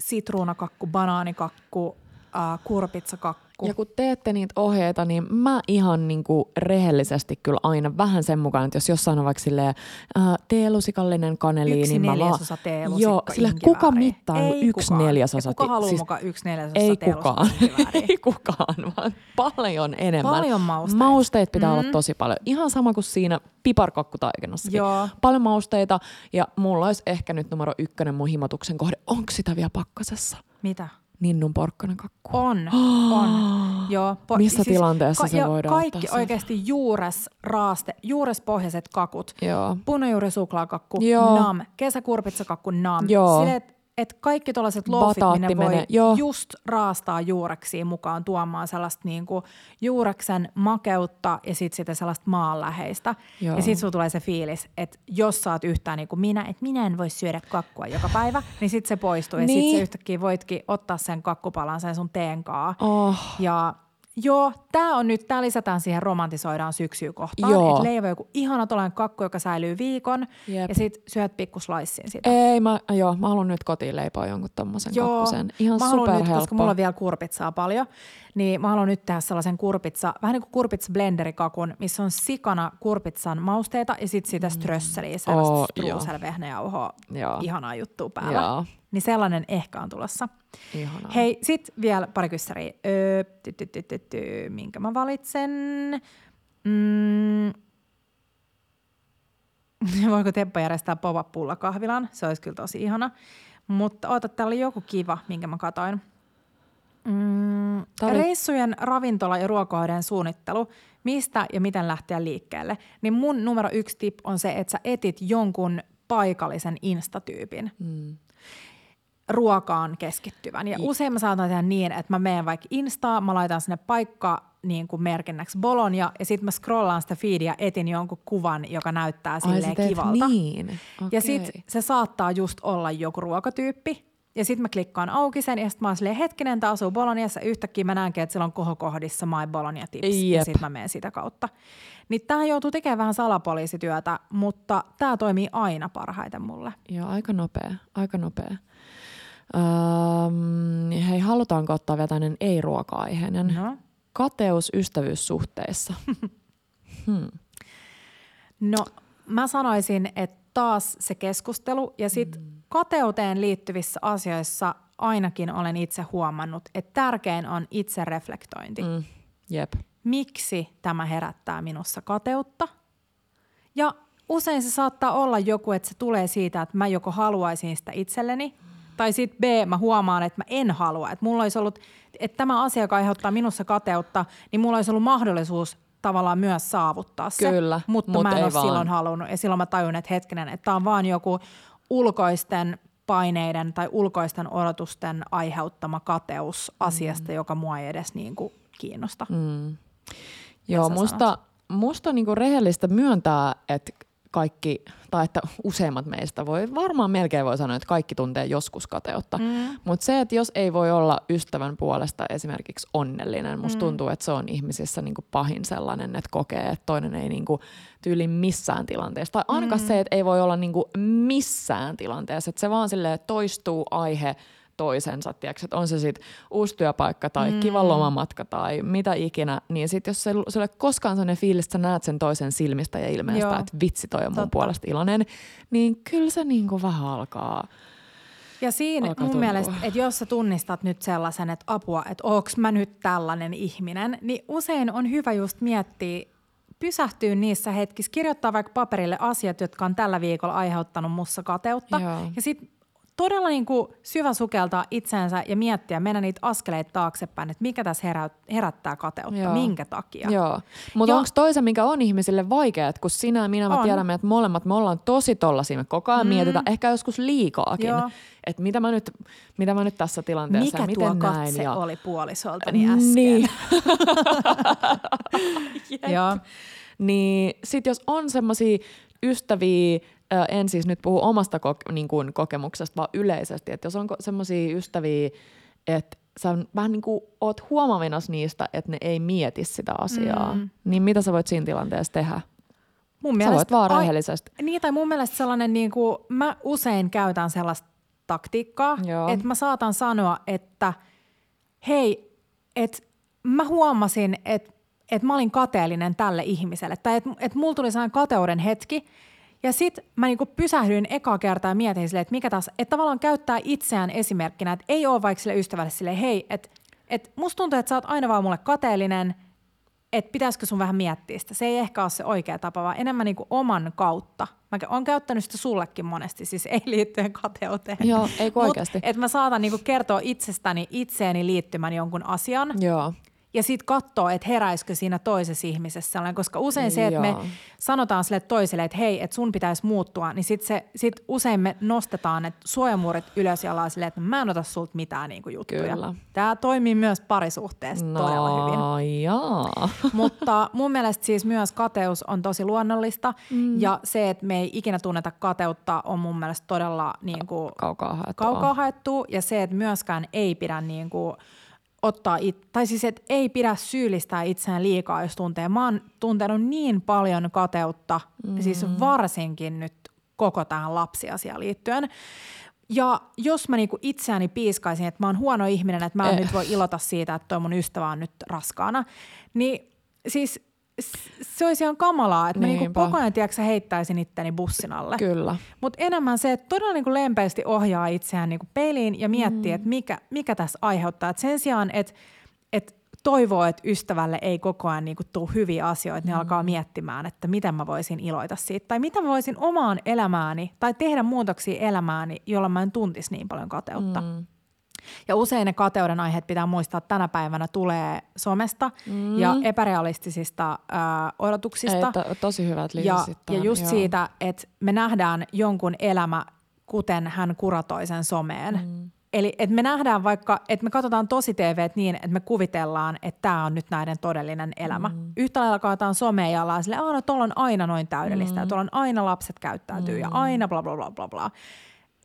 sitruunakakku, banaanikakku, äh, kurpitsakakku. Ja kun teette niitä ohjeita, niin mä ihan niin kuin rehellisesti kyllä aina vähän sen mukaan, että jos jossain on vaikka silleen, äh, teelusikallinen kaneli, yksi niin mä neljäsosa teelusikka Joo, sille kuka mittaa ei yksi kukaan. neljäsosa? Ja kuka haluaa siis, mukaan yksi neljäsosa Ei kukaan. ei kukaan, vaan paljon enemmän. Paljon mausteita. Mausteet pitää mm. olla tosi paljon. Ihan sama kuin siinä piparkakkutaikinnassakin. Joo. Paljon mausteita ja mulla olisi ehkä nyt numero ykkönen mun himotuksen kohde. Onko sitä vielä pakkasessa? Mitä? Ninnun porkkanakakku. On, on. Joo, po- Missä siis tilanteessa se jo, voidaan Kaikki ottaa oikeasti juures, raaste, juurespohjaiset kakut. Joo. Punajuurisuklaakakku, Joo. nam. Kesäkurpitsakakku, nam. Joo. Sille, et, et kaikki tuollaiset loafit, minne voi menee, joo. just raastaa juureksiin mukaan tuomaan sellaista niinku juureksen makeutta ja sitten sitä sellaista maanläheistä. Joo. Ja sitten sulla tulee se fiilis, että jos sä oot yhtään niin kuin minä, että minä en voi syödä kakkua joka päivä, niin sitten se poistuu. Ja Niin. sitten sä yhtäkkiä voitkin ottaa sen kakkupalan sen sun teenkaa. Oh. Ja joo, tämä on nyt, tämä lisätään siihen romantisoidaan syksyä kohtaan. Joo. Että leivä joku ihana tuollainen kakku, joka säilyy viikon. Jep. Ja sit syöt pikku slicein sitä. Ei, mä, joo, mä haluan nyt kotiin leipoa jonkun tommosen Joo, kakkusen. Ihan mä haluan nyt, koska mulla on vielä kurpitsaa paljon, niin mä haluan nyt tehdä sellaisen kurpitsa, vähän niin kuin kurpitsa blenderikakun, missä on sikana kurpitsan mausteita ja sitten sitä strösseliä, sellaista Oh, Joo. ihanaa juttua päällä. Joo. Niin sellainen ehkä on tulossa. Ihanaa. Hei, sit vielä pari kyssäriä. Öö, ty, ty, ty, ty, ty, minkä mä valitsen? Mm. Voiko Teppo järjestää pop kahvilan? Se olisi kyllä tosi ihana. Mutta oota, täällä oli joku kiva, minkä mä katoin. Mm, oli- Reissujen ravintola- ja ruokahoiden suunnittelu. Mistä ja miten lähteä liikkeelle? Niin mun numero yksi tip on se, että sä etit jonkun paikallisen instatyypin Mm. Ruokaan keskittyvän. Ja usein mä saatan tehdä niin, että mä menen vaikka Instaan, mä laitan sinne paikka niin kuin merkinnäksi Bologna, ja sitten mä scrollaan sitä feedia, etin jonkun kuvan, joka näyttää Ai silleen teet kivalta. niin. Ja Okei. sitten se saattaa just olla joku ruokatyyppi, ja sitten mä klikkaan auki sen, ja sitten mä oon silleen, hetkinen, tää asuu Bolognassa, yhtäkkiä mä näenkin, että siellä on kohokohdissa My Bologna Tips, ja Jep. sitten mä menen sitä kautta. Niin tähän joutuu tekemään vähän salapoliisityötä, mutta tämä toimii aina parhaiten mulle. Joo, aika nopea, aika nopea. Um, hei, halutaanko ottaa vielä tämmöinen ei-ruoka-aiheinen? No. Kateus ystävyyssuhteissa. hmm. No mä sanoisin, että taas se keskustelu ja sitten mm. kateuteen liittyvissä asioissa ainakin olen itse huomannut, että tärkein on itse reflektointi. Mm. Mm. Jep. Miksi tämä herättää minussa kateutta? Ja usein se saattaa olla joku, että se tulee siitä, että mä joko haluaisin sitä itselleni, tai sitten B, mä huomaan, että mä en halua. Että mulla olisi ollut, että tämä asia, joka aiheuttaa minussa kateutta, niin mulla olisi ollut mahdollisuus tavallaan myös saavuttaa se. Kyllä, mutta mut mä en ole vaan. silloin halunnut. Ja silloin mä tajun, että hetkinen, että tämä on vaan joku ulkoisten paineiden tai ulkoisten odotusten aiheuttama kateus asiasta, joka mua ei edes niin kuin kiinnosta. Mm. Joo, musta, musta on niinku rehellistä myöntää, että kaikki, tai että useimmat meistä voi, varmaan melkein voi sanoa, että kaikki tuntee joskus kateutta. Mm. Mutta se, että jos ei voi olla ystävän puolesta esimerkiksi onnellinen, musta mm. tuntuu, että se on ihmisissä niinku pahin sellainen, että kokee, että toinen ei niinku tyyli missään tilanteessa. Tai ainakaan mm. se, että ei voi olla niinku missään tilanteessa, että se vaan silleen toistuu aihe toisensa, tiedätkö, että on se sitten uusi työpaikka tai mm. kiva lomamatka tai mitä ikinä, niin sitten jos se, se ole koskaan sellainen fiilis, että sä näet sen toisen silmistä ja ilmeestä, Joo. että vitsi toi on mun Totta. puolesta iloinen, niin kyllä se niinku vähän alkaa. Ja siinä Alkaa mun tuntua. mielestä, että jos sä tunnistat nyt sellaisen, että apua, että onks mä nyt tällainen ihminen, niin usein on hyvä just miettiä, pysähtyä niissä hetkissä, kirjoittaa vaikka paperille asiat, jotka on tällä viikolla aiheuttanut mussa kateutta. Joo. Ja sitten todella niin kuin syvä sukeltaa itseensä ja miettiä, mennä niitä askeleita taaksepäin, että mikä tässä herä, herättää kateutta, Joo. minkä takia. Joo, mutta onko toisen, mikä on ihmisille vaikea, että kun sinä ja minä me tiedämme, että molemmat me ollaan tosi tollaisia, me koko ajan mm. mietitään, ehkä joskus liikaakin, että mitä mä, nyt, mitä mä nyt tässä tilanteessa, mikä miten tuo näin. katse ja... oli puolisoltani äsken. Niin. Joo. Niin sit jos on semmoisia ystäviä, en siis nyt puhu omasta koke- niin kuin kokemuksesta, vaan yleisesti, että jos on semmoisia ystäviä, että sä vähän niin kuin oot huomaavinasi niistä, että ne ei mieti sitä asiaa, mm. niin mitä sä voit siinä tilanteessa tehdä? Mun mielestä, sä voit vaan rehellisesti. Ai, niin, tai mun mielestä sellainen, niin kuin, mä usein käytän sellaista taktiikkaa, Joo. että mä saatan sanoa, että hei, että mä huomasin, että, että mä olin kateellinen tälle ihmiselle, tai että, että mulla tuli sellainen kateuden hetki, ja sitten mä niinku pysähdyin eka kertaa ja mietin sille, että mikä taas, että tavallaan käyttää itseään esimerkkinä, että ei ole vaikka sille ystävälle sille, hei, että et musta tuntuu, että sä oot aina vaan mulle kateellinen, että pitäisikö sun vähän miettiä sitä. Se ei ehkä ole se oikea tapa, vaan enemmän niinku oman kautta. Mä oon käyttänyt sitä sullekin monesti, siis ei liittyen kateuteen. Joo, ei oikeasti. Että mä saatan niinku kertoa itsestäni itseeni liittymän jonkun asian. Joo ja sitten katsoa, että heräisikö siinä toisessa ihmisessä sellainen, koska usein se, että me sanotaan sille toiselle, että hei, että sun pitäisi muuttua, niin sitten sit usein me nostetaan että suojamuurit ylös ja ollaan silleen, että mä en ota sulta mitään niinku juttuja. Kyllä. Tämä toimii myös parisuhteessa no, todella hyvin. Jaa. Mutta mun mielestä siis myös kateus on tosi luonnollista mm. ja se, että me ei ikinä tunneta kateutta on mun mielestä todella niin kuin, kaukaa haettu. Kaukaa haettu ja se, että myöskään ei pidä niin kuin, ottaa, it, tai siis että ei pidä syyllistää itseään liikaa, jos tuntee. Mä oon tuntenut niin paljon kateutta, mm. siis varsinkin nyt koko tähän lapsiasiaan liittyen. Ja jos mä niinku itseäni piiskaisin, että mä oon huono ihminen, että mä en eh. nyt voi ilota siitä, että toi mun ystävä on nyt raskaana, niin siis se olisi ihan kamalaa, että Niinpä. mä niinku koko ajan tiedätkö, heittäisin itteni bussin alle. Kyllä. Mutta enemmän se, että todella niinku lempeästi ohjaa itseään niinku peiliin ja miettii, mm. että mikä, mikä tässä aiheuttaa. Et sen sijaan, että et toivoo, että ystävälle ei koko ajan niinku tule hyviä asioita, niin mm. alkaa miettimään, että miten mä voisin iloita siitä. Tai mitä mä voisin omaan elämääni tai tehdä muutoksia elämääni, jolla mä en tuntisi niin paljon kateutta. Mm. Ja usein ne kateuden aiheet pitää muistaa, että tänä päivänä tulee somesta mm. ja epärealistisista äh, odotuksista. Ei, to, tosi hyvät ja, ja just Joo. siitä, että me nähdään jonkun elämä, kuten hän kuratoi sen someen. Mm. Eli että me nähdään vaikka, että me katsotaan tosi TV niin, että me kuvitellaan, että tämä on nyt näiden todellinen elämä. Mm. Yhtä lailla katsotaan somea ja ollaan silleen, että tuolla on aina noin täydellistä mm. ja tuolla on aina lapset käyttäytyy mm. ja aina bla bla bla bla bla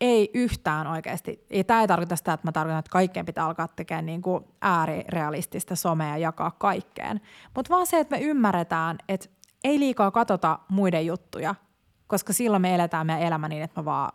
ei yhtään oikeasti. Ja tämä ei tarkoita sitä, että mä tarkoitan, että kaikkeen pitää alkaa tekemään niin kuin äärirealistista somea ja jakaa kaikkeen. Mutta vaan se, että me ymmärretään, että ei liikaa katota muiden juttuja, koska silloin me eletään meidän elämä niin, että me vaan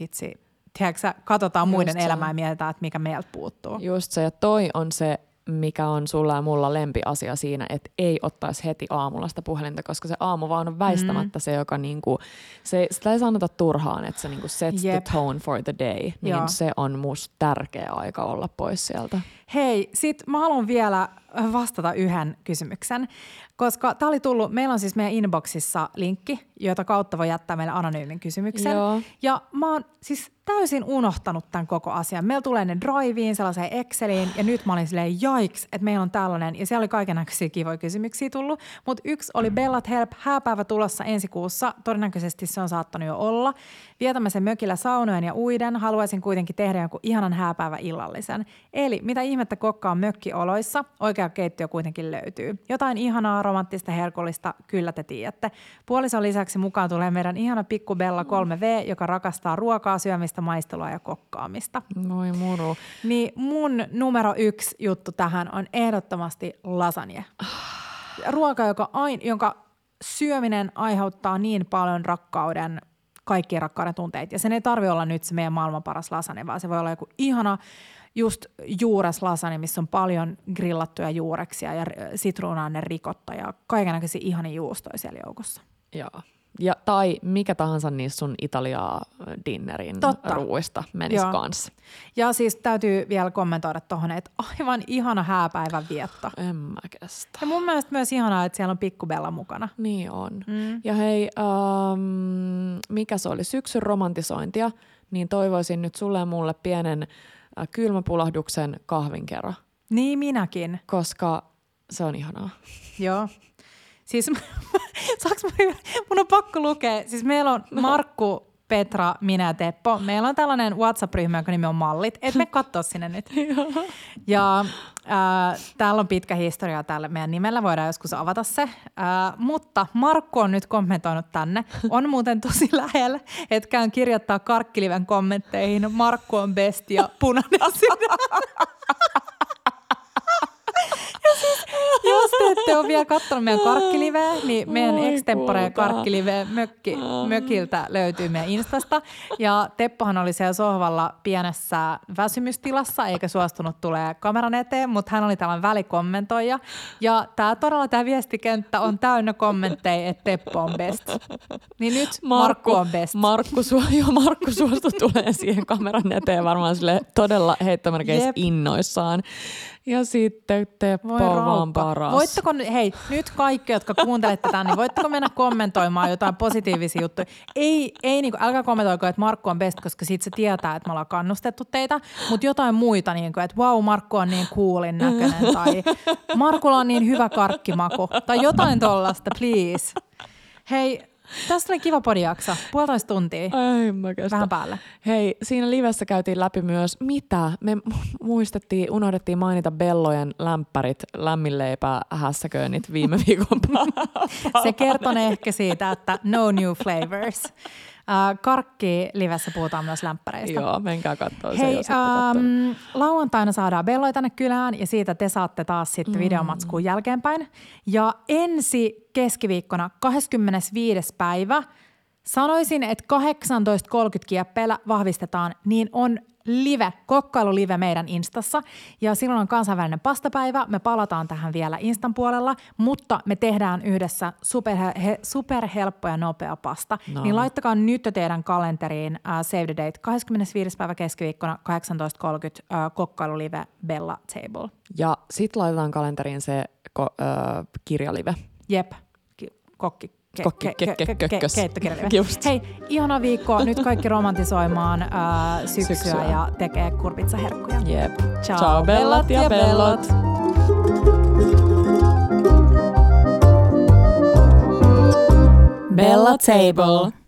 vitsi, tiedätkö, katsotaan Just muiden se. elämää ja mietitään, että mikä meiltä puuttuu. Just se, ja toi on se mikä on sulla ja mulla lempiasia siinä, että ei ottaisi heti aamulla sitä puhelinta, koska se aamu vaan on väistämättä mm. se, joka niinku, se, sitä ei sanota turhaan, että se niinku sets Jep. the tone for the day, niin Joo. se on musta tärkeä aika olla pois sieltä. Hei, sit mä haluan vielä vastata yhden kysymyksen, koska tämä oli tullut, meillä on siis meidän inboxissa linkki, jota kautta voi jättää meille anonyymin kysymyksen. Joo. Ja mä oon siis täysin unohtanut tämän koko asian. Meillä tulee ne driveen, sellaiseen Exceliin, ja nyt mä olin silleen jaiks, että meillä on tällainen. Ja siellä oli kaikenlaisia kivoja kysymyksiä tullut. Mutta yksi oli Bellat Help, hääpäivä tulossa ensi kuussa. Todennäköisesti se on saattanut jo olla. Vietämme sen mökillä saunojen ja uiden. Haluaisin kuitenkin tehdä jonkun ihanan hääpäivä illallisen. Eli mitä ihmettä kokkaa mökkioloissa, oikea keittiö kuitenkin löytyy. Jotain ihanaa, romanttista, herkullista, kyllä te tiedätte. Puolison lisäksi mukaan tulee meidän ihana pikku Bella 3V, joka rakastaa ruokaa, syömistä, maistelua ja kokkaamista. Noi muru. Niin mun numero yksi juttu tähän on ehdottomasti lasagne. Ruoka, joka ain, jonka syöminen aiheuttaa niin paljon rakkauden – kaikkien rakkauden tunteita. Ja sen ei tarvi olla nyt se meidän maailman paras lasane, vaan se voi olla joku ihana just juures lasane, missä on paljon grillattuja juureksia ja sitruunainen rikotta ja kaikenlaisia ihania juustoja siellä joukossa. Joo. Ja, tai mikä tahansa niistä sun Italiaa dinnerin Totta. ruuista menisi Joo. kanssa. Ja siis täytyy vielä kommentoida tuohon, että aivan ihana hääpäivän vietto. En mä kestä. Ja mun mielestä myös ihanaa, että siellä on pikkubella mukana. Niin on. Mm. Ja hei, um, mikä se oli? Syksyn romantisointia. niin toivoisin nyt sulle ja mulle pienen kylmäpulahduksen kahvin kerran, Niin minäkin. koska se on ihanaa. Joo. Siis saaks mä, mun on pakko lukea. Siis meillä on Markku, Petra, minä ja Teppo. Meillä on tällainen WhatsApp-ryhmä, joka nimi on Mallit. Et me katsoa sinne nyt. Ja äh, täällä on pitkä historia tällä meidän nimellä, voidaan joskus avata se. Äh, mutta Markku on nyt kommentoinut tänne. On muuten tosi lähellä, että käyn kirjoittaa Karkkiliven kommentteihin. Markku on best ja punainen Jos te ette ole vielä katsonut meidän karkkiliveä, niin meidän Oi extempore karkkilive mökki, mökiltä löytyy meidän Instasta. Ja Teppohan oli siellä sohvalla pienessä väsymystilassa, eikä suostunut tulee kameran eteen, mutta hän oli tällainen välikommentoija. Ja tämä todella tämä viestikenttä on täynnä kommentteja, että Teppo on best. Niin nyt Markku, on best. Markku, su- joo, Markku suostui tulee siihen kameran eteen varmaan sille todella heittomerkeissä Jep. innoissaan. Ja sitten Teppo Voi raukka. paras. Voitteko, hei, nyt kaikki, jotka kuuntelette tämän, niin voitteko mennä kommentoimaan jotain positiivisia juttuja? Ei, ei niin kuin, älkää kommentoiko, että Markku on best, koska sit se tietää, että me ollaan kannustettu teitä, mutta jotain muita, niin kuin, että wow, Markku on niin coolin näköinen, tai Markulla on niin hyvä karkkimaku, tai jotain tollasta, please. Hei, tästä oli kiva podijakso, puolitoista tuntia, Ai, mä kestä. vähän päälle. Hei, siinä livessä käytiin läpi myös, mitä me mu- muistettiin, unohdettiin mainita Bellojen lämpärit, lämminleipää, hässäköönnit viime viikon Se kertoo ehkä siitä, että no new flavors. Uh, karkki livessä puhutaan myös lämpäreistä. Joo, menkää katsoa se, Hei, jos kattonut. ähm, lauantaina saadaan belloja tänne kylään ja siitä te saatte taas sitten mm. videomatskuun jälkeenpäin. Ja ensi keskiviikkona 25. päivä, sanoisin, että 18.30 kieppeillä vahvistetaan, niin on live, kokkailulive meidän Instassa. Ja silloin on kansainvälinen pastapäivä. Me palataan tähän vielä Instan puolella, mutta me tehdään yhdessä super, he, superhelppo ja nopea pasta. No. Niin laittakaa nyt jo teidän kalenteriin uh, save the date 25. päivä keskiviikkona 18.30 uh, kokkailulive Bella Table. Ja sit laitetaan kalenteriin se ko- ö, kirjalive. Jep, Ki- kokki. Kokki- ke- ke- ke- ke-. Hei, ihana viikko. Nyt kaikki romantisoimaan syksyä, Syksyä. ja tekee kurpitsaherkkuja. Jep. Ciao, Ciao bellat ja bellot. Bella Table.